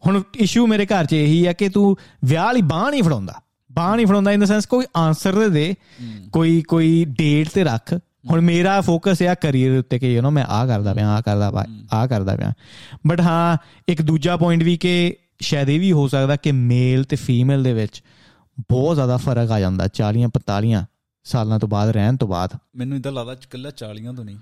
ਹੁਣ ਇਸ਼ੂ ਮੇਰੇ ਘਰ 'ਚ ਇਹੀ ਹੈ ਕਿ ਤੂੰ ਵਿਆਹ ਲਈ ਬਾਹ ਨਹੀਂ ਫੜਾਉਂਦਾ। ਬਾਹ ਨਹੀਂ ਫੜਾਉਂਦਾ ਇਨ ਦਾ ਸੈਂਸ ਕੋਈ ਆਨਸਰ ਦੇ ਦੇ, ਕੋਈ ਕੋਈ ਡੇਟ ਤੇ ਰੱਖ। ਹੁਣ ਮੇਰਾ ਫੋਕਸ ਹੈ ਕੈਰੀਅਰ ਉੱਤੇ ਕਿ ਯੂ نو ਮੈਂ ਆ ਕਰਦਾ ਪਿਆ ਆ ਕਰਦਾ ਪਿਆ ਆ ਕਰਦਾ ਪਿਆ। ਬਟ ਹਾਂ, ਇੱਕ ਦੂਜਾ ਪੁਆਇੰਟ ਵੀ ਕਿ ਸ਼ਾਇਦ ਇਹ ਵੀ ਹੋ ਸਕਦਾ ਕਿ ਮੇਲ ਤੇ ਫੀਮੇਲ ਦੇ ਵਿੱਚ ਬਹੁਤ ਜ਼ਿਆਦਾ ਫ਼ਰਕ ਆ ਜਾਂਦਾ 40 45 ਸਾਲਾਂ ਤੋਂ ਬਾਅਦ ਰਹਿਣ ਤੋਂ ਬਾਅਦ। ਮੈਨੂੰ ਇਦਾਂ ਲੱਗਦਾ ਇਕੱਲਾ 40 ਤੋਂ ਨਹੀਂ।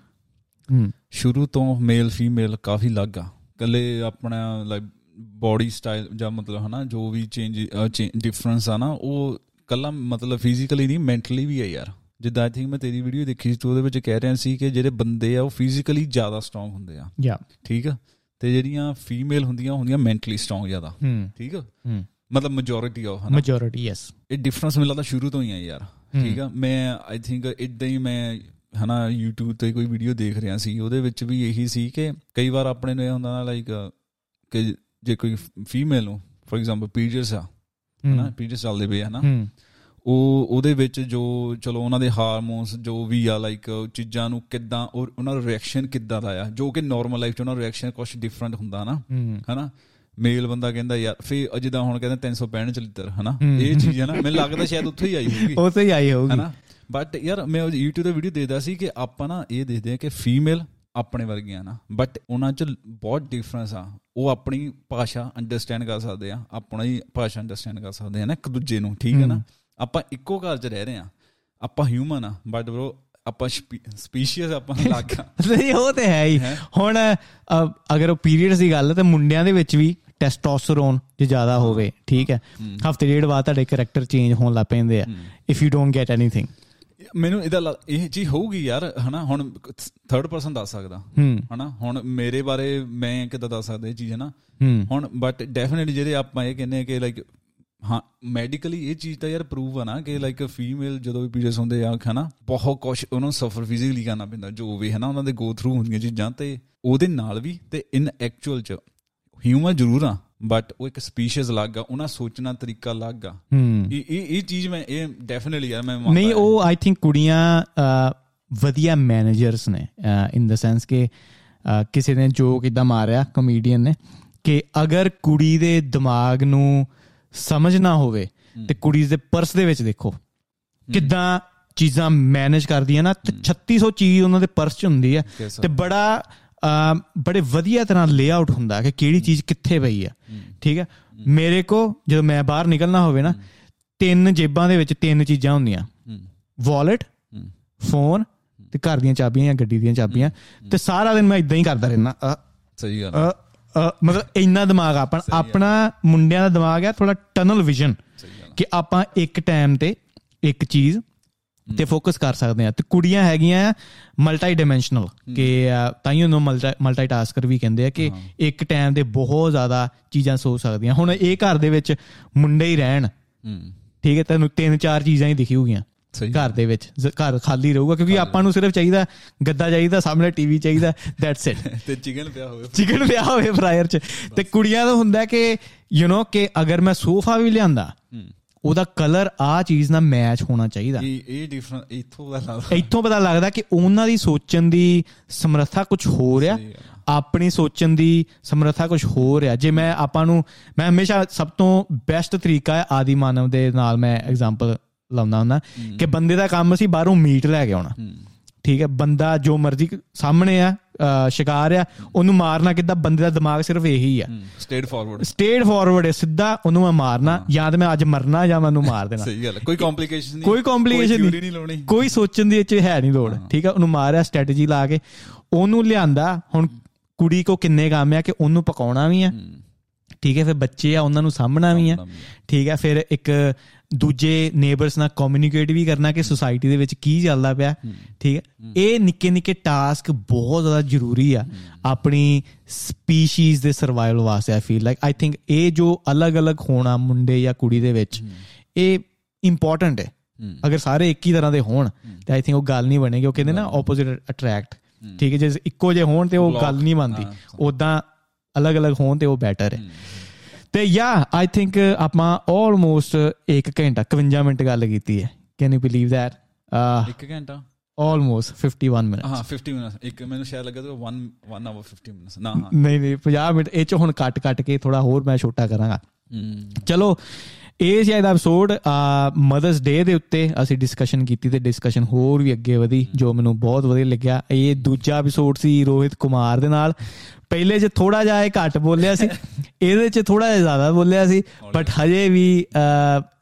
ਹੂੰ। ਸ਼ੁਰੂ ਤੋਂ ਮੇਲ ਫੀਮੇਲ ਕਾਫੀ ਲੱਗ ਆ। ਕੱਲੇ ਆਪਣਾ ਲਾਈਕ ਬਾਡੀ ਸਟਾਈਲ ਜਾਂ ਮਤਲਬ ਹਨਾ ਜੋ ਵੀ ਚੇਂਜ ਡਿਫਰੈਂਸ ਆ ਨਾ ਉਹ ਕੱਲਾ ਮਤਲਬ ਫਿਜ਼ੀਕਲੀ ਨਹੀਂ ਮੈਂਟਲੀ ਵੀ ਹੈ ਯਾਰ। ਜਿੱਦਾਂ ਆਈ ਥਿੰਕ ਮੈਂ ਤੇਰੀ ਵੀਡੀਓ ਦੇਖੀ ਸੀ ਤੂੰ ਉਹਦੇ ਵਿੱਚ ਕਹਿ ਰਿਹਾ ਸੀ ਕਿ ਜਿਹੜੇ ਬੰਦੇ ਆ ਉਹ ਫਿਜ਼ੀਕਲੀ ਜ਼ਿਆਦਾ ਸਟਰੋਂਗ ਹੁੰਦੇ ਆ। ਯਾ ਠੀਕ ਆ? ਤੇ ਜਿਹੜੀਆਂ ਫੀਮੇਲ ਹੁੰਦੀਆਂ ਹੁੰਦੀਆਂ ਮੈਂਟਲੀ ਸਟਰੋਂਗ ਜ਼ਿਆਦਾ। ਠੀਕ ਆ? ਹੂੰ। ਮਤਲਬ ਮੈਜੋਰਿਟੀ ਆ ਹਨਾ? ਮੈਜੋਰਿਟੀ ਯੈਸ ਇਹ ਡਿਫਰੈਂਸ ਮੈਨੂੰ ਲੱਗਦਾ ਸ਼ੁਰੂ ਤੋਂ ਹੀ ਆ ਯਾਰ ਠੀਕ ਆ? ਮੈਂ ਆਈ ਥਿੰਕ ਇਦਾਂ ਹੀ ਮੈਂ ਹਨਾ YouTube ਤੇ ਕੋਈ ਵੀਡੀਓ ਦੇਖ ਰਿਹਾ ਸੀ ਉਹਦੇ ਵਿੱਚ ਵੀ ਇਹੀ ਸੀ ਕਿ ਕਈ ਵਾਰ ਆਪਣੇ ਨੂੰ ਇਹ ਹੁੰਦਾ ਨਾ ਲਾਈਕ ਕਿ ਜੇ ਕੋਈ ਫੀਮੇਲ ਨੂੰ ਫੋਰ ਐਗਜ਼ਾਮਪਲ ਪੀਰੀਅਡਸ ਆ ਹਨਾ ਪੀਰੀਅਡਸ ਚੱਲਦੇ ਪਏ ਹਨਾ? ਉਹ ਉਹਦੇ ਵਿੱਚ ਜੋ ਚਲੋ ਉਹਨਾਂ ਦੇ ਹਾਰਮੋਨਸ ਜੋ ਵੀ ਆ ਲਾਈਕ ਚੀਜ਼ਾਂ ਨੂੰ ਕਿੱਦਾਂ ਔਰ ਉਹਨਾਂ ਦਾ ਰਿਐਕਸ਼ਨ ਕਿੱਦਾਂ ਦਾ ਆ ਜੋ ਕਿ ਨਾਰਮਲ ਲਾਈਫ ਚ ਉਹਨਾਂ ਦਾ ਰਿਐਕਸ਼ਨ ਕੁਝ ਡਿਫਰੈਂਟ ਹੁੰਦਾ ਨਾ ਹਨਾ? ਮੇਲ ਬੰਦਾ ਕਹਿੰਦਾ ਯਾਰ ਫੇ ਜਿੱਦਾਂ ਹੁਣ ਕਹਿੰਦੇ 365 ਲੀਟਰ ਹਨਾ? ਇਹ ਚੀਜ਼ ਹੈ ਨਾ ਮੈਨੂੰ ਲੱਗਦਾ ਸ਼ਾਇਦ ਉੱਥੇ ਹੀ ਆਈ ਹੋਊਗੀ। (laughs) ਤੇ ਹੀ ਆਈ ਹੋਊਗੀ। ਹਨਾ? ਬਟ ਯਾਰ ਮੈਂ YouTube ਤੇ ਵੀਡੀਓ ਦੇਖਦਾ ਸੀ ਕਿ ਆਪਾਂ ਨਾ ਇਹ ਦੇਖਦੇ ਆ ਕਿ ਫੀਮੇਲ ਆਪਣੇ ਵਰਗੀਆਂ ਨਾ। ਬਟ ਉਹਨਾਂ ਚ ਬਹੁਤ ਡਿਫਰੈਂਸ ਆ। ਉਹ ਆਪਣੀ ਭਾਸ਼ਾ ਅੰਡਰਸਟੈਂਡ ਕਰ ਸਕਦੇ ਆ। ਆਪਣਾ ਹੀ ਭਾਸ਼ਾ ਅੰਡਰਸਟੈਂਡ ਕਰ ਸਕਦੇ ਆ ਨਾ ਇੱਕ ਦੂਜੇ ਨੂੰ ਠੀਕ ਹੈ ਨਾ? ਆਪਾਂ ਇੱਕੋ ਘਰ 'ਚ ਰਹਿ ਰਹੇ ਆ। ਆਪਾਂ ਹਿਊਮਨ ਆ। ਬਟ ਬ్రో ਆਪਾਂ ਸਪੀਸ਼ੀਜ਼ ਆਪਾਂ ਲੱਗ (laughs) ਨਹੀਂ ਉਹ ਤੇ ਹੈ ਹੀ। ਹੁਣ ਅਗਰ ਉਹ ਪੀਰੀਅਡਸ ਦੀ ਗੱਲ ਹੈ ਤੇ ਮੁੰਡਿਆਂ ਦੇ ਵਿੱਚ ਵੀ ਟੈਸਟੋਸਟੇਰੋਨ ਜੇ ਜ਼ਿਆਦਾ ਹੋਵੇ ਠੀਕ ਹੈ? ਹਫ਼ਤੇ ਡੇਢ ਬਾਅਦ ਤੁਹਾਡੇ ਕੈਰੈਕਟਰ ਚੇਂਜ ਹੋਣ ਲੱਗ ਪੈਂਦੇ ਆ। If you don't get anything ਮੈਨੂੰ ਇਹਦਾ ਇਹ ਚੀਜ਼ ਹੋਊਗੀ ਯਾਰ ਹਨਾ? ਹੁਣ ਥਰਡ ਪਰਸਨ ਦੱਸ ਸਕਦਾ। ਹਨਾ? ਹੁਣ ਮੇਰੇ ਬਾਰੇ ਮੈਂ ਕਿੱਦਾਂ ਦੱਸ ਸਕਦਾ ਇਹ ਚੀਜ਼ ਹਨਾ? ਹੁਣ ਬਟ ਡੈਫੀਨਿਟਲੀ ਜਿਹੜੇ ਆਪਾਂ ਇਹ ਕਹਿੰਦੇ ਆ ਕਿ ਲਾਈਕ ਹਾਂ ਮੈਡੀਕਲੀ ਇਹ ਚੀਜ਼ ਤਾਂ ਯਾਰ ਪ੍ਰੂਵ ਆ ਨਾ ਕਿ ਲਾਈਕ ਫੀਮੇਲ ਜਦੋਂ ਵੀ ਪੀਰੀਅਡਸ ਹੁੰਦੇ ਆ ਹਨਾ? ਬਹੁਤ ਕੁਝ ਉਹਨਾਂ ਸਫਰ ਫਿਜ਼ੀਕਲੀ ਕਰਨਾ ਪੈਂਦਾ ਜੋ ਵੀ ਹਨਾ? ਉਹਨਾਂ ਦੇ ਗੋ ਥਰੂ ਹੁੰਦੀਆਂ ਚੀਜ਼ਾਂ ਤੇ ਉਹਦੇ ਨਾਲ ਵੀ ਤੇ ਇਨ ਐਕਚੁਅਲ ਚ ਹਿਊਮਨ ਜ਼ਰੂਰ ਆ ਬਟ ਉਹ ਇੱਕ ਸਪੀਸ਼ੀਜ਼ ਅਲੱਗ ਆ ਉਹਨਾਂ ਸੋਚਣਾ ਤਰੀਕਾ ਅਲੱਗ ਆ। ਇਹ ਇਹ ਇਹ ਚੀਜ਼ ਮੈਂ ਇਹ ਡੈਫੀਨਿਟਲੀ ਯਾਰ ਮੈਂ ਨਹੀਂ ਉਹ ਆਈ ਥਿੰਕ ਕੁੜੀਆਂ ਵਧੀਆ ਮੈਨੇਜਰਸ ਨੇ ਇਨ ਦਾ ਸੈਂਸ ਕਿ ਕਿਸੇ ਨੇ ਜੋਕ ਇਦਾਂ ਮਾਰਿਆ ਕਮੇਡੀਅਨ ਨੇ ਕਿ ਅਗਰ ਕੁੜੀ ਦੇ ਦਿਮਾਗ ਨੂੰ ਸਮਝਣਾ ਹੋਵੇ ਤੇ ਕੁੜੀ ਦੇ ਪਰਸ ਦੇ ਵਿੱਚ ਦੇਖੋ ਕਿੱਦਾਂ ਚੀਜ਼ਾਂ ਮੈਨੇਜ ਕਰਦੀਆਂ ਨਾ ਤੇ 3600 ਚੀਜ਼ ਉਹਨਾਂ ਦੇ ਪਰਸ 'ਚ ਹੁੰਦੀ ਹੈ Yes, ਤੇ ਬੜਾ ਬੜੇ ਵਧੀਆ ਤਰ੍ਹਾਂ ਲੇਆਊਟ ਹੁੰਦਾ ਕਿ ਕਿਹੜੀ ਚੀਜ਼ ਕਿੱਥੇ ਪਈ ਆ ਠੀਕ ਹੈ? ਮੇਰੇ ਕੋ ਜਦੋਂ ਮੈਂ ਬਾਹਰ ਨਿਕਲਣਾ ਹੋਵੇ ਨਾ ਤਿੰਨ ਜੇਬਾਂ ਦੇ ਵਿੱਚ ਤਿੰਨ ਚੀਜ਼ਾਂ ਹੁੰਦੀਆਂ। ਵਾਲਟ ਫੋਨ ਤੇ ਘਰ ਦੀਆਂ ਚਾਬੀਆਂ ਜਾਂ ਗੱਡੀ ਦੀਆਂ ਚਾਬੀਆਂ। ਤੇ ਸਾਰਾ ਦਿਨ ਮੈਂ ਇਦਾਂ ਹੀ ਕਰਦਾ ਰਹਿਣਾ ਸਹੀ ਗੱਲ ਮਤਲਬ ਇੰਨਾ ਦਿਮਾਗ ਆਪਣਾ ਆਪਣਾ ਮੁੰਡਿਆਂ ਦਾ ਦਿਮਾਗ ਹੈ ਥੋੜਾ ਟਨਲ ਵਿਜ਼ਨ ਕਿ ਆਪਾਂ ਇੱਕ ਟਾਈਮ ਤੇ ਇੱਕ ਚੀਜ਼ ਤੇ ਫੋਕਸ ਕਰ ਸਕਦੇ ਆ ਤੇ ਕੁੜੀਆਂ ਹੈਗੀਆਂ ਮਲਟੀ ਡਾਈਮੈਂਸ਼ਨਲ ਕਿ ਤਾਈਓ ਨੂੰ ਮਲਟੀ ਟਾਸਕਰ ਵੀ ਕਹਿੰਦੇ ਆ ਕਿ ਇੱਕ ਟਾਈਮ ਤੇ ਬਹੁਤ ਜ਼ਿਆਦਾ ਚੀਜ਼ਾਂ ਸੋਚ ਸਕਦੀਆਂ। ਹੁਣ ਇਹ ਘਰ ਦੇ ਵਿੱਚ ਮੁੰਡੇ ਹੀ ਰਹਿਣ। ਠੀਕ ਹੈ ਤੈਨੂੰ ਤਿੰਨ ਚਾਰ ਚੀਜ਼ਾਂ ਹੀ ਦਿਖੀ ਹੋਗੀਆਂ ਘਰ ਦੇ ਵਿੱਚ। ਘਰ ਖਾਲੀ ਰਹੂਗਾ ਕਿਉਂਕਿ ਆਪਾਂ ਨੂੰ ਸਿਰਫ ਚਾਹੀਦਾ ਗੱਦਾ ਚਾਹੀਦਾ ਸਾਹਮਣੇ ਟੀਵੀ ਚਾਹੀਦਾ ਦੈਟਸ ਇਟ (laughs) ਤੇ ਚਿਕਨ ਪਿਆ ਹੋਵੇ। ਚਿਕਨ ਪਿਆ ਹੋਵੇ ਫਰਾਇਰ 'ਚ। ਤੇ ਕੁੜੀਆਂ ਦਾ ਹੁੰਦਾ ਕਿ ਯੂ نو ਕਿ ਅਗਰ ਮੈਂ ਸੋਫਾ ਵੀ ਲਿਆਂਦਾ ਉਹਦਾ ਕਲਰ ਆ ਚੀਜ਼ ਨਾਲ ਮੈਚ ਹੋਣਾ ਚਾਹੀਦਾ। ਇਹ ਇਹ ਡਿਫਰੈਂਟ ਇਥੋਂ ਦਾ ਲੱਗਦਾ ਇੱਥੋਂ ਪਤਾ ਲੱਗਦਾ ਕਿ ਉਹਨਾਂ ਦੀ ਸੋਚਣ ਦੀ ਸਮਰੱਥਾ ਕੁਝ ਹੋ ਰਿਹਾ। ਸਹੀ ਗੱਲ। ਆਪਣੀ ਸੋਚਣ ਦੀ ਸਮਰੱਥਾ ਕੁਝ ਹੋ ਰਿਹਾ। ਜੇ ਮੈਂ ਆਪਾਂ ਨੂੰ ਮੈਂ ਹਮੇਸ਼ਾ ਸਭ ਤੋਂ ਬੈਸਟ ਤਰੀਕਾ ਹੈ ਆਦੀ ਮਾਨਵ ਦੇ ਨਾਲ ਮੈਂ ਐਗਜ਼ਾਮਪਲ ਲਾਉਂਦਾ ਹੁੰਦਾ ਕਿ ਬੰਦੇ ਦਾ ਕੰਮ ਸੀ ਬਾਹਰੋਂ ਮੀਟ ਲੈ ਕੇ ਆਉਣਾ। ਠੀਕ ਹੈ ਬੰਦਾ ਜੋ ਮਰਜ਼ੀ ਸਾਹਮਣੇ ਆ ਸ਼ਿਕਾਰ ਆ ਉਹਨੂੰ ਮਾਰਨਾ ਕਿੱਦਾਂ? ਬੰਦੇ ਦਾ ਦਿਮਾਗ ਸਿਰਫ ਇਹੀ ਆ। ਸਟੇਟ ਫਾਰਵਰਡ ਸਟੇਟ ਫਾਰਵਰਡ ਹੈ ਸਿੱਧਾ ਉਹਨੂੰ ਮੈਂ ਮਾਰਨਾ ਜਾਂ ਤੇ ਮੈਂ ਅੱਜ ਮਰਨਾ ਜਾਂ ਮੈਨੂੰ ਮਾਰ ਦੇਣਾ। ਸਹੀ ਗੱਲ। ਕੋਈ ਕੰਪਲਿਕੇਸ਼ਨ ਨਹੀਂ ਕੋਈ ਕੰਪਲਿਕੇਸ਼ਨ ਨਹੀਂ। ਕੋਈ ਸੋਚਣ ਦੀ ਵਿੱਚ ਹੈ ਨਹੀਂ ਲੋੜ। ਠੀਕ ਹੈ ਉਹਨੂੰ ਮਾਰਿਆ ਸਟ੍ਰੈਟਜੀ ਲਾ ਕੇ ਉਹਨੂੰ ਲਿਆਂਦਾ ਹੁਣ ਕੁੜੀ ਕੋ ਕਿੰਨੇ ਕੰਮ ਆ ਕਿ ਉਹਨੂੰ ਪਕਾਉਣਾ ਵੀ ਆ। ਠੀਕ ਹੈ ਫਿਰ ਬੱਚੇ ਆ ਉਹਨਾਂ ਨੂੰ ਸਾਂਭਣਾ ਵੀ ਆ। ਠੀਕ ਹੈ ਫਿਰ ਇੱਕ ਦੂਜੇ ਨੇਬਰਸ ਨਾਲ ਕਮਿਊਨੀਕੇਟ ਵੀ ਕਰਨਾ ਕਿ ਸੁਸਾਇਟੀ ਦੇ ਵਿੱਚ ਕੀ ਚੱਲਦਾ ਪਿਆ। ਠੀਕ ਹੈ? ਇਹ ਨਿੱਕੇ ਨਿੱਕੇ ਟਾਸਕ ਬਹੁਤ ਜ਼ਿਆਦਾ ਜ਼ਰੂਰੀ ਆ। ਆਪਣੀ ਸਪੀਸ਼ੀਜ਼ ਦੇ ਸਰਵਾਈਵਲ ਵਾਸਤੇ I feel like I think ਇਹ ਜੋ ਅਲੱਗ-ਅਲੱਗ ਹੋਣਾ ਮੁੰਡੇ ਜਾਂ ਕੁੜੀ ਦੇ ਵਿੱਚ ਇਹ ਇੰਪੋਰਟੈਂਟ ਹੈ। ਅਗਰ ਸਾਰੇ ਇੱਕ ਹੀ ਤਰ੍ਹਾਂ ਦੇ ਹੋਣ ਤੇ ਆਈ ਥਿੰਕ ਉਹ ਗੱਲ ਨਹੀਂ ਬਣੇਗੀ। ਉਹ ਕਹਿੰਦੇ ਨਾ ਆਪੋਜ਼ਿਟ ਅਟਰੈਕਟ ਠੀਕ ਹੈ? ਜੇ ਇੱਕੋ ਜੇ ਹੋਣ ਤੇ ਉਹ ਗੱਲ ਨਹੀਂ ਬਣਦੀ। ਉਦਾਂ ਅਲੱਗ-ਅਲੱਗ ਹੋਣ ਤੇ ਉਹ ਬੈਟਰ ਹੈ। ਤੇ ਯਾ ਆਈ ਥਿੰਕ ਆਪਾਂ ਆਲਮੋਸਟ 1 ਘੰਟਾ 51 ਮਿੰਟ ਗੱਲ ਕੀਤੀ ਹੈ। ਕੈਨ ਯੂ ਬਲੀਵ ਥੈਟ ਇੱਕ ਘੰਟਾ? ਆਲਮੋਸਟ 51 ਮਿੰਟ ਹਾਂ 50 ਮਿੰਟ ਇੱਕ ਮੈਨੂੰ ਸ਼ਾਇਦ ਲੱਗਾ ਤਾਂ 1 1 ਆਵਰ 50 ਮਿੰਟਸ ਨਾ ਹਾਂ। ਨਹੀਂ ਨਹੀਂ 50 ਮਿੰਟ ਇਹ ਚ ਹੁਣ ਕੱਟ ਕੱਟ ਕੇ ਥੋੜਾ ਹੋਰ ਮੈਂ ਛੋਟਾ ਕਰਾਂਗਾ। ਚਲੋ ਇਹ ਸੀ ਇਹਦਾ ਐਪੀਸੋਡ ਮਦਰਸ ਡੇ ਦੇ ਉੱਤੇ ਅਸੀਂ ਡਿਸਕਸ਼ਨ ਕੀਤੀ ਤੇ ਡਿਸਕਸ਼ਨ ਹੋਰ ਵੀ ਅੱਗੇ ਵਧੀ ਜੋ ਮੈਨੂੰ ਬਹੁਤ ਵਧੀਆ ਲੱਗਿਆ। ਇਹ ਦੂਜਾ ਐਪੀਸੋਡ ਸੀ ਰੋਹਿਤ ਕੁਮਾਰ ਦੇ ਨਾਲ। ਪਹਿਲੇ 'ਚ ਥੋੜਾ ਜਿਹਾ ਇਹ ਘੱਟ ਬੋਲਿਆ ਸੀ ਇਹਦੇ 'ਚ ਥੋੜਾ ਜਿਹਾ ਜ਼ਿਆਦਾ ਬੋਲਿਆ ਸੀ ਬਟ ਹਜੇ ਵੀ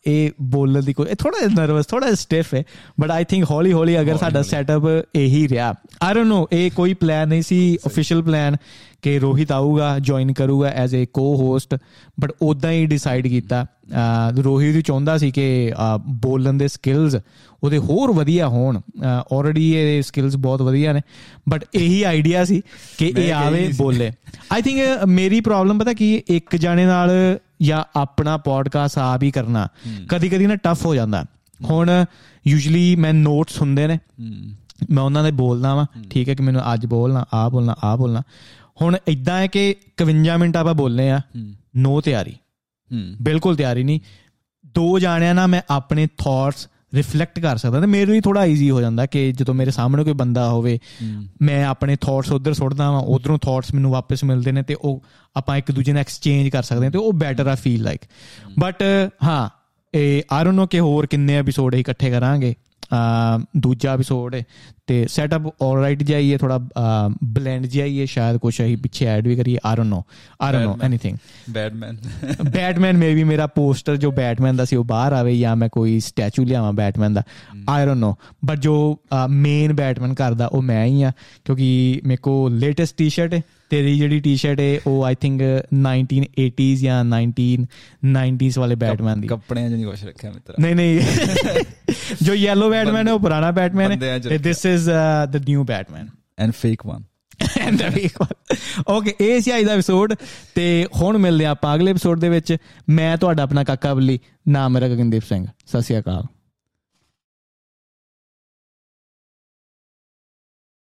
ਇਹ ਬੋਲਣ ਦੀ ਕੋਈ ਥੋੜਾ ਜਿਹਾ ਨਰਵਸ ਥੋੜਾ ਜਿਹਾ ਸਟਿਫ ਹੈ ਬਟ ਆਈ ਥਿੰਕ ਹੌਲੀ ਹੌਲੀ ਅਗਰ ਸਾਡਾ ਸੈਟਅਪ ਇਹੀ ਰਿਹਾ। ਆਈ ਡੋਨਟ ਨੋ ਇਹ ਕੋਈ ਪਲਾਨ ਨਹੀਂ ਸੀ ਅਫੀਸ਼ੀਅਲ ਪਲਾਨ ਕਿ ਰੋਹਿਤ ਆਊਗਾ ਜੁਆਇਨ ਕਰੂਗਾ ਐਜ਼ ਅ ਕੋ-ਹੋਸਟ ਬਟ ਉਦਾਂ ਹੀ ਡਿਸਾਈਡ ਕੀਤਾ। ਰੋਹਿਤ ਵੀ ਚਾਹੁੰਦਾ ਸੀ ਕਿ ਬੋਲਣ ਦੇ ਸਕਿੱਲਸ ਉਹਦੇ ਹੋਰ ਵਧੀਆ ਹੋਣ। ਆਲਰੇਡੀ ਇਹ ਸਕਿੱਲਸ ਬਹੁਤ ਵਧੀਆ ਨੇ ਬਟ ਇਹੀ ਆਈਡੀਆ ਸੀ ਕਿ ਇਹ ਆਵੇ ਬੋਲੇ। ਆਈ ਥਿੰਕ ਮੇਰੀ ਪ੍ਰੋਬਲਮ ਪਤਾ ਕੀ ਇੱਕ ਜਾਣੇ ਨਾਲ ਜਾਂ ਆਪਣਾ ਪੋਡਕਾਸਟ ਆਪ ਹੀ ਕਰਨਾ ਕਦੀ ਕਦੀ ਨਾ ਟਫ ਹੋ ਜਾਂਦਾ। ਹੁਣ ਯੂਜੂਲੀ ਮੈਂ ਨੋਟਸ ਹੁੰਦੇ ਨੇ। ਮੈਂ ਉਹਨਾਂ ਦੇ ਬੋਲਦਾ ਵਾਂ ਠੀਕ ਹੈ ਕਿ ਮੈਨੂੰ ਅੱਜ ਬੋਲਣਾ ਆ ਬੋਲਣਾ ਆ ਬੋਲਣਾ। ਹੁਣ ਇਦਾਂ ਹੈ ਕਿ 51 ਮਿੰਟ ਆਪਾਂ ਬੋਲਨੇ ਆ। ਨੋ ਤਿਆਰੀ। ਬਿਲਕੁਲ ਤਿਆਰੀ ਨਹੀਂ। ਦੋ ਜਾਣਿਆਂ ਨਾਲ ਮੈਂ ਆਪਣੇ ਥਾਟਸ ਰਿਫਲੈਕਟ ਕਰ ਸਕਦਾ ਤੇ ਮੇਰੇ ਲਈ ਥੋੜਾ ਈਜ਼ੀ ਹੋ ਜਾਂਦਾ ਕਿ ਜਦੋਂ ਮੇਰੇ ਸਾਹਮਣੇ ਕੋਈ ਬੰਦਾ ਹੋਵੇ ਮੈਂ ਆਪਣੇ ਥਾਟਸ ਉਧਰ ਸੁੱਟਦਾ ਵਾਂ ਉਧਰੋਂ ਥਾਟਸ ਮੈਨੂੰ ਵਾਪਸ ਮਿਲਦੇ ਨੇ ਤੇ ਉਹ ਆਪਾਂ ਇੱਕ ਦੂਜੇ ਨਾਲ ਐਕਸਚੇਂਜ ਕਰ ਸਕਦੇ ਹਾਂ ਤੇ ਉਹ ਬੈਟਰ ਆ ਫੀਲ ਲਾਈਕ ਬਟ ਹਾਂ ਇਹ ਆਈ ਡੋਨਟ ਨੋ ਕਿ ਹੋਰ ਕਿੰਨੇ ਐਪੀਸੋਡ ਇਕੱਠੇ ਕਰਾਂਗੇ। ਦੂਜਾ ਐਪੀਸੋਡ ਤੇ ਸੈਟਅਪ ਆਲਰਾਈਟ ਜਾਈਏ ਥੋੜਾ ਬਲੈਂਡ ਜਾਈਏ ਸ਼ਾਇਦ ਕੁਝ ਅਸੀਂ ਪਿੱਛੇ ਐਡ ਵੀ ਕਰੀਏ I don't know I don't know anything Batman Batman maybe ਮੇਰਾ ਪੋਸਟਰ ਜੋ ਬੈਟਮੈਨ ਦਾ ਸੀ ਉਹ ਬਾਹਰ ਆਵੇ ਜਾਂ ਮੈਂ ਕੋਈ ਸਟੈਚੂ ਲਿਆਵਾਂ ਬੈਟਮੈਨ ਦਾ ਆਈ ਡੋਨਟ ਨੋ ਬਟ ਜੋ ਮੇਨ ਬੈਟਮੈਨ ਕਰਦਾ ਉਹ ਮੈਂ ਹੀ ਆ ਕਿਉਂਕਿ ਮੇਰੇ ਕੋ ਲੇਟੈਸਟ ਟੀ-ਸ਼ਰਟ ਹੈ ਤੇਰੀ ਜਿਹੜੀ ਟੀ-ਸ਼ਰਟ ਹੈ ਉਹ ਆਈ ਥਿੰਕ 1980s ਜਾਂ 1990s ਵਾਲੇ ਬੈਟਮੈਨ ਦੀ। ਕੱਪੜਿਆਂ 'ਚ ਨਹੀਂ ਕੁਝ ਰੱਖਿਆ ਮਿੱਤਰਾ। ਨਹੀਂ ਨਹੀਂ। (laughs) ਜੋ ਯੈਲੋ ਬੈਟਮੈਨ ਹੈ ਉਹ ਪੁਰਾਣਾ ਬੈਟਮੈਨ ਹੈ this is the new Batman and fake one and the fake one okay ਇਹ ਸੀ ਅੱਜ ਦਾ ਐਪੀਸੋਡ ਤੇ ਹੁਣ ਮਿਲਦੇ ਆਪਾਂ ਅਗਲੇ ਐਪੀਸੋਡ ਦੇ ਵਿੱਚ। ਮੈਂ ਤੁਹਾਡਾ ਆਪਣਾ ਕਾਕਾ ਬੱਲੀ ਨਾਮ ਮੇਰਾ ਗਗਨਦੀਪ ਸਿੰਘ। ਸਤਿ ਸ਼੍ਰੀ ਅਕਾਲ।